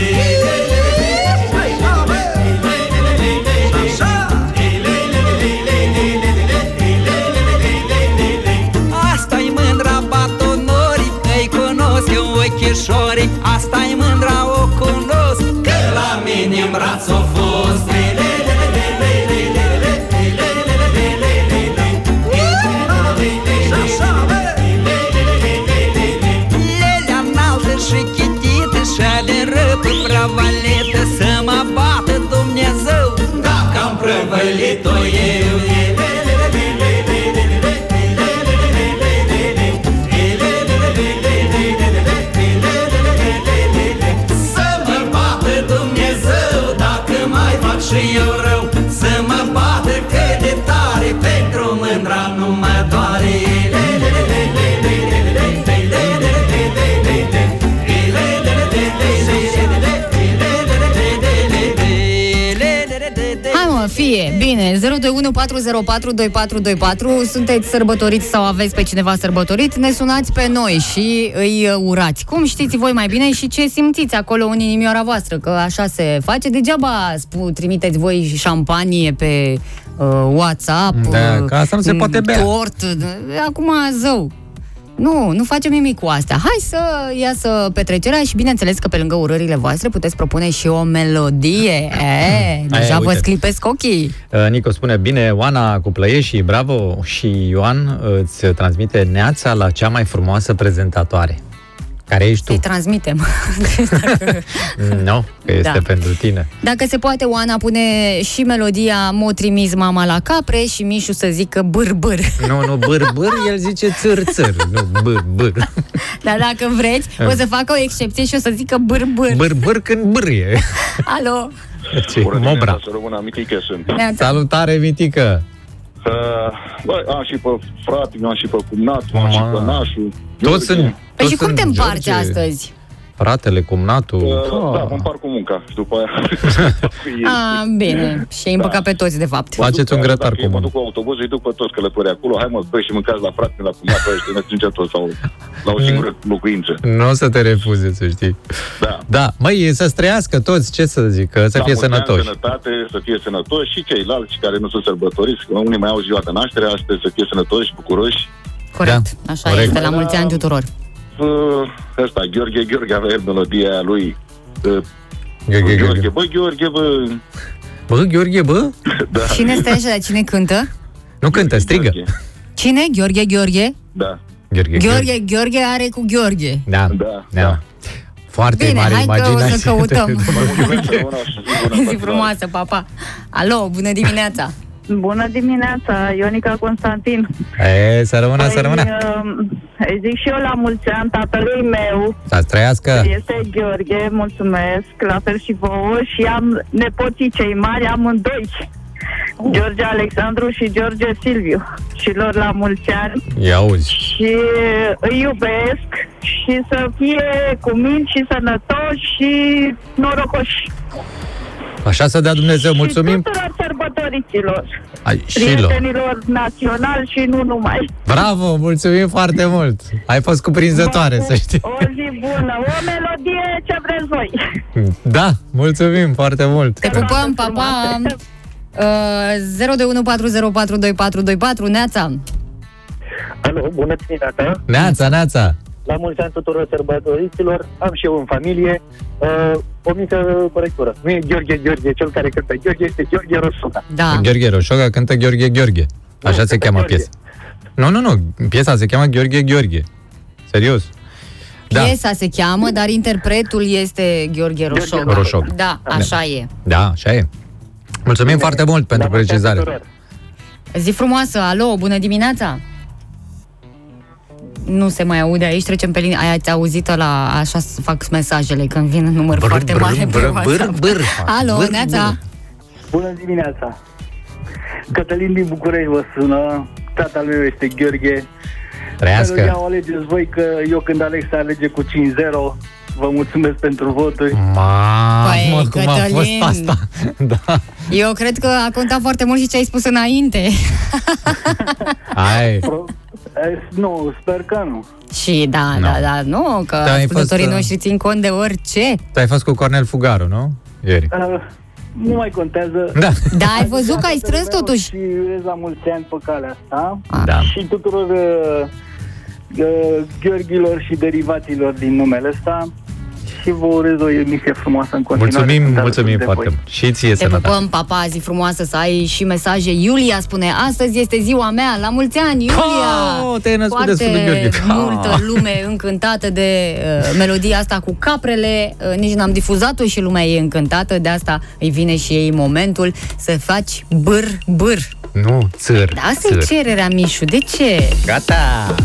Speaker 3: Sunteți sărbătoriți sau aveți pe cineva sărbătorit Ne sunați pe noi și îi uh, urați. Cum știți voi mai bine și ce simțiți acolo în inimioara voastră? Că așa se face. Degeaba spu, trimiteți voi șampanie pe uh, WhatsApp
Speaker 2: Da,
Speaker 3: uh,
Speaker 2: că asta nu se poate bea.
Speaker 3: Tort, uh, acum zău nu, nu facem nimic cu asta. Hai să iasă petrecerea și bineînțeles că pe lângă urările voastre puteți propune și o melodie. E, deja
Speaker 2: Aia,
Speaker 3: vă
Speaker 2: uite.
Speaker 3: sclipesc ochii.
Speaker 2: Uh, Nico spune, bine, Oana cu plăieșii, bravo, și Ioan îți transmite neața la cea mai frumoasă prezentatoare. Care ești tu?
Speaker 3: Să-i transmitem.
Speaker 2: Nu, că este
Speaker 3: Da.
Speaker 2: pentru tine.
Speaker 3: Dacă se poate, Oana pune și melodia Mo trimis mama la capre și Mișu să zică bâr, bâr.
Speaker 2: Nu, nu, bâr, bâr, el zice țâr, țâr. Nu, bâr, bâr.
Speaker 3: Dar dacă vreți, o să facă o excepție și o să zică bâr, bâr.
Speaker 2: Bâr, bâr când bârie.
Speaker 3: Alo!
Speaker 2: Ce, Mobra.
Speaker 7: să rămână mitică sunt.
Speaker 3: Neața.
Speaker 2: Salutare, Mitică.
Speaker 7: Uh, bă, am și pe frate, am și pe cumnat, am și pe nașul.
Speaker 2: Toți sunt...
Speaker 3: Păi
Speaker 2: toți
Speaker 3: și cum
Speaker 2: sunt
Speaker 3: te împarți
Speaker 2: George,
Speaker 3: astăzi?
Speaker 2: Fratele, cumnatul.
Speaker 7: Uh, da, mă împart cu munca și după aia...
Speaker 3: A, bine. Și ai împăcat pe toți, de fapt.
Speaker 2: Faceți
Speaker 7: Mă duc,
Speaker 2: un grătar
Speaker 7: dacă Mă
Speaker 2: comun.
Speaker 7: duc cu autobuz, îi duc pe toți călători acolo. Hai mă, băi și mâncați la frate, la cumnat, băi, și ne strângem toți la o, la o singură locuință.
Speaker 2: Nu o să te refuze, să știi.
Speaker 7: Da.
Speaker 2: Da, măi, să-ți trăiască toți, ce să zic, că să
Speaker 7: Da,
Speaker 2: fie
Speaker 7: mulți ani,
Speaker 2: sănătoși.
Speaker 7: sănătate, să fie sănătoși și ceilalți care nu sunt sărbătoriți. că Unii mai au ziua de naștere, astăzi să fie sănătoși, bucuroși.
Speaker 3: Corect.
Speaker 2: Da,
Speaker 3: Așa
Speaker 2: corect.
Speaker 3: este, la mulți ani tuturor.
Speaker 7: Uh, Ăsta, Gheorghe, Gheorghe avea el melodia aia lui. Uh,
Speaker 2: Gheorghe,
Speaker 7: Gheorghe,
Speaker 2: Gheorghe.
Speaker 7: bă, Gheorghe, bă,
Speaker 2: Bă, Gheorghe, bă?
Speaker 7: da.
Speaker 3: Cine stă așa, dar cine cântă?
Speaker 2: Nu cântă, strigă.
Speaker 7: Gheorghe.
Speaker 3: Cine? Gheorghe, Gheorghe?
Speaker 7: Da,
Speaker 2: Gheorghe,
Speaker 3: Gheorghe, Gheorghe are cu Gheorghe.
Speaker 2: Da,
Speaker 7: Da,
Speaker 2: da.
Speaker 7: da.
Speaker 2: Foarte
Speaker 3: Bine,
Speaker 2: mare
Speaker 3: hai că o
Speaker 2: imaginație.
Speaker 3: să căutăm.
Speaker 7: Mulțumesc, Rămână, și zi bună,
Speaker 3: Zi
Speaker 7: continuare.
Speaker 3: frumoasă, papa. Alo, bună dimineața.
Speaker 8: Bună dimineața, Ionica Constantin.
Speaker 2: E, să rămână, să rămână.
Speaker 8: uh, îi zic și eu la mulți ani tatălui meu,
Speaker 2: Să-ți trăiască.
Speaker 8: este Gheorghe, mulțumesc, la fel și vouă, și am nepoții cei mari, amândoi. George Alexandru și George Silviu. Și lor la mulți ani
Speaker 2: Ia auzi.
Speaker 8: și îi iubesc și să fie cu minți și sănătoși și norocoși.
Speaker 2: Așa să dea Dumnezeu, mulțumim.
Speaker 8: Și tuturor sărbătoriților,
Speaker 2: Ai, și lo.
Speaker 8: prietenilor naționali și nu numai.
Speaker 2: Bravo, mulțumim foarte mult. Ai fost cuprinzătoare, să știi.
Speaker 8: O zi bună, o melodie ce vreți voi.
Speaker 2: Da, mulțumim foarte mult.
Speaker 3: Te pupăm, papa. Uh, 02140422424 Neața.
Speaker 9: Alo, bună dimineața!
Speaker 2: Neața, neața.
Speaker 9: La mulți ani tuturor sărbătoriților, am și eu în familie uh, o mică corectură. Nu e Gheorghe Gheorghe, cel care cântă Gheorghe, este Gheorghe Rosuca.
Speaker 3: Da.
Speaker 2: Gheorghe Roșoga cântă Gheorghe Gheorghe. Așa
Speaker 9: Nu,
Speaker 2: se
Speaker 9: cântă
Speaker 2: cheamă
Speaker 9: Gheorghe.
Speaker 2: piesa. Nu, nu, nu. Piesa se cheamă Gheorghe Gheorghe. Serios. Da,
Speaker 3: Piesa se cheamă, dar interpretul este Gheorghe Roșog.
Speaker 2: Roșog.
Speaker 3: Da, așa e.
Speaker 2: da, așa e. Mulțumim foarte mult pentru
Speaker 9: La mulți ani
Speaker 2: precizare.
Speaker 9: tuturor.
Speaker 3: Zi frumoasă, alo, bună dimineața! Nu se mai aude aici, trecem pe linie. Aia ați auzit la așa să fac mesajele când vin în număr foarte mare pe
Speaker 2: bâr, bâr,
Speaker 3: WhatsApp.
Speaker 2: bâr.
Speaker 3: Alo,
Speaker 2: Bâr,
Speaker 3: Neața!
Speaker 9: Bună dimineața! Cătălin din București vă sună, tatăl meu este Gheorghe,
Speaker 2: Trăiască.
Speaker 9: Ia o alegeți voi că eu când aleg să alege cu 5-0, vă mulțumesc pentru voturi.
Speaker 2: Mamă,
Speaker 3: Păi,
Speaker 2: cum a fost
Speaker 3: Cătălin.
Speaker 2: asta? Da.
Speaker 3: Eu cred că a contat foarte mult și ce ai spus înainte.
Speaker 2: Hai.
Speaker 9: Pro... eh, Nu, sper că nu.
Speaker 3: și da,
Speaker 2: Nu.
Speaker 3: da, da, nu, că
Speaker 2: Da, ai
Speaker 3: ascultătorii
Speaker 2: fost, uh,
Speaker 3: noștri țin cont de orice.
Speaker 2: Tu ai fost cu Cornel Fugaru, nu? Ieri.
Speaker 9: Uh, nu mai contează.
Speaker 2: Da.
Speaker 3: Da, ai văzut că ai strâns totuși.
Speaker 9: Și urez la mulți ani pe calea asta.
Speaker 2: Da.
Speaker 9: Și tuturor uh, uh, gheorghilor și derivaților din numele ăsta. Și vă urez o emisie frumoasă în continuare.
Speaker 2: Mulțumim,
Speaker 9: Sunt
Speaker 2: mulțumim
Speaker 9: alături de
Speaker 2: foarte
Speaker 9: voi.
Speaker 2: mult. Și ție
Speaker 3: Te
Speaker 2: sănătate.
Speaker 3: pupăm, papa, zi frumoasă să ai și mesaje. Iulia spune, astăzi este ziua mea, la mulți ani, Iulia!
Speaker 2: Oh, te-ai născut de
Speaker 3: Foarte
Speaker 2: Sfântul Gheorghe.
Speaker 3: multă
Speaker 2: Ah.
Speaker 3: lume încântată de uh, melodia asta cu caprele, uh, nici n-am difuzat-o și lumea e încântată, de asta îi vine și ei momentul să faci bâr, bâr.
Speaker 2: Nu, țăr.
Speaker 3: Da, asta e cererea, Mișu, de ce?
Speaker 2: Gata!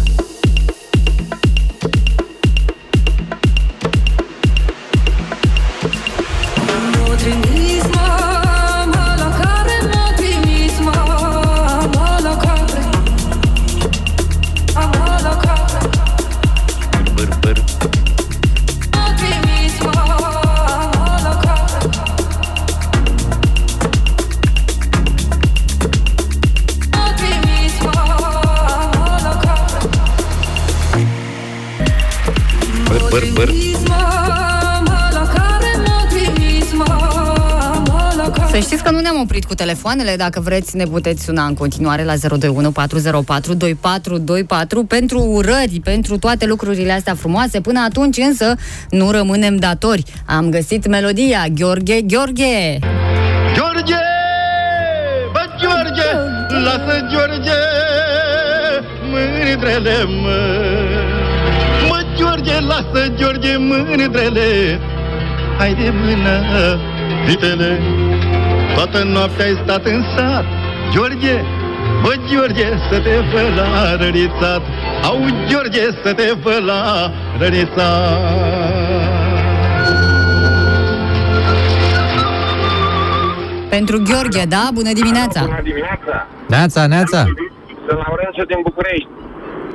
Speaker 3: Știți că nu ne-am oprit cu telefoanele, dacă vreți ne puteți suna în continuare la 021 404 2424 pentru urări, pentru toate lucrurile astea frumoase. Până atunci însă nu rămânem datori. Am găsit melodia Gheorghe, Gheorghe!
Speaker 10: George! Bă, George! Lasă, George! Mândrele, mă! Mă, George, lasă, George, mândrele! Hai de mână, vitele! Toată noaptea ai stat în sat, George! Bă, George, să te fă la rănițat! Au, George, să te fă la rănițat!
Speaker 3: Pentru Gheorghe, da? Bună dimineața!
Speaker 7: Bună dimineața!
Speaker 2: Neața, neața.
Speaker 7: Sunt Laurențiu din București.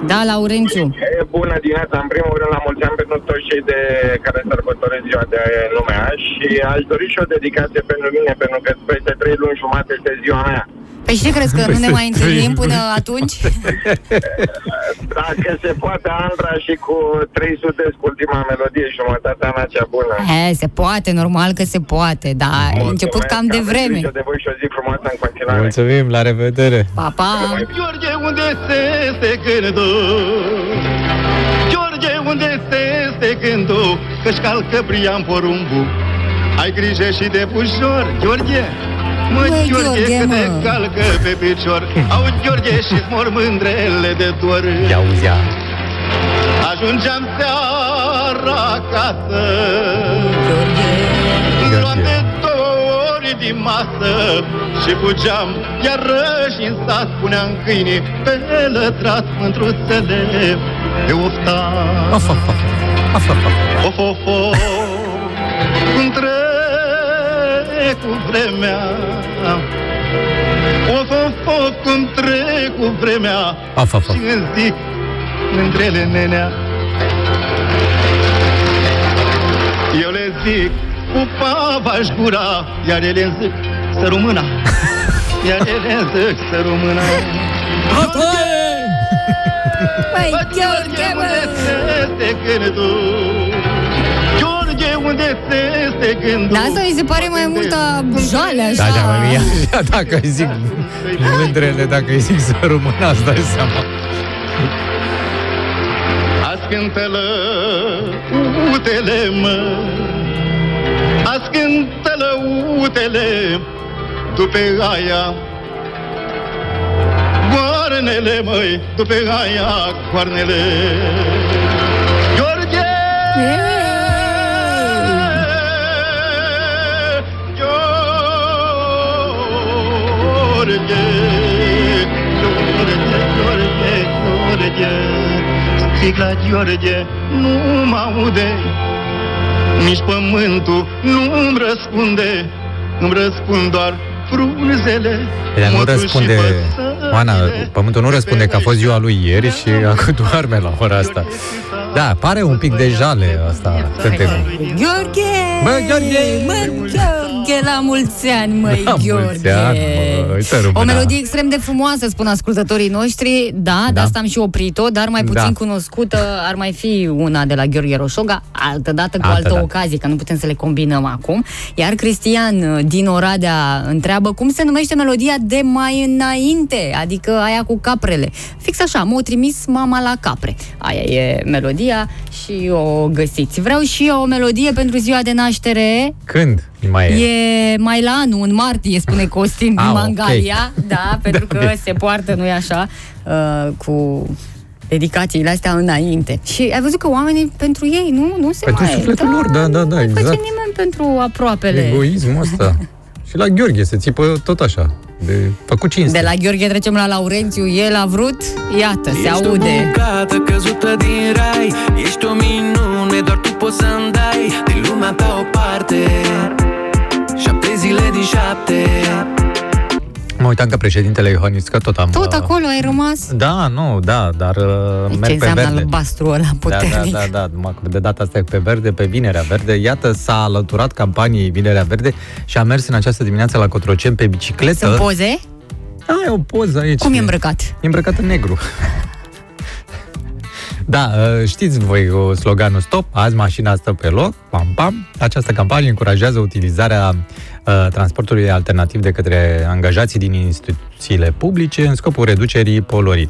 Speaker 3: Da, Laurențiu.
Speaker 7: E, Bună dimineața! În primul rând, la mulți ani pentru toți cei de care sărbătoresc ziua de lumea și aș dori și o dedicație pentru mine, pentru că peste trei luni jumate este ziua mea.
Speaker 3: Păi și ce crezi că nu ne mai întâlnim până atunci?
Speaker 7: Dacă se poate, Andra și cu 300 cu ultima melodie, jumătatea mea cea bună.
Speaker 3: He, se poate, normal că se poate, dar ai început cam de vreme.
Speaker 7: de voi și o zi frumoasă în continuare.
Speaker 2: Mulțumim, la revedere.
Speaker 3: Pa, pa!
Speaker 10: George, unde se este gândul? George, unde se este gândul? Că-și calcă brian porumbul Ai grijă și de bușor, George Mă,
Speaker 3: Măi,
Speaker 10: George,
Speaker 3: George,
Speaker 10: că te
Speaker 3: mă.
Speaker 10: calcă pe picior Au, George, și-ți mor mândrele de dor
Speaker 2: Ia auzea.
Speaker 10: Ajungeam seara acasă
Speaker 2: George.
Speaker 10: Luam de două ori din masă Și fugeam iarăși în sat Puneam câinii pe lătrat Mântruțele pe oftat
Speaker 2: Of, of, of. Of, of, of.
Speaker 10: Of, of, of Cum trec cu vremea Of, of, of Cum trec cu vremea
Speaker 2: Of, of, of.
Speaker 10: Și îmi zic Mândrele nenea Eu le zic Cu pava gura Iar ele îmi zic Să rămâna Iar ele îmi zic Să rămâna
Speaker 3: Păi,
Speaker 10: Bă,
Speaker 3: Gheorghe,
Speaker 10: unde
Speaker 3: mă!
Speaker 10: se este gândul? George, unde se este gândul?
Speaker 3: Da, asta mi se pare mai multă jale,
Speaker 2: Da,
Speaker 3: așa.
Speaker 2: da, mă, mie, așa, dacă îi zic mândrele, dacă îi zic să rămână, îți dai seama.
Speaker 10: Ascântă-lă utele, mă Ascântă-lă utele După aia Goarnele, măi După aia goarnele George! George, George, George Sticla George nu mă aude Nici pământul nu-mi răspunde Îmi răspund doar frunzele
Speaker 2: Ea nu
Speaker 10: motul și
Speaker 2: răspunde-
Speaker 10: păsările.
Speaker 2: Oana, pământul nu răspunde că a fost ziua lui ieri și acum doarme la ora asta. Da, pare un pic de jale asta cântecul.
Speaker 3: Gheorghe!
Speaker 2: Bă, Gheorghe!
Speaker 3: Mă, Gheorghe, la mulți ani, măi,
Speaker 2: La mulți
Speaker 3: Gheorghe!
Speaker 2: ani, mă, uite rămâna.
Speaker 3: o melodie extrem de frumoasă, spun ascultătorii noștri. Da, de
Speaker 2: Da.
Speaker 3: asta am și oprit-o, dar mai puțin
Speaker 2: Da.
Speaker 3: cunoscută ar mai fi una de la Gheorghe Roșoga, altă dată cu
Speaker 2: Altă
Speaker 3: altă,
Speaker 2: dată.
Speaker 3: ocazie, că nu putem să le combinăm acum. Iar Cristian uh, din Oradea întreabă cum se numește melodia de mai înainte, adică aia cu caprele. Fix așa, m-a trimis mama la capre. Aia e melodia și o găsiți. Vreau și eu o melodie pentru ziua de naștere.
Speaker 2: Când mai e?
Speaker 3: E mai la anul, în martie, spune Costin din
Speaker 2: Ah, ok.
Speaker 3: Mangalia. Da, pentru
Speaker 2: Da,
Speaker 3: că
Speaker 2: bine.
Speaker 3: se poartă, nu-i așa, uh, cu dedicațiile astea înainte. Și ai văzut că oamenii, pentru ei, nu, nu se
Speaker 2: Pentru
Speaker 3: mai...
Speaker 2: sufletul lor, da, da, da,
Speaker 3: Nu
Speaker 2: exact.
Speaker 3: face nimeni pentru aproapele.
Speaker 2: Egoismul ăsta. și la Gheorghe se țipă tot așa. De făcut cinste.
Speaker 3: De la Gheorghe trecem la Laurențiu, el a vrut, iată, se
Speaker 11: Ești o
Speaker 3: aude.
Speaker 11: bucată căzută din rai. Ești o minune, doar tu poți să-mi dai. Din lumea ta o parte. Șapte zile din șapte
Speaker 2: Mă uitam că președintele Iohannis, că tot am...
Speaker 3: Tot
Speaker 2: uh,
Speaker 3: acolo ai rămas?
Speaker 2: Da, nu, da, dar uh,
Speaker 3: Ce
Speaker 2: merg pe
Speaker 3: înseamnă
Speaker 2: verde.
Speaker 3: albastru ăla
Speaker 2: Da,
Speaker 3: puternic?
Speaker 2: da, da, da, numai că de data asta e pe verde, pe Vinerea Verde. Iată, s-a alăturat campaniei Vinerea Verde și a mers în această dimineață la Cotroceni pe bicicletă.
Speaker 3: Sunt poze?
Speaker 2: Da, e o poză aici.
Speaker 3: Cum e îmbrăcat?
Speaker 2: E îmbrăcat în negru. Da, uh, știți voi uh, sloganul Stop, azi mașina stă pe loc, pam, pam. Această campanie încurajează utilizarea uh, transportului alternativ de către angajații din instituțiile publice în scopul reducerii poluării.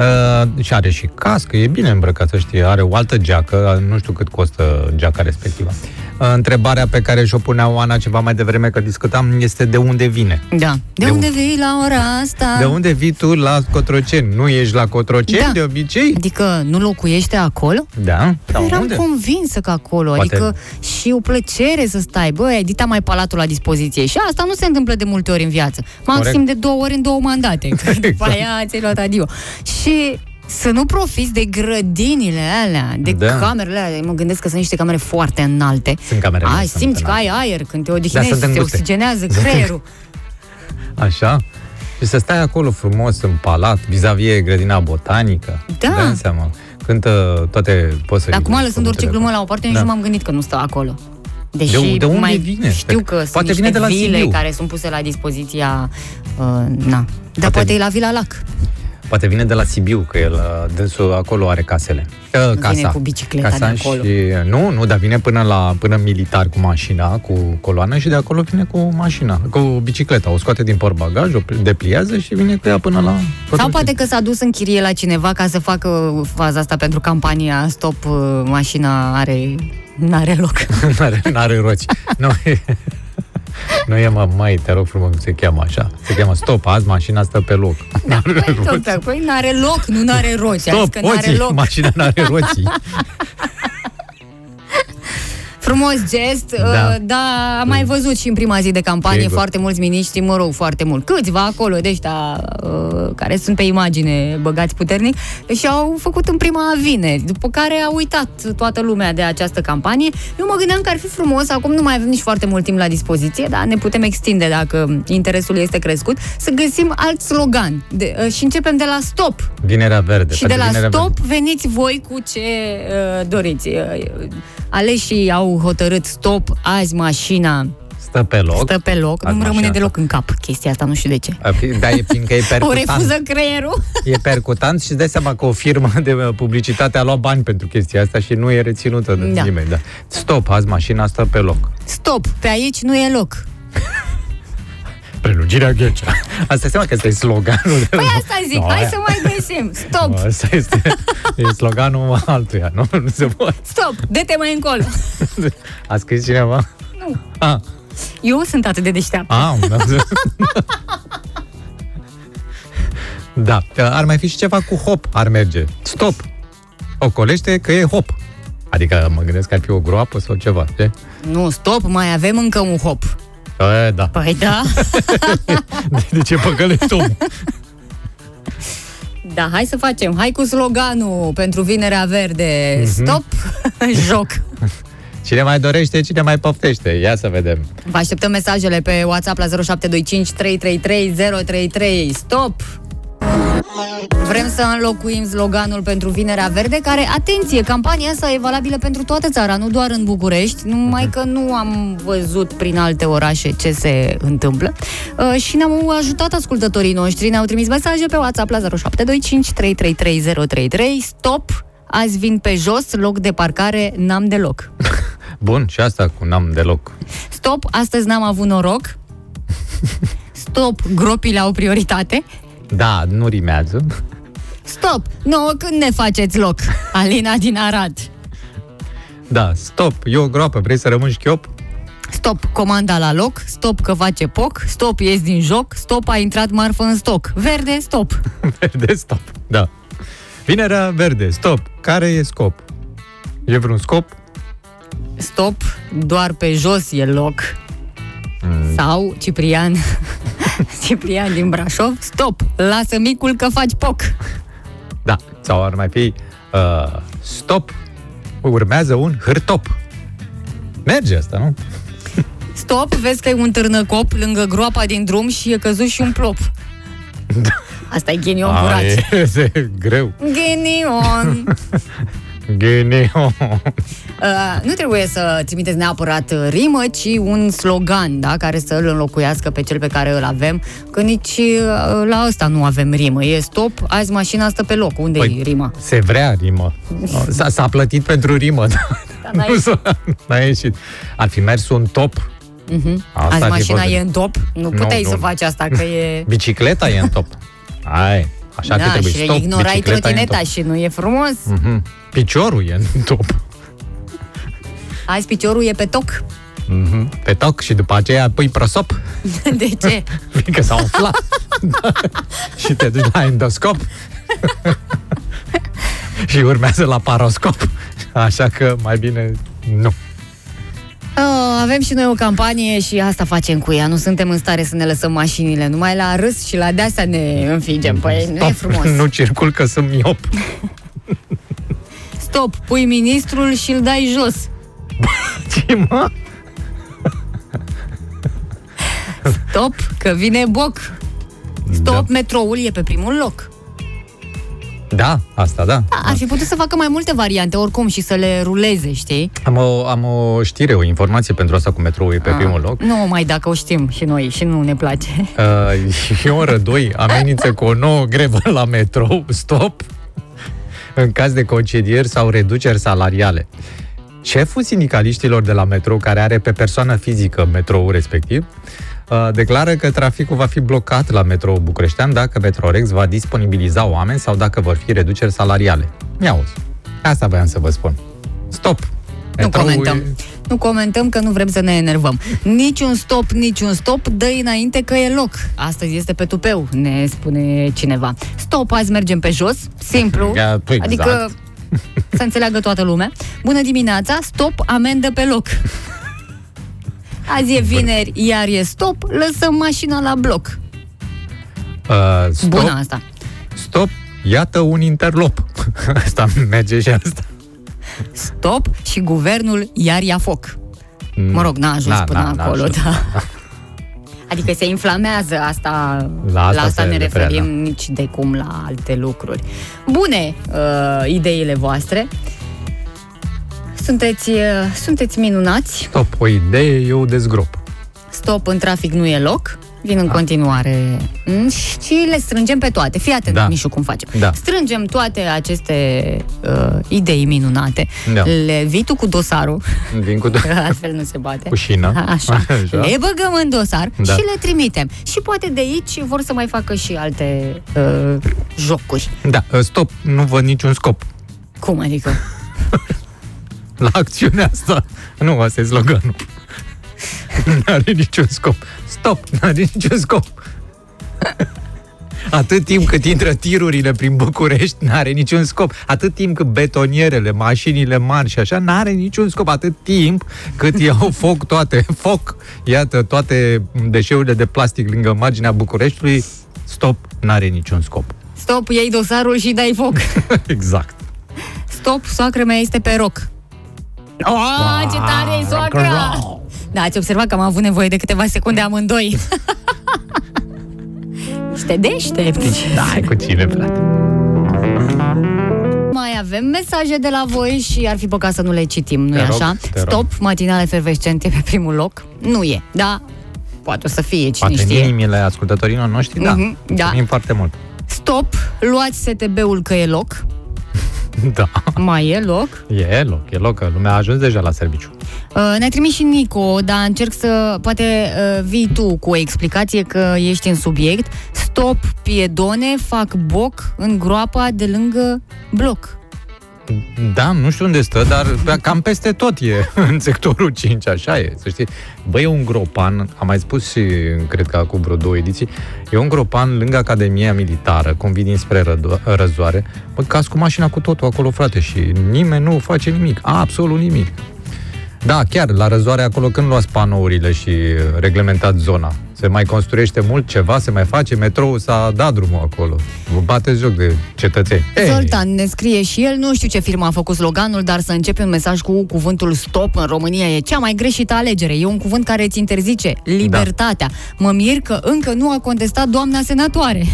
Speaker 2: Uh, și are și cască, e bine îmbrăcat, să știe, are o altă geacă, nu știu cât costă geaca respectivă. Uh, întrebarea pe care și-o punea Oana ceva mai devreme că discutam este de unde vine.
Speaker 3: Da. De,
Speaker 2: De
Speaker 3: unde
Speaker 2: un-
Speaker 3: vii la ora asta?
Speaker 2: De unde vii tu la Cotroceni? Nu ești la Cotroceni
Speaker 3: Da.
Speaker 2: de obicei?
Speaker 3: Adică nu locuiește acolo?
Speaker 2: Da. Sau
Speaker 3: Eram
Speaker 2: unde?
Speaker 3: convinsă că acolo,
Speaker 2: Poate-
Speaker 3: adică și o plăcere să stai. Băi, ai dita mai palatul la dispoziție. Și asta nu se întâmplă de multe ori în viață. Maxim
Speaker 2: Corect.
Speaker 3: de două ori în două mandate. Că După
Speaker 2: Exact.
Speaker 3: aia ți-ai luat adio. Și să nu profiți de grădinile alea, de
Speaker 2: Da.
Speaker 3: camerele alea. Mă gândesc că sunt niște camere foarte înalte.
Speaker 2: Sunt camerele,
Speaker 3: Ai,
Speaker 2: sunt
Speaker 3: simți că ai
Speaker 2: înalte.
Speaker 3: aer când te
Speaker 2: Da,
Speaker 3: odihnești,
Speaker 2: sunt
Speaker 3: se
Speaker 2: înguste.
Speaker 3: oxigenează
Speaker 2: Sunt-
Speaker 3: creierul.
Speaker 2: Așa? Și să stai acolo frumos în palat, vis-a-vis e grădina botanică.
Speaker 3: Da.
Speaker 2: Dai seama. Cântă toate păsările.
Speaker 3: Acum, lăsând orice glumă la o parte, nici
Speaker 2: Da.
Speaker 3: nu m-am gândit că nu stă acolo. Deși
Speaker 2: De- de unde
Speaker 3: mai
Speaker 2: vine?
Speaker 3: știu că sunt
Speaker 2: Poate
Speaker 3: niște
Speaker 2: vine de la
Speaker 3: vile
Speaker 2: Sibiu.
Speaker 3: care sunt puse la dispoziția... Uh, na. Dar
Speaker 2: Poate-
Speaker 3: poate e la Vila Lac.
Speaker 2: Poate vine de la Sibiu, că el, uh, dânsul acolo are casele. Uh, casa.
Speaker 3: cu bicicleta
Speaker 2: casa
Speaker 3: de acolo.
Speaker 2: Și, nu, nu, dar vine până la până în militar cu mașina, cu coloană și de acolo vine cu mașina, cu bicicleta. O scoate din portbagaj, o depliază și vine cu ea până la...
Speaker 3: Sau poate că s-a dus în chirie la cineva ca să facă faza asta pentru campania Stop, uh, mașina are... N-are loc.
Speaker 2: n-are, n-are roți. Nu, e, nu e, mă, mai, te rog frumos, se cheamă așa. Se cheamă stop, azi mașina stă pe loc. N-are roți.
Speaker 3: Tot, da, păi n-are loc, nu n-are roți. Ai zis
Speaker 2: Stop,
Speaker 3: că n-are
Speaker 2: oții,
Speaker 3: loc.
Speaker 2: mașina n-are roții.
Speaker 3: Frumos gest,
Speaker 2: Da.
Speaker 3: da. dar am mai văzut și în prima zi de campanie
Speaker 2: Sigur.
Speaker 3: foarte mulți miniștri, mă rog, foarte mult. Câțiva acolo de ăștia uh, care sunt pe imagine băgați puternic și au făcut în prima vineri, după care a uitat toată lumea de această campanie. Eu mă gândeam că ar fi frumos, acum nu mai avem nici foarte mult timp la dispoziție, dar ne putem extinde dacă interesul este crescut, să găsim alt slogan. De, uh, și începem de la stop.
Speaker 2: Vinerea verde.
Speaker 3: Și de
Speaker 2: pentru
Speaker 3: la
Speaker 2: Vinerea
Speaker 3: stop
Speaker 2: Verde.
Speaker 3: veniți voi cu ce uh, doriți. Uh, aleșii au hotărât stop, azi mașina
Speaker 2: Stă pe loc.
Speaker 3: stă pe loc.
Speaker 2: Azi
Speaker 3: Nu-mi rămâne
Speaker 2: mașina
Speaker 3: deloc în cap chestia asta, nu știu de ce.
Speaker 2: A fi- Da, e fiindcă e
Speaker 3: O
Speaker 2: percutant.
Speaker 3: refuză creierul.
Speaker 2: E percutant și îți dai seama că o firmă de uh, publicitate a luat bani pentru chestia asta și nu e reținută de
Speaker 3: Da.
Speaker 2: nimeni. Da. Stop, azi mașina stă pe loc.
Speaker 3: Stop, pe aici nu e loc.
Speaker 2: Prelungirea Ghecea. Asta seama că este sloganul.
Speaker 3: Păi asta zic,
Speaker 2: Nu,
Speaker 3: hai
Speaker 2: aia-
Speaker 3: să mai găsim. Stop,
Speaker 2: Asta este e sloganul altuia, nu? Nu se poate.
Speaker 3: stop, dă-te mai încolo.
Speaker 2: A scris cineva?
Speaker 3: Nu.
Speaker 2: Ah,
Speaker 3: Eu sunt atât de deșteaptă.
Speaker 2: ah, da. da, ar mai fi și ceva cu hop, ar merge. Stop. Ocolește că e hop. Adică mă gândesc că ar fi o groapă sau ceva, știi?
Speaker 3: Nu, stop, mai avem încă un hop.
Speaker 2: E, da.
Speaker 3: Păi da.
Speaker 2: De, de ce păcălești omul?
Speaker 3: Da, hai să facem. Hai cu sloganul pentru Vinerea Verde.
Speaker 2: Mhm.
Speaker 3: Stop, joc.
Speaker 2: Cine mai dorește, cine mai poftește. Ia să vedem.
Speaker 3: Vă așteptăm mesajele pe WhatsApp la 0725 333 033. Stop! Vrem să înlocuim sloganul pentru Vinerea Verde, care, atenție, campania asta e valabilă pentru toată țara, nu doar în București, numai că nu am văzut prin alte orașe ce se întâmplă. Uh, și ne-au ajutat ascultătorii noștri, ne-au trimis mesaje pe WhatsApp la 0725 333033. Stop! Azi vin pe jos, loc de parcare n-am deloc.
Speaker 2: Bun, și asta cu n-am deloc.
Speaker 3: Stop, astăzi n-am avut noroc. Stop, gropile au prioritate.
Speaker 2: Da, nu rimează.
Speaker 3: Stop, nouă când ne faceți loc? Alina din Arad.
Speaker 2: Da, stop, e o groapă, vrei să rămâni șchiop?
Speaker 3: Stop, comanda la loc, stop că face poc, stop, ies din joc, stop, a intrat marfă în stoc. Verde, stop.
Speaker 2: Verde, stop, da. Vinerea verde, stop. Care e scop? E vreun scop?
Speaker 3: Stop, doar pe jos e loc.
Speaker 2: Mm.
Speaker 3: Sau Ciprian, Ciprian din Brașov, stop, lasă micul că faci poc.
Speaker 2: Da, sau ar mai fi uh, stop, urmează un hârtop. Merge asta, nu?
Speaker 3: Stop, vezi că e un târnăcop lângă groapa din drum și e căzut și un plop. Asta e ghinion
Speaker 2: A,
Speaker 3: curat.
Speaker 2: e, e greu.
Speaker 3: Ghinion!
Speaker 2: Ghineo.
Speaker 3: Uh, nu trebuie să trimiteți neapărat uh, rimă, ci un slogan, da, care să îl înlocuiască pe cel pe care îl avem, că nici uh, la ăsta nu avem rimă. E stop, azi mașina stă pe loc. Unde
Speaker 2: Păi,
Speaker 3: e rima?
Speaker 2: Se vrea rimă. S-a, s-a plătit pentru rimă, dar
Speaker 3: n-a
Speaker 2: nu s-a, n-a ieșit. Ar fi mers un top.
Speaker 3: Mhm.
Speaker 2: Asta
Speaker 3: Azi
Speaker 2: ar fi
Speaker 3: mașina
Speaker 2: fost-
Speaker 3: e în top? Nu
Speaker 2: Nu,
Speaker 3: puteai să
Speaker 2: nu.
Speaker 3: faci asta, că e...
Speaker 2: Bicicleta e în top. Ai, așa
Speaker 3: da,
Speaker 2: că trebuie.
Speaker 3: și
Speaker 2: Stop,
Speaker 3: ignorai
Speaker 2: bicicleta e în
Speaker 3: trotineta
Speaker 2: top.
Speaker 3: și nu e frumos.
Speaker 2: Mhm. Piciorul e în top.
Speaker 3: Azi piciorul e pe toc.
Speaker 2: Mhm. Pe toc și după aceea pui prosop.
Speaker 3: De ce?
Speaker 2: Că s-a umflat. Da. și te duci la endoscop. și urmează la paroscop. Așa că mai bine nu.
Speaker 3: Oh, avem și noi o campanie și asta facem cu ea. Nu suntem în stare să ne lăsăm mașinile. Numai la râs și la deasea ne înfingem. Păi nu e frumos.
Speaker 2: nu circul că sunt miop.
Speaker 3: Stop, pui ministrul și îl dai jos.
Speaker 2: Ce mă?
Speaker 3: Stop, că vine boc. Stop, metroul e pe primul loc.
Speaker 2: Da, asta da.
Speaker 3: Da, ar fi putut să facă mai multe variante oricum și să le ruleze, știi?
Speaker 2: Am o, am o știre, o informație pentru asta cu metroul e pe
Speaker 3: Ah,
Speaker 2: primul loc.
Speaker 3: Nu mai dacă o știm și noi și nu ne place.
Speaker 2: Uh, e oră 2, amenință cu o nouă grevă la metrou, stop, în caz de concedieri sau reduceri salariale. Șeful sindicaliștilor de la metrou, care are pe persoană fizică metroul respectiv, uh, declară că traficul va fi blocat la metrou bucureștean dacă Metrorex va disponibiliza oameni sau dacă vor fi reduceri salariale. Ia uzi. Asta voiam să vă spun. Stop!
Speaker 3: Nu
Speaker 2: Metroul
Speaker 3: comentăm.
Speaker 2: e-
Speaker 3: Nu comentăm că nu vrem să ne enervăm. Niciun stop, niciun stop, dă înainte că e loc. Astăzi este pe tupeu, ne spune cineva. Stop, azi mergem pe jos, simplu.
Speaker 2: Ia, păi, exact.
Speaker 3: Adică să înțeleagă toată lumea. Bună dimineața, stop, amendă pe loc. Azi e vineri, iar e stop, lăsăm mașina la bloc.
Speaker 2: Uh, stop,
Speaker 3: Bună asta.
Speaker 2: Stop, iată un interlop. asta merge și asta.
Speaker 3: Stop și guvernul iar ia foc. Mă rog, n-a ajuns
Speaker 2: Na,
Speaker 3: până
Speaker 2: na, n-a
Speaker 3: acolo,
Speaker 2: ajuns.
Speaker 3: da. Adică se inflamează asta,
Speaker 2: La asta
Speaker 3: la asta
Speaker 2: se
Speaker 3: ne
Speaker 2: referea,
Speaker 3: referim,
Speaker 2: da.
Speaker 3: nici de cum la alte lucruri. Bune uh, ideile voastre. Sunteți, uh, sunteți minunați.
Speaker 2: Stop, o idee, eu dezgrop.
Speaker 3: Stop, în trafic nu e loc. Vin în continuare Mm, și le strângem pe toate. Fii atent,
Speaker 2: Da.
Speaker 3: da. Mișu, cum facem.
Speaker 2: Da.
Speaker 3: Strângem toate aceste uh, idei minunate.
Speaker 2: Da.
Speaker 3: Le vii tu cu dosarul.
Speaker 2: Vin cu
Speaker 3: Altfel nu se bate.
Speaker 2: Cu șină.
Speaker 3: Așa.
Speaker 2: Așa.
Speaker 3: Le băgăm în dosar
Speaker 2: Da.
Speaker 3: și le trimitem. Și poate de aici vor să mai facă și alte uh, jocuri.
Speaker 2: Da, stop, nu văd niciun scop
Speaker 3: Cum adică?
Speaker 2: la acțiunea asta. Nu, asta e sloganul. Nu are niciun scop. Stop, nu are niciun scop. Atât timp cât intră tirurile prin București, n-are niciun scop. Atât timp cât betonierele, mașinile mari și așa, n-are niciun scop. Atât timp cât iau foc toate, foc, iată, toate deșeurile de plastic lângă marginea Bucureștiului, stop, n-are niciun scop.
Speaker 3: Stop, iei dosarul și dai foc.
Speaker 2: Exact.
Speaker 3: Stop, soacră mea este pe roc. Oh, ce tare e soacra! Da, ați observat că am avut nevoie de câteva secunde amândoi. Și te deștepți.
Speaker 2: Da, cu cine, frate?
Speaker 3: Mai avem mesaje de la voi și ar fi păcat să nu le citim, nu-i
Speaker 2: Te rog,
Speaker 3: așa?
Speaker 2: te rog.
Speaker 3: Stop, matinale efervescente pe primul loc. Nu e, da? Poate o să fie, cine
Speaker 2: Poate în
Speaker 3: știe.
Speaker 2: inimile ascultătorilor noștri, da.
Speaker 3: Mhm, da.
Speaker 2: Mulțumim foarte mult.
Speaker 3: Stop, luați STB-ul că e loc.
Speaker 2: Da.
Speaker 3: Mai e loc.
Speaker 2: E loc, e loc, că lumea a ajuns deja la serviciu.
Speaker 3: Uh, ne-a trimis și Nico, dar încerc să... Poate uh, vii tu cu o explicație că ești în subiect. Stop, piedone, fac boc în groapa de lângă bloc.
Speaker 2: Da, nu știu unde stă, dar pe- cam peste tot e în sectorul 5, așa e, să știi. Băi, e un gropan, am mai spus și, cred că acum vreo două ediții, e un gropan lângă Academia Militară, cum vii dinspre Rădo- Răzoare, bă, caz cu mașina cu totul acolo, frate, și nimeni nu face nimic, absolut nimic. Da, chiar, la răzoare acolo când luați panourile și reglementați zona? Se mai construiește mult ceva, se mai face, metrou s-a dat drumul acolo. Vă bateți joc de cetățeni. Ei,
Speaker 3: Zoltan ne scrie și el, nu știu ce firmă a făcut sloganul, dar să începe un mesaj cu cuvântul stop în România e cea mai greșită alegere. E un cuvânt care îți interzice libertatea. Mă mir că încă nu a contestat doamna senatoare.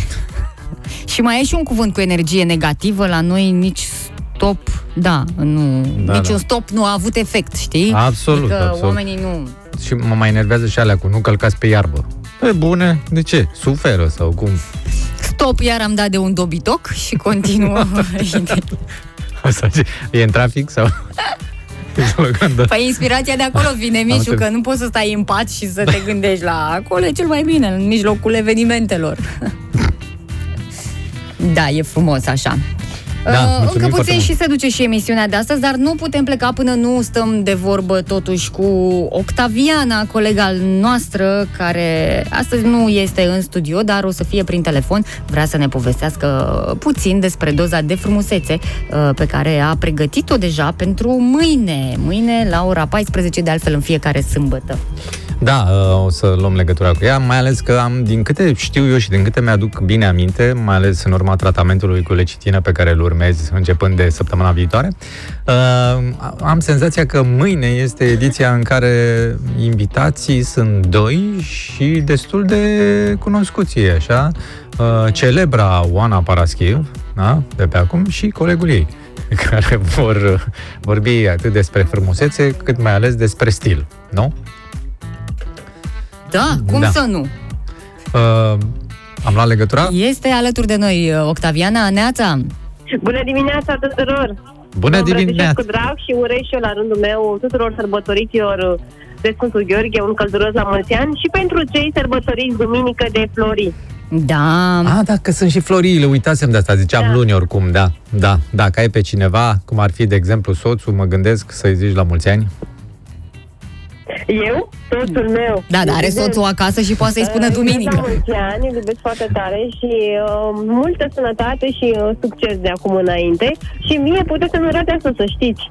Speaker 3: și mai e și un cuvânt cu energie negativă la noi, nici stop, da, nu,
Speaker 2: Da,
Speaker 3: niciun
Speaker 2: da.
Speaker 3: stop nu a avut efect, știi?
Speaker 2: Absolut,
Speaker 3: adică
Speaker 2: absolut.
Speaker 3: oamenii nu...
Speaker 2: Și mă mai enervează și alea cu nu călcați pe iarbă. E bune, de ce? Suferă sau cum?
Speaker 3: Stop, iar am dat de un dobitoc și continuă.
Speaker 2: Asta ce- e în trafic sau? E slogan de-
Speaker 3: Păi inspirația de acolo vine, Mișu,
Speaker 2: înțeles.
Speaker 3: că nu poți să stai în pat și să te gândești la acolo, e cel mai bine, în mijlocul evenimentelor. Da, e frumos așa.
Speaker 2: Da,
Speaker 3: Uh,
Speaker 2: mulțumim
Speaker 3: încă
Speaker 2: foarte
Speaker 3: puțin
Speaker 2: mult.
Speaker 3: și se duce și emisiunea de astăzi, dar nu putem pleca până nu stăm de vorbă totuși cu Octaviana, colega noastră, care astăzi nu este în studio, dar o să fie prin telefon. Vrea să ne povestească puțin despre doza de frumusețe uh, pe care a pregătit-o deja pentru mâine. Mâine la ora 14, de altfel în fiecare sâmbătă.
Speaker 2: Da, uh, o să luăm legătura cu ea, mai ales că am, din câte știu eu și din câte mi-aduc bine aminte, mai ales în urma tratamentului cu lecitină pe care îl urmez începând de săptămâna viitoare, uh, am senzația că mâine este ediția în care invitații sunt doi și destul de cunoscuți ei, așa, uh, celebra Oana Paraschiv, da, de pe acum, și colegul ei care vor uh, vorbi atât despre frumusețe, cât mai ales despre stil, nu?
Speaker 3: Da, cum
Speaker 2: Da.
Speaker 3: să nu?
Speaker 2: Uh, am luat legătura?
Speaker 3: Este alături de noi uh, Octaviana Neața.
Speaker 12: Bună dimineața tuturor!
Speaker 2: Bună
Speaker 12: Vă îmbrățișez
Speaker 2: dimineața!
Speaker 12: cu drag și urez și eu la rândul meu tuturor sărbătoriților de Sfântul Gheorghe, un călduros la mulți ani și pentru cei sărbătoriți duminică de flori.
Speaker 3: Da.
Speaker 2: Ah, da, că sunt și floriile, uitasem de asta, ziceam da. luni oricum, da. Da, dacă ai pe cineva, cum ar fi, de exemplu, soțul, mă gândesc să-i zici la mulți ani.
Speaker 12: Eu, soțul meu.
Speaker 3: Da, dar are soțul acasă și poate să-i spună
Speaker 12: Uh,
Speaker 3: duminică.
Speaker 12: La mulți ani, îl iubesc foarte tare și uh, multă sănătate și uh, succes de acum înainte. Și mie puteți să-mi urate asta, să știți.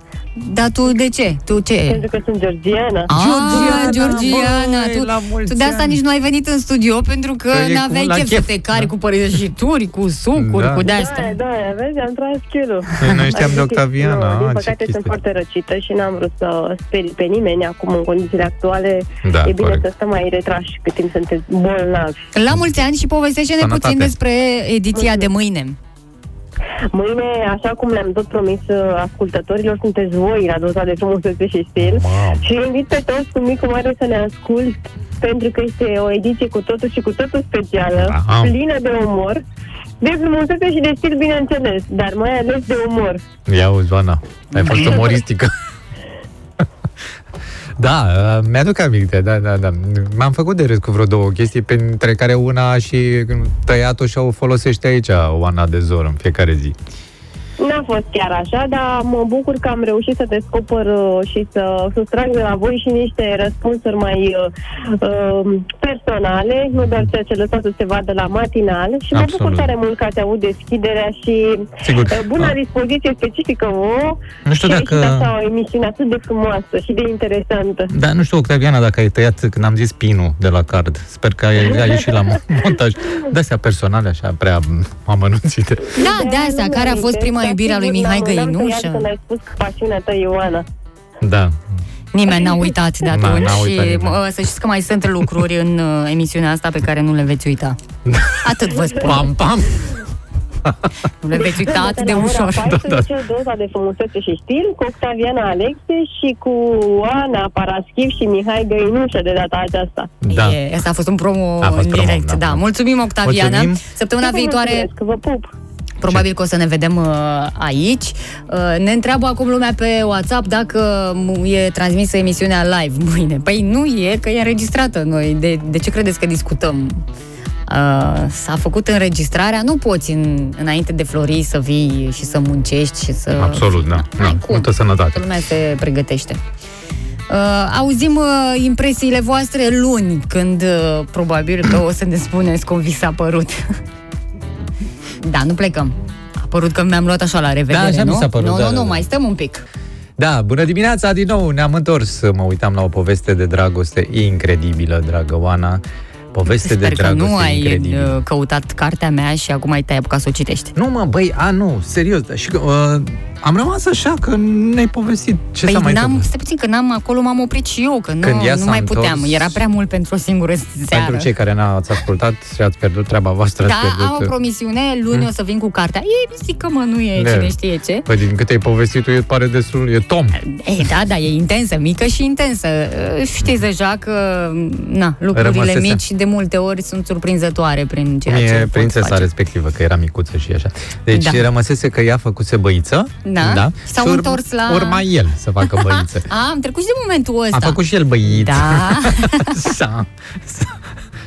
Speaker 3: Dar tu de ce? Tu ce?
Speaker 12: Pentru că sunt Georgiana.
Speaker 3: Ah, Georgiana,
Speaker 12: băi,
Speaker 3: tu,
Speaker 12: la mulți
Speaker 3: tu de asta
Speaker 12: ani.
Speaker 3: nici nu ai venit în studio pentru că,
Speaker 12: Că e
Speaker 3: n-aveai
Speaker 12: cu- la
Speaker 3: chef,
Speaker 12: chef.
Speaker 3: să te cari cu prăjituri, cu sucuri,
Speaker 2: Da.
Speaker 3: cu de-astea.
Speaker 12: Da, da, vezi, am tras chilul.
Speaker 2: Păi noi știam de
Speaker 12: Adică,
Speaker 2: Octaviana,
Speaker 12: Nu, din
Speaker 2: ah, ce
Speaker 12: păcate
Speaker 2: chestie.
Speaker 12: sunt foarte răcită și n-am vrut să sperii pe nimeni. Acum, în condițiile actuale,
Speaker 2: Da,
Speaker 12: e bine
Speaker 2: corect.
Speaker 12: să stăm mai retrași cât timp sunteți bolnavi.
Speaker 3: La mulți ani și povestește-ne
Speaker 12: Sănătate.
Speaker 3: puțin despre ediția de mâine.
Speaker 12: Mâine, așa cum le-am tot promis uh, ascultătorilor, sunteți voi la doza de frumusețe și stil. Și îi invit pe toți cu micul mare să ne ascult, pentru că este o ediție cu totul și cu totul specială,
Speaker 2: Aha.
Speaker 12: plină de umor, de frumusețe și de stil, bineînțeles, dar mai ales de umor.
Speaker 2: Ia uzi, Oana, ai fost umoristică. Da, uh, mi-aduc aminte, da, da, da. M-am făcut de râs cu vreo două chestii, printre care una și tăiat-o și o folosește aici, Oana de Zor, în fiecare zi.
Speaker 12: N-a fost chiar așa, dar mă bucur că am reușit să descoper uh, și să sustrag de la voi și niște răspunsuri mai uh, uh, personale, nu doar ceea ce lăsați să se vadă la matinal. Și mă bucur
Speaker 2: Absolut.
Speaker 12: tare mult că ați avut deschiderea și
Speaker 2: Sigur.
Speaker 12: uh, bună
Speaker 2: Da.
Speaker 12: dispoziție specifică vouă.
Speaker 2: Nu știu
Speaker 12: și
Speaker 2: dacă-
Speaker 12: și așa o emisiune atât de frumoasă și de interesantă.
Speaker 2: Da, nu știu, Octaviana, dacă ai tăiat când am zis pinul de la card. Sper că ai, ai ieșit la mo- montaj. De-astea personale, așa, prea amănunțite.
Speaker 3: Da, de asta, care a fost prima iubire a lui Mihai Găinușă?
Speaker 12: Când ai spus pasiunea ta, Ioana.
Speaker 2: Da.
Speaker 3: Nimeni n-a uitat de
Speaker 2: Da,
Speaker 3: atunci
Speaker 2: n-a uitat
Speaker 3: și
Speaker 2: nimeni.
Speaker 3: mă, să știți că mai sunt lucruri în uh, emisiunea asta pe care nu le veți uita. Atât vă spun.
Speaker 2: Pam, pam!
Speaker 3: Nu le veți uita atât de
Speaker 12: La ora
Speaker 3: ușor.
Speaker 12: 14, doza de frumusețe și stil cu Octaviana Alexe și cu Ana Paraschiv și Mihai Găinușă de data aceasta.
Speaker 2: Da.
Speaker 3: E, asta a fost un promo
Speaker 2: A fost
Speaker 3: în
Speaker 2: promo,
Speaker 3: direct.
Speaker 2: da,
Speaker 3: da.
Speaker 2: da.
Speaker 3: Mulțumim, Octaviana.
Speaker 2: Mulțumim.
Speaker 3: Săptămâna
Speaker 12: Vă
Speaker 3: viitoare
Speaker 12: mulțumesc, Vă pup!
Speaker 3: Probabil că o să ne vedem uh, aici. Uh, ne întreabă acum lumea pe WhatsApp dacă m- e transmisă emisiunea live mâine. Păi nu e, că e înregistrată noi. De, de ce credeți că discutăm? Uh, s-a făcut înregistrarea, nu poți în, înainte de flori să vii și să muncești și să...
Speaker 2: Absolut, da. da.
Speaker 3: cum?
Speaker 2: Multă sănătate.
Speaker 3: Toată lumea se pregătește. Uh, auzim uh, impresiile voastre luni, când uh, probabil că o să ne spuneți cum vi s-a părut. da, nu plecăm. A părut că mi-am luat așa la revedere,
Speaker 2: Da, așa mi
Speaker 3: nu?
Speaker 2: s-a părut,
Speaker 3: Nu,
Speaker 2: da,
Speaker 3: nu,
Speaker 2: da,
Speaker 3: nu,
Speaker 2: da.
Speaker 3: mai stăm un pic.
Speaker 2: Da, bună dimineața din nou, ne-am întors. Mă uitam la o poveste de dragoste incredibilă, dragă Oana. Poveste
Speaker 3: Sper
Speaker 2: de
Speaker 3: că
Speaker 2: dragoste
Speaker 3: nu ai
Speaker 2: incredibilă.
Speaker 3: uh, căutat cartea mea și acum ai te-ai apucat să o citești.
Speaker 2: Nu, mă, băi, a, nu, serios. da, Și că, uh, am rămas așa că ne-ai povestit ce s-a
Speaker 3: păi
Speaker 2: mai
Speaker 3: n-am,
Speaker 2: întâmplat.
Speaker 3: stai puțin, că n-am, acolo m-am oprit și eu, că nu,
Speaker 2: Când ea
Speaker 3: nu
Speaker 2: s-a
Speaker 3: mai
Speaker 2: întors-
Speaker 3: puteam. Era prea mult pentru o singură seară.
Speaker 2: Pentru cei care n-ați ascultat și ați pierdut treaba voastră, ați
Speaker 3: Da,
Speaker 2: pierdut...
Speaker 3: am o promisiune, luni
Speaker 2: Hmm?
Speaker 3: o să vin cu cartea. E pisică, mă, nu e
Speaker 2: Da.
Speaker 3: cine știe ce.
Speaker 2: Păi din câte ai povestit tu, e pare destul, e Tom.
Speaker 3: Ei, da, da, e intensă, mică și intensă. Știți deja că, na, lucrurile
Speaker 2: Rămăsese.
Speaker 3: mici de multe ori sunt surprinzătoare prin ceea
Speaker 2: Cum
Speaker 3: ce
Speaker 2: e
Speaker 3: pot
Speaker 2: prințesa
Speaker 3: face.
Speaker 2: respectivă, că era micuță și așa. Deci
Speaker 3: Da.
Speaker 2: da. rămăsese că ea făcuse băiță.
Speaker 3: Da. S-au
Speaker 2: și urm-
Speaker 3: întors la-
Speaker 2: Urma el să facă băiță.
Speaker 3: A, am trecut și de momentul ăsta.
Speaker 2: A făcut și el băiță.
Speaker 3: Da.
Speaker 2: S-a, s-a,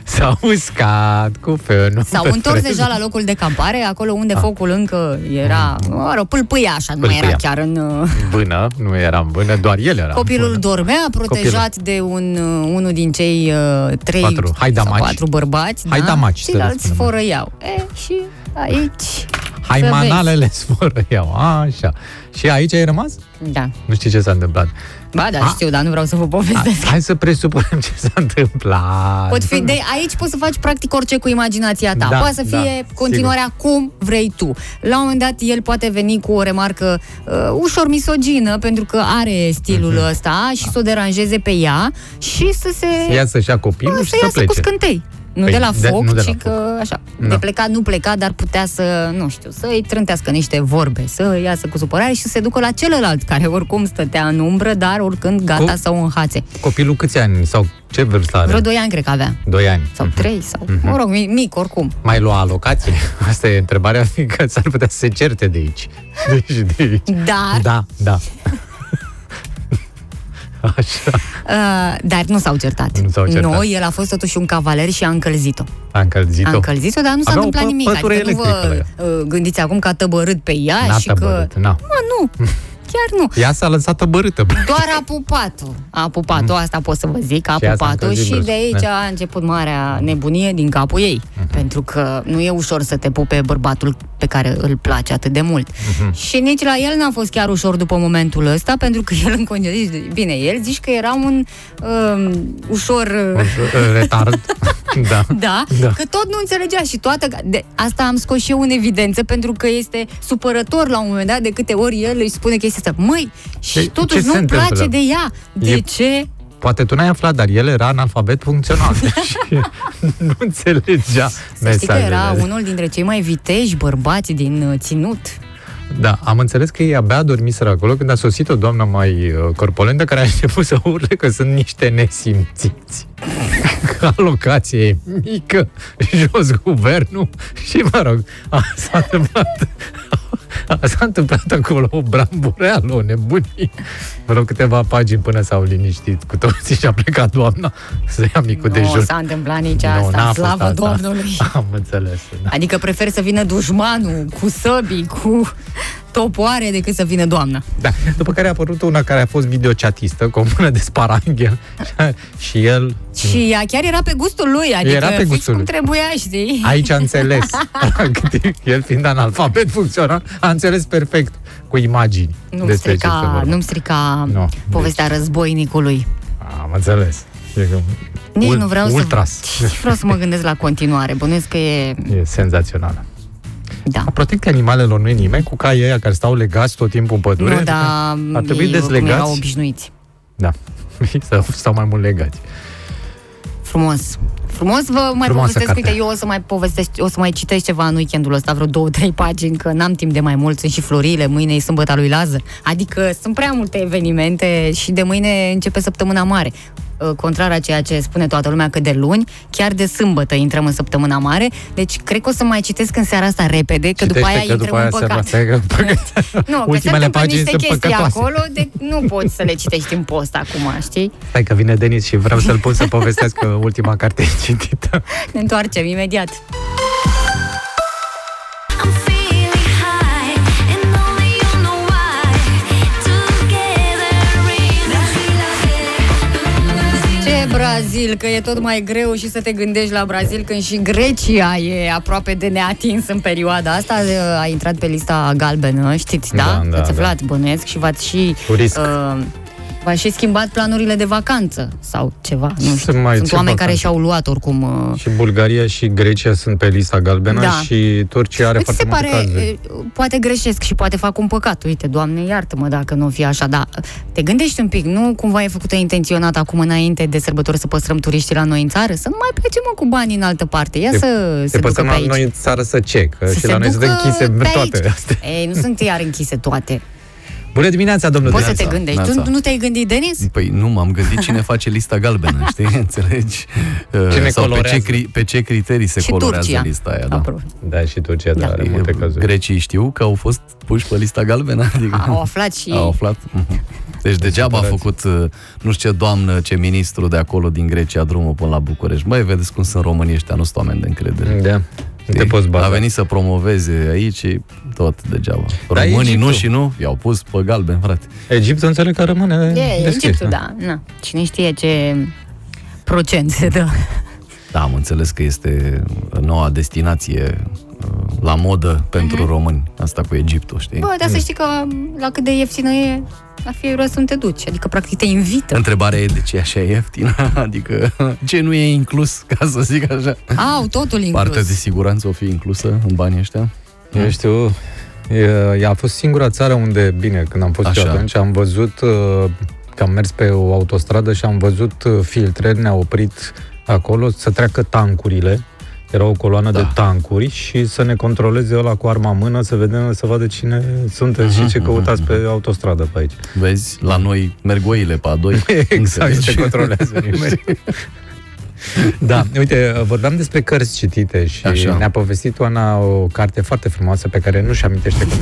Speaker 2: s-a uscat cu fânul.
Speaker 3: S-au
Speaker 2: pe
Speaker 3: întors
Speaker 2: freză.
Speaker 3: deja la locul de campare, acolo unde focul încă era, mă rog, pâlpâia așa, nu mai era
Speaker 2: Pâlpâia.
Speaker 3: chiar în... uh,
Speaker 2: Bână, nu era în bână, doar el era
Speaker 3: Copilul
Speaker 2: în bână.
Speaker 3: dormea, protejat de un, uh, unul din cei uh, trei
Speaker 2: Patru haidamaci.
Speaker 3: sau patru bărbați.
Speaker 2: Haidamaci, să le
Speaker 3: Ceilalți
Speaker 2: spunem.
Speaker 3: fărăiau. E, și aici...
Speaker 2: Haimanalele sfărăiau, așa. Și aici ai rămas?
Speaker 3: Da.
Speaker 2: Nu știi ce s-a întâmplat.
Speaker 3: Ba, da,
Speaker 2: A-
Speaker 3: știu, dar nu vreau să vă povestesc.
Speaker 2: Hai să presupunem ce s-a întâmplat.
Speaker 3: Pot fi, de aici poți să faci practic orice cu imaginația ta.
Speaker 2: Da,
Speaker 3: poate să
Speaker 2: da,
Speaker 3: fie continuarea cum vrei tu. La un moment dat el poate veni cu o remarcă uh, ușor misogină pentru că are stilul
Speaker 2: Mhm.
Speaker 3: ăsta și să o deranjeze pe ea și să se
Speaker 2: Să iasă și-a copilul
Speaker 3: să
Speaker 2: și să
Speaker 3: iasă
Speaker 2: plece.
Speaker 3: cu scântei. Nu
Speaker 2: Păi,
Speaker 3: de la
Speaker 2: de-
Speaker 3: foc,
Speaker 2: nu de la
Speaker 3: ci că așa,
Speaker 2: Da.
Speaker 3: de plecat nu pleca, dar putea să, nu știu, să îi trântească niște vorbe, să iasă cu supărare și să se ducă la celălalt, care oricum stătea în umbră, dar oricând gata
Speaker 2: Cu-
Speaker 3: să o înhațe.
Speaker 2: Copilul câți ani sau ce vârstă are?
Speaker 3: Vreo 2 ani cred că avea.
Speaker 2: Doi ani.
Speaker 3: Sau
Speaker 2: Mhm.
Speaker 3: 3, sau,
Speaker 2: Mhm.
Speaker 3: mă rog, mic, mic oricum.
Speaker 2: Mai lua alocație? Asta e întrebarea, fiindcă s-ar putea să se certe de aici. Deci de aici.
Speaker 3: Dar,
Speaker 2: Da, da. Așa.
Speaker 3: uh, dar nu s-au certat.
Speaker 2: Nu s-au certat.
Speaker 3: Nu, el a fost totuși un cavaler și a încălzit-o.
Speaker 2: A încălzit-o.
Speaker 3: A încălzit-o, dar nu s-a
Speaker 2: Avea o
Speaker 3: întâmplat
Speaker 2: pă-
Speaker 3: nimic.
Speaker 2: pătură
Speaker 3: Adică nu
Speaker 2: electrică
Speaker 3: vă uh, gândiți acum că a tăbărât pe ea
Speaker 2: N-a
Speaker 3: și că...
Speaker 2: tăbărât, na.
Speaker 3: Mă, nu, chiar nu.
Speaker 2: Ea s-a lăsat tăbărâtă.
Speaker 3: Doar a pupat-o. A pupat-o, asta pot să vă zic, a
Speaker 2: Și ea s-a
Speaker 3: pupat-o
Speaker 2: încălzit
Speaker 3: și
Speaker 2: brusc.
Speaker 3: de aici
Speaker 2: Da.
Speaker 3: a început marea nebunie din capul ei. Pentru că nu e ușor să te pupe bărbatul pe care îl place atât de mult. Și nici la el n-a fost chiar ușor după momentul ăsta, pentru că el în concediu, bine, el zici că era un um, ușor... uh,
Speaker 2: Retard. da.
Speaker 3: Da,
Speaker 2: Da.
Speaker 3: că tot nu înțelegea și toată... De, asta am scos și eu în evidență pentru că este supărător la un moment dat de câte ori el îi spune chestia asta. Măi, și
Speaker 2: Ei,
Speaker 3: totuși
Speaker 2: ce se
Speaker 3: nu-mi place
Speaker 2: întâmplă?
Speaker 3: de ea. De
Speaker 2: E-
Speaker 3: ce?
Speaker 2: Poate tu n-ai aflat, dar el era analfabet funcțional. Deci nu înțelegea
Speaker 3: Să știi că
Speaker 2: mesajele.
Speaker 3: era unul dintre cei mai viteji bărbați din uh, ținut.
Speaker 2: Da, am înțeles că ei abia dormiseră acolo când a sosit o doamnă mai uh, corpolentă care a început să urle că sunt niște nesimțiți. Că alocație e mică, jos guvernul și, mă rog, a, s-a întâmplat a, s-a întâmplat acolo o brambureală, o nebunie. Mă rog, câteva pagini până s-au liniștit cu toții și a plecat doamna să ia micul
Speaker 3: Nu
Speaker 2: dejun.
Speaker 3: s-a întâmplat nici
Speaker 2: Nu,
Speaker 3: asta,
Speaker 2: n-a fost
Speaker 3: slavă
Speaker 2: asta.
Speaker 3: Domnului.
Speaker 2: Am înțeles. Da.
Speaker 3: Adică prefer să vină dușmanul cu săbii, cu topoare, decât să vină doamna.
Speaker 2: Da. După care a apărut una care a fost videochatistă, cu o mână de sparanghel și el
Speaker 3: Și ea chiar era pe gustul lui, adică
Speaker 2: Era pe
Speaker 3: fix
Speaker 2: gustul
Speaker 3: cum
Speaker 2: lui.
Speaker 3: trebuia, știi?
Speaker 2: aici a înțeles. el fiind analfabet funcțional, a înțeles perfect cu imagini
Speaker 3: Nu-mi
Speaker 2: despre ce se
Speaker 3: strica,
Speaker 2: vorba.
Speaker 3: nu-mi strica
Speaker 2: Nu.
Speaker 3: povestea războinicului.
Speaker 2: Am înțeles. E că-
Speaker 3: Nici
Speaker 2: ul-
Speaker 3: nu vreau
Speaker 2: ultras.
Speaker 3: să... Nici vreau să mă gândesc la continuare. Bănuiesc că e...
Speaker 2: E senzațională.
Speaker 3: Da.
Speaker 2: A protecția animalelor nu e nimeni, cu caii ăia care stau legați tot timpul în pădure.
Speaker 3: Nu, dar
Speaker 2: ar trebui
Speaker 3: ei oricum erau
Speaker 2: dezlegați.
Speaker 3: obișnuiți.
Speaker 2: Da. sau stau mai mult legați.
Speaker 3: Frumos. Frumos vă mai
Speaker 2: Frumoasă
Speaker 3: povestesc,
Speaker 2: carte.
Speaker 3: uite, eu o să mai povestesc, o să mai citesc ceva în weekendul ăsta, vreo două, trei pagini, că n-am timp de mai mult, sunt și florile, mâine e sâmbăta lui Lază. Adică sunt prea multe evenimente și de mâine începe săptămâna mare. Uh, Contrar a ceea ce spune toată lumea că de luni, chiar de sâmbătă intrăm în săptămâna mare, deci cred că o să mai citesc în seara asta repede, că după aia
Speaker 2: că
Speaker 3: intrăm
Speaker 2: după aia
Speaker 3: în
Speaker 2: se
Speaker 3: păcat.
Speaker 2: va stai că păcat.
Speaker 3: Nu, că se
Speaker 2: Ultimele
Speaker 3: întâmplă
Speaker 2: pagini
Speaker 3: niște
Speaker 2: sunt
Speaker 3: chestii
Speaker 2: păcătoase.
Speaker 3: acolo, de nu poți să le citești în post acum, știi?
Speaker 2: Stai că vine Denis și vreau să-l pun să povestească ultima carte citită.
Speaker 3: Ne întoarcem imediat. Ce Brazil, că e tot mai greu și să te gândești la Brazil când și Grecia e aproape de neatins în perioada asta. A intrat pe lista galbenă, știți, da?
Speaker 2: Da, da,
Speaker 3: Ați
Speaker 2: da.
Speaker 3: aflat, bănuiesc, și v-ați și...
Speaker 2: Cu risc.
Speaker 3: Uh, V-ați și schimbat planurile de vacanță sau ceva, nu știu.
Speaker 2: mai
Speaker 3: Sunt
Speaker 2: ce
Speaker 3: oameni care
Speaker 2: vacanță?
Speaker 3: și-au luat oricum... Uh,
Speaker 2: Și Bulgaria și Grecia sunt pe lista galbenă
Speaker 3: Da.
Speaker 2: și Turcia are
Speaker 3: Îți
Speaker 2: foarte
Speaker 3: se
Speaker 2: multe
Speaker 3: pare,
Speaker 2: cazuri.
Speaker 3: e, poate greșesc și poate fac un păcat. Uite, Doamne, iartă-mă dacă nu o fi așa, dar te gândești un pic, nu cumva e făcută intenționat acum înainte de sărbători să păstrăm turiștii la noi în țară? Să nu mai plecem mă, cu banii în altă parte. Ia să se
Speaker 2: Te
Speaker 3: ducă
Speaker 2: păstrăm
Speaker 3: pe
Speaker 2: la
Speaker 3: aici.
Speaker 2: noi în țară să ce? Că
Speaker 3: Să
Speaker 2: și
Speaker 3: se
Speaker 2: la noi sunt
Speaker 3: ducă
Speaker 2: închise
Speaker 3: pe
Speaker 2: toate
Speaker 3: aici.
Speaker 2: astea.
Speaker 3: Ei, nu sunt iar închise toate.
Speaker 2: Bună dimineața, domnul
Speaker 3: Poți să
Speaker 2: Denis.
Speaker 3: te gândești.
Speaker 13: Neața.
Speaker 3: Tu nu te-ai gândit, Denis?
Speaker 13: Păi nu, m-am gândit cine face lista galbenă, știi? Înțelegi? Uh,
Speaker 2: Cine
Speaker 13: Sau pe
Speaker 2: colorează?
Speaker 13: ce, cri- pe ce criterii se
Speaker 3: Și
Speaker 13: colorează
Speaker 3: Turcia.
Speaker 13: lista aia, da.
Speaker 3: Apropo.
Speaker 2: Da, și Turcia, da, are multe cazuri.
Speaker 13: Grecii știu că au fost puși pe lista galbenă? Adică
Speaker 3: Au aflat și
Speaker 13: au
Speaker 3: ei.
Speaker 13: aflat? Mhm. Deci degeaba a făcut, uh, nu știu ce doamnă, ce ministru de acolo din Grecia drumul până la București. Băi, vedeți cum sunt românii ăștia, nu sunt oameni de încredere.
Speaker 2: Da. Nu te poți baza.
Speaker 13: A venit să promoveze aici și tot degeaba.
Speaker 2: Dar
Speaker 13: Românii nu
Speaker 2: Egiptul?
Speaker 13: și nu, i-au pus pe galben, frate.
Speaker 2: Egiptul înțeleg că rămâne
Speaker 3: E,
Speaker 2: deschis.
Speaker 3: Egiptul, da. Na. Cine știe ce procent se dă.
Speaker 13: Da, am înțeles că este noua destinație uh, la modă pentru români. Asta cu Egiptul, știi?
Speaker 3: Mhm. Bă, dar să știi că la cât de ieftină e, la fi rost să nu te duci. Adică, practic, te invită.
Speaker 13: Întrebarea e de ce e așa ieftin? Adică ce nu e inclus, ca să zic așa?
Speaker 3: Au, totul inclus.
Speaker 13: Partea de siguranță o fi inclusă în banii ăștia?
Speaker 2: Eu știu, e, a fost singura țară unde, bine, când am fost
Speaker 13: Așa.
Speaker 2: eu atunci, am văzut uh, că am mers pe o autostradă și am văzut uh, filtre, ne-a oprit acolo să treacă tancurile. Era o coloană da. de tancuri și să ne controleze ăla cu arma în mână, să vedem, să vadă cine sunteți și ce căutați pe autostradă pe aici.
Speaker 13: Vezi, la noi merg oile pe A2.
Speaker 2: Exact,
Speaker 13: înțelegi?
Speaker 2: se controlează niște. Da, uite, vorbeam despre cărți citite și
Speaker 13: Așa.
Speaker 2: ne-a povestit Oana o carte foarte frumoasă pe care nu-și amintește cum...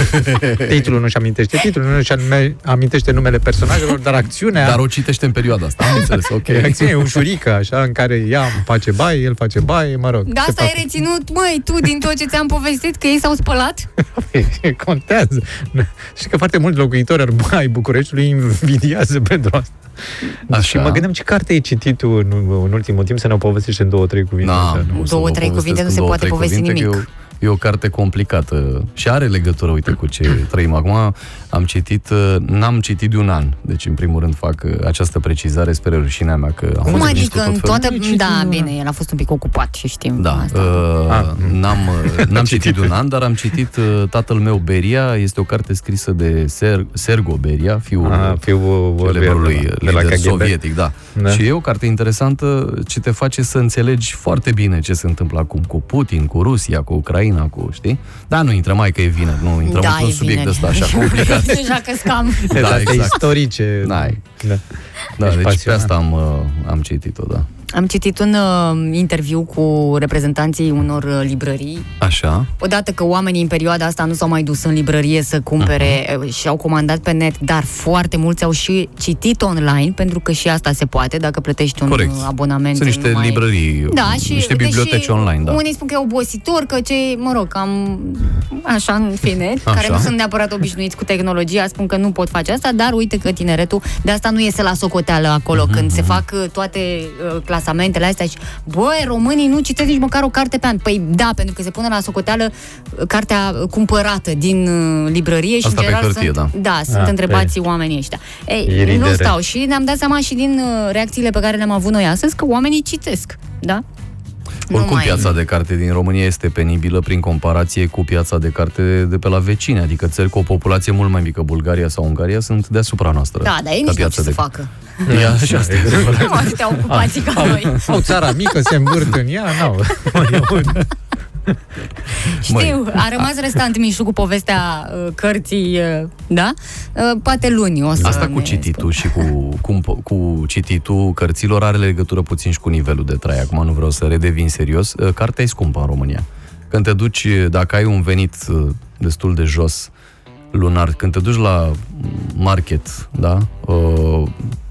Speaker 2: titlul nu-și amintește titlul, nu-și anume- amintește numele personajelor, dar acțiunea...
Speaker 13: Dar o citește în perioada asta, am înțeles, ok.
Speaker 2: Acțiunea e ușurică, așa, în care ea îmi face baie, el face baie, mă rog.
Speaker 3: Da,
Speaker 2: se
Speaker 3: asta ai
Speaker 2: fac-
Speaker 3: reținut, măi, tu, din tot ce ți-am povestit, că ei s-au spălat?
Speaker 2: Contează. Și că foarte mulți locuitori ar- ai Bucureștiului invidiază pentru asta.
Speaker 13: Așa.
Speaker 2: Și mă gândeam ce carte ai citit tu în, în ultimul timp să ne-o povestești în două, trei cuvinte.
Speaker 13: Na,
Speaker 2: așa, nu?
Speaker 13: o să
Speaker 3: Două,
Speaker 13: vă
Speaker 3: trei
Speaker 13: povestesc
Speaker 3: cuvinte nu
Speaker 13: în
Speaker 3: se
Speaker 13: două,
Speaker 3: poate
Speaker 13: trei
Speaker 3: povesti
Speaker 13: cuvinte, că
Speaker 3: nimic.
Speaker 13: E o, e o carte complicată și are legătură, uite, cu ce trăim acum. Am citit, uh, n-am citit de un an, deci în primul rând fac uh, această precizare, spre rușinea mea că am
Speaker 3: Cum
Speaker 13: văzut
Speaker 3: adică
Speaker 13: tot
Speaker 3: în
Speaker 13: felul.
Speaker 3: toată... Da, bine, el a fost un pic ocupat și știm
Speaker 13: Da,
Speaker 3: asta.
Speaker 13: uh, n-am, uh, n-am citit de un an, dar am citit uh, Tatăl meu Beria, este o carte scrisă de Ser- Sergo Beria, fiul,
Speaker 2: Ah, fiul
Speaker 13: celebrului
Speaker 2: de la- de la
Speaker 13: lider
Speaker 2: KGB.
Speaker 13: sovietic, da.
Speaker 2: Da.
Speaker 13: Și e o carte interesantă ce te face să înțelegi foarte bine ce se întâmplă acum cu Putin, cu Rusia, cu Ucraina, cu, știi? Da, nu intrăm, mai că e vineri, nu intrăm
Speaker 3: Da,
Speaker 13: într-un
Speaker 3: e
Speaker 13: subiect
Speaker 3: vineri.
Speaker 13: ăsta așa complicat.
Speaker 3: Deja că scam.
Speaker 2: De
Speaker 13: Da,
Speaker 2: date
Speaker 13: exact.
Speaker 2: istorice.
Speaker 13: N-ai.
Speaker 2: Da.
Speaker 13: Da,
Speaker 2: Ești
Speaker 13: deci pe
Speaker 2: pasionat.
Speaker 13: asta am, uh, am citit-o, da.
Speaker 3: Am citit un uh, interviu cu reprezentanții unor uh, librării.
Speaker 13: Așa.
Speaker 3: Odată că oamenii în perioada asta nu s-au mai dus în librărie să cumpere uh, și au comandat pe net, dar foarte mulți au și citit online, pentru că și asta se poate, dacă plătești un
Speaker 13: Corect.
Speaker 3: uh, abonament.
Speaker 13: Sunt niște
Speaker 3: nu mai-
Speaker 13: librării,
Speaker 3: da, și,
Speaker 13: niște biblioteci
Speaker 3: deși
Speaker 13: online, da.
Speaker 3: Unii spun că e obositor, că ce, mă rog, cam așa în fine,
Speaker 13: Așa.
Speaker 3: care nu sunt neapărat obișnuiți cu tehnologia, spun că nu pot face asta, dar uite că tineretul de asta nu iese la socoteală acolo,
Speaker 13: Mhm,
Speaker 3: când se fac uh, toate uh, clasamentele astea și, băi, românii nu citesc nici măcar o carte pe an. Păi da, pentru că se pune la socoteală uh, cartea uh, cumpărată din uh, librărie și
Speaker 13: Asta
Speaker 3: în
Speaker 13: pe
Speaker 3: general
Speaker 13: hârtie,
Speaker 3: sunt,
Speaker 13: da.
Speaker 3: sunt
Speaker 2: Ah,
Speaker 3: întrebați oamenii ăștia. Ei,
Speaker 2: E
Speaker 3: nu
Speaker 2: lidere.
Speaker 3: stau și ne-am dat seama și din uh, reacțiile pe care le-am avut noi astăzi că oamenii citesc, da? Nu
Speaker 13: Oricum,
Speaker 3: mai-
Speaker 13: piața de carte din România este penibilă prin comparație cu piața de carte de pe la vecine, adică țări cu o populație mult mai mică, Bulgaria sau Ungaria, sunt deasupra noastră.
Speaker 3: Da, dar ei
Speaker 13: ca
Speaker 3: nici nu
Speaker 13: piață
Speaker 3: ce să
Speaker 13: de
Speaker 3: facă.
Speaker 13: Ia, și asta e adevărat.
Speaker 3: Nu atâtea ocupații ca noi.
Speaker 2: Au țara mică, se învârt în ea, n-au.
Speaker 3: Știu, a rămas restant Mișu cu povestea uh, cărții, uh, da? Uh, poate luni o să
Speaker 13: Asta cu
Speaker 3: ne
Speaker 13: cititul și cu, cu, cu cititul cărților are legătură puțin și cu nivelul de trai. Acum nu vreau să redevin serios. Uh, Cartea e scumpă în România. Când te duci, dacă ai un venit uh, destul de jos lunar, când te duci la market, da? Uh,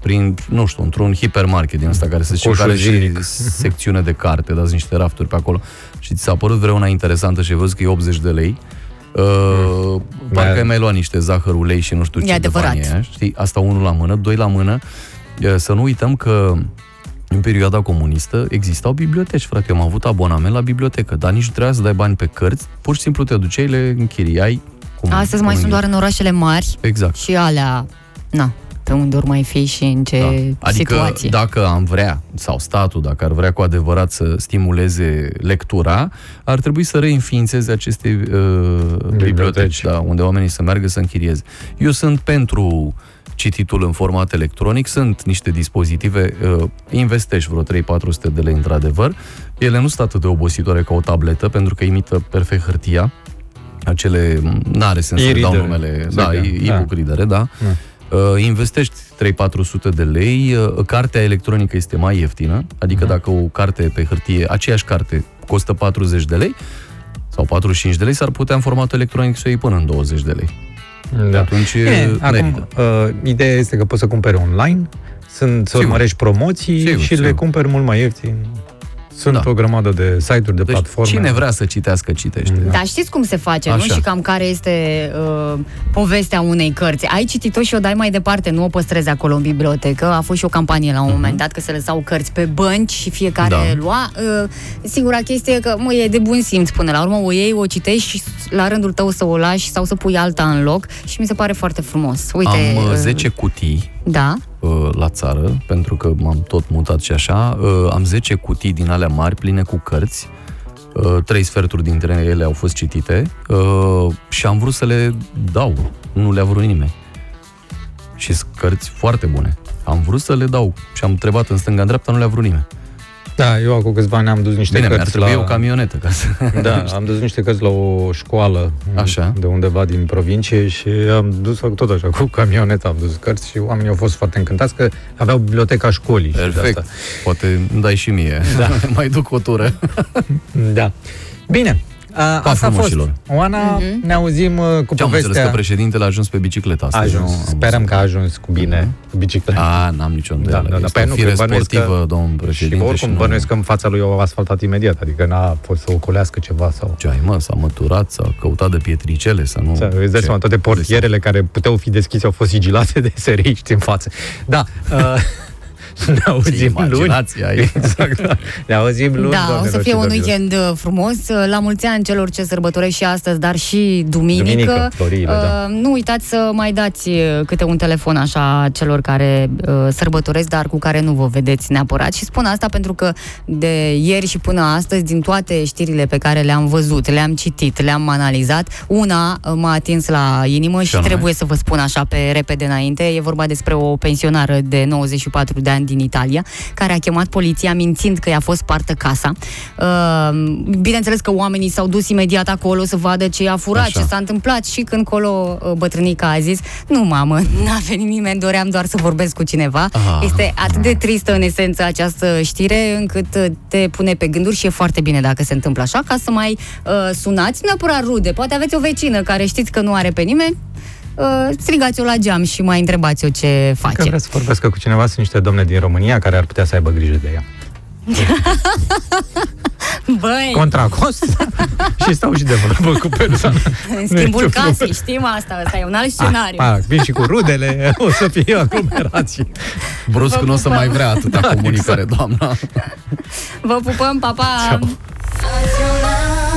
Speaker 13: prin, nu știu, într-un hipermarket din ăsta care să știu
Speaker 2: Coșul
Speaker 13: care are și
Speaker 2: zilnic.
Speaker 13: secțiune de carte, dați niște rafturi pe acolo și ți s-a părut vreuna interesantă și ai văzut că e 80 de lei, Uh, parcă ai mai luat niște zahăr, ulei și nu știu
Speaker 3: E
Speaker 13: ce de
Speaker 3: adevărat.
Speaker 13: bani e aia, știi? Asta unul la mână, doi la mână. E, Să nu uităm că în perioada comunistă existau biblioteci, frate. Eu am avut abonament la bibliotecă, dar nici nu trebuia să dai bani pe cărți, pur și simplu te duceai, le închiriai. Cum,
Speaker 3: Astăzi mai
Speaker 13: cum
Speaker 3: sunt doar în orașele mari
Speaker 13: Exact.
Speaker 3: și alea, na, pe unde ori mai fi și în ce
Speaker 13: Da. Adică
Speaker 3: situație.
Speaker 13: dacă am vrea, sau statul, dacă ar vrea cu adevărat să stimuleze lectura, ar trebui să reînființeze aceste uh, biblioteci, da, unde oamenii să meargă să închirieze. Eu sunt pentru cititul în format electronic, sunt niște dispozitive, uh, investești vreo 3-400 de lei într-adevăr, ele nu sunt atât de obositoare ca o tabletă, pentru că imită perfect hârtia, acele, n-are sens să dau
Speaker 2: E-reader,
Speaker 13: numele,
Speaker 2: se
Speaker 13: da,
Speaker 2: cheamă.
Speaker 13: e-book reader, da. Uh, investești 3-400 de lei, uh, cartea electronică este mai ieftină, adică dacă o carte pe hârtie, aceeași carte costă 40 de lei sau 45 de lei, s-ar putea în format electronic să o iei până în 20 de lei.
Speaker 2: Da.
Speaker 13: Atunci
Speaker 2: Bine,
Speaker 13: merită.
Speaker 2: acum, uh, ideea este că poți să cumperi online, sunt, să
Speaker 13: Sigur.
Speaker 2: urmărești promoții
Speaker 13: Sigur,
Speaker 2: și le
Speaker 13: sigur.
Speaker 2: cumperi mult mai ieftin. Sunt
Speaker 13: Da.
Speaker 2: o grămadă de site-uri, de
Speaker 13: Deci
Speaker 2: platforme.
Speaker 13: cine vrea să citească, citește.
Speaker 3: Dar știți cum se face, nu?
Speaker 13: Așa.
Speaker 3: Și cam care este uh, povestea unei cărți. Ai citit-o și o dai mai departe, nu o păstrezi acolo în bibliotecă. A fost și o campanie la un moment dat că se lăsau cărți pe bănci și fiecare
Speaker 13: Mhm. Da.
Speaker 3: lua. Uh, singura chestie e că, mă, e de bun simț până la urmă. O iei, o citești și la rândul tău să o lași sau să pui alta în loc și mi se pare foarte frumos. Uite,
Speaker 13: Am uh,
Speaker 3: uh,
Speaker 13: 10 cutii
Speaker 3: Da.
Speaker 13: Uh, la țară, pentru că m-am tot mutat și așa. Uh, Am 10 cutii din alea mari, pline cu cărți. Uh, Trei sferturi dintre ele au fost citite uh, și am vrut să le dau. Nu le-a vrut nimeni. Și sunt cărți foarte bune. Am vrut să le dau și am întrebat în stânga-dreapta, nu le-a vrut nimeni.
Speaker 2: Da, eu acum câțiva ani am dus niște
Speaker 13: Bine, mi-ar
Speaker 2: cărți
Speaker 13: trebui
Speaker 2: la...
Speaker 13: o camionetă ca să...
Speaker 2: Da, am dus niște cărți la o școală
Speaker 13: Așa.
Speaker 2: de undeva din provincie și am dus tot așa cu camioneta, am dus cărți și oamenii au fost foarte încântați că aveau biblioteca școlii. și de
Speaker 13: Perfect.
Speaker 2: asta.
Speaker 13: Poate îmi dai și mie. Da. Mai duc o tură.
Speaker 2: Da. Bine. A, asta a fost.
Speaker 13: frumoșilor.
Speaker 2: Oana,
Speaker 3: Mhm.
Speaker 2: ne auzim uh, cu
Speaker 13: Ce am înțeles
Speaker 2: povestea.
Speaker 13: că președintele a ajuns pe bicicletă
Speaker 2: A
Speaker 13: astăzi.
Speaker 2: ajuns.
Speaker 13: nu? Am
Speaker 2: Sperăm că a ajuns cu bine cu bicicleta.
Speaker 13: A, n-am nicio îndoială.
Speaker 2: Da, da, da.
Speaker 13: Este
Speaker 2: Păi
Speaker 13: o
Speaker 2: nu,
Speaker 13: fire
Speaker 2: că bănuiesc
Speaker 13: sportivă,
Speaker 2: că-
Speaker 13: domn președinte.
Speaker 2: și oricum
Speaker 13: nu-
Speaker 2: bănuiesc că în fața lui au asfaltat imediat, adică n-a fost să ocolească ceva sau...
Speaker 13: Ce ai, mă, s-a măturat, s-a căutat de pietricele, să nu...
Speaker 2: Să îți dai
Speaker 13: Ce?
Speaker 2: seama, toate portierele care puteau fi deschise au fost sigilate de seriști în față. Da, uh, ne auzim luni.
Speaker 13: imaginație ai.
Speaker 2: Exact, da. Ne auzim luni,
Speaker 3: Da, o
Speaker 2: doamnelor
Speaker 3: să
Speaker 2: și
Speaker 3: fie un
Speaker 2: domnilor.
Speaker 3: weekend uh, frumos. Uh, La mulți ani celor ce sărbătoresc și astăzi, dar și duminică.
Speaker 2: Duminică, floriile, da.
Speaker 3: Uh, Nu uitați să mai dați uh, câte un telefon așa celor care uh, sărbătoresc, dar cu care nu vă vedeți neapărat. Și spun asta pentru că de ieri și până astăzi, din toate știrile pe care le-am văzut, le-am citit, le-am analizat, una uh, m-a atins la inimă și
Speaker 13: anume?
Speaker 3: trebuie să vă spun așa pe repede înainte. E vorba despre o pensionară de 94 de ani din Italia, care a chemat poliția mințind că i-a fost spartă casa. Uh, bineînțeles că oamenii s-au dus imediat acolo să vadă ce i-a furat,
Speaker 13: Așa.
Speaker 3: ce s-a întâmplat și când colo uh, bătrânica a zis, nu mamă, n-a venit nimeni, doream doar să vorbesc cu cineva.
Speaker 13: Ah.
Speaker 3: Este atât de tristă în esență această știre încât uh, te pune pe gânduri și e foarte bine dacă se întâmplă așa, ca să mai uh, sunați, nu neapărat rude, poate aveți o vecină care știți că nu are pe nimeni, uh, strigați-o la geam și mai întrebați-o ce
Speaker 2: Că
Speaker 3: face.
Speaker 2: vrea să vorbească cu cineva, sunt niște domne din România care ar putea să aibă grijă de ea.
Speaker 3: Băi,
Speaker 2: Contra cost și stau și de vorbă cu persoana.
Speaker 3: în schimbul
Speaker 2: Nu e nicio
Speaker 3: casei, știm asta, asta e un alt scenariu.
Speaker 2: Ah, vin și cu rudele, o să fie aglomerații.
Speaker 13: Brusc nu o să mai vrea atâta
Speaker 2: Da,
Speaker 13: comunicare, doamna.
Speaker 3: Vă pupăm, pa, pa!
Speaker 2: Ceau.
Speaker 14: Național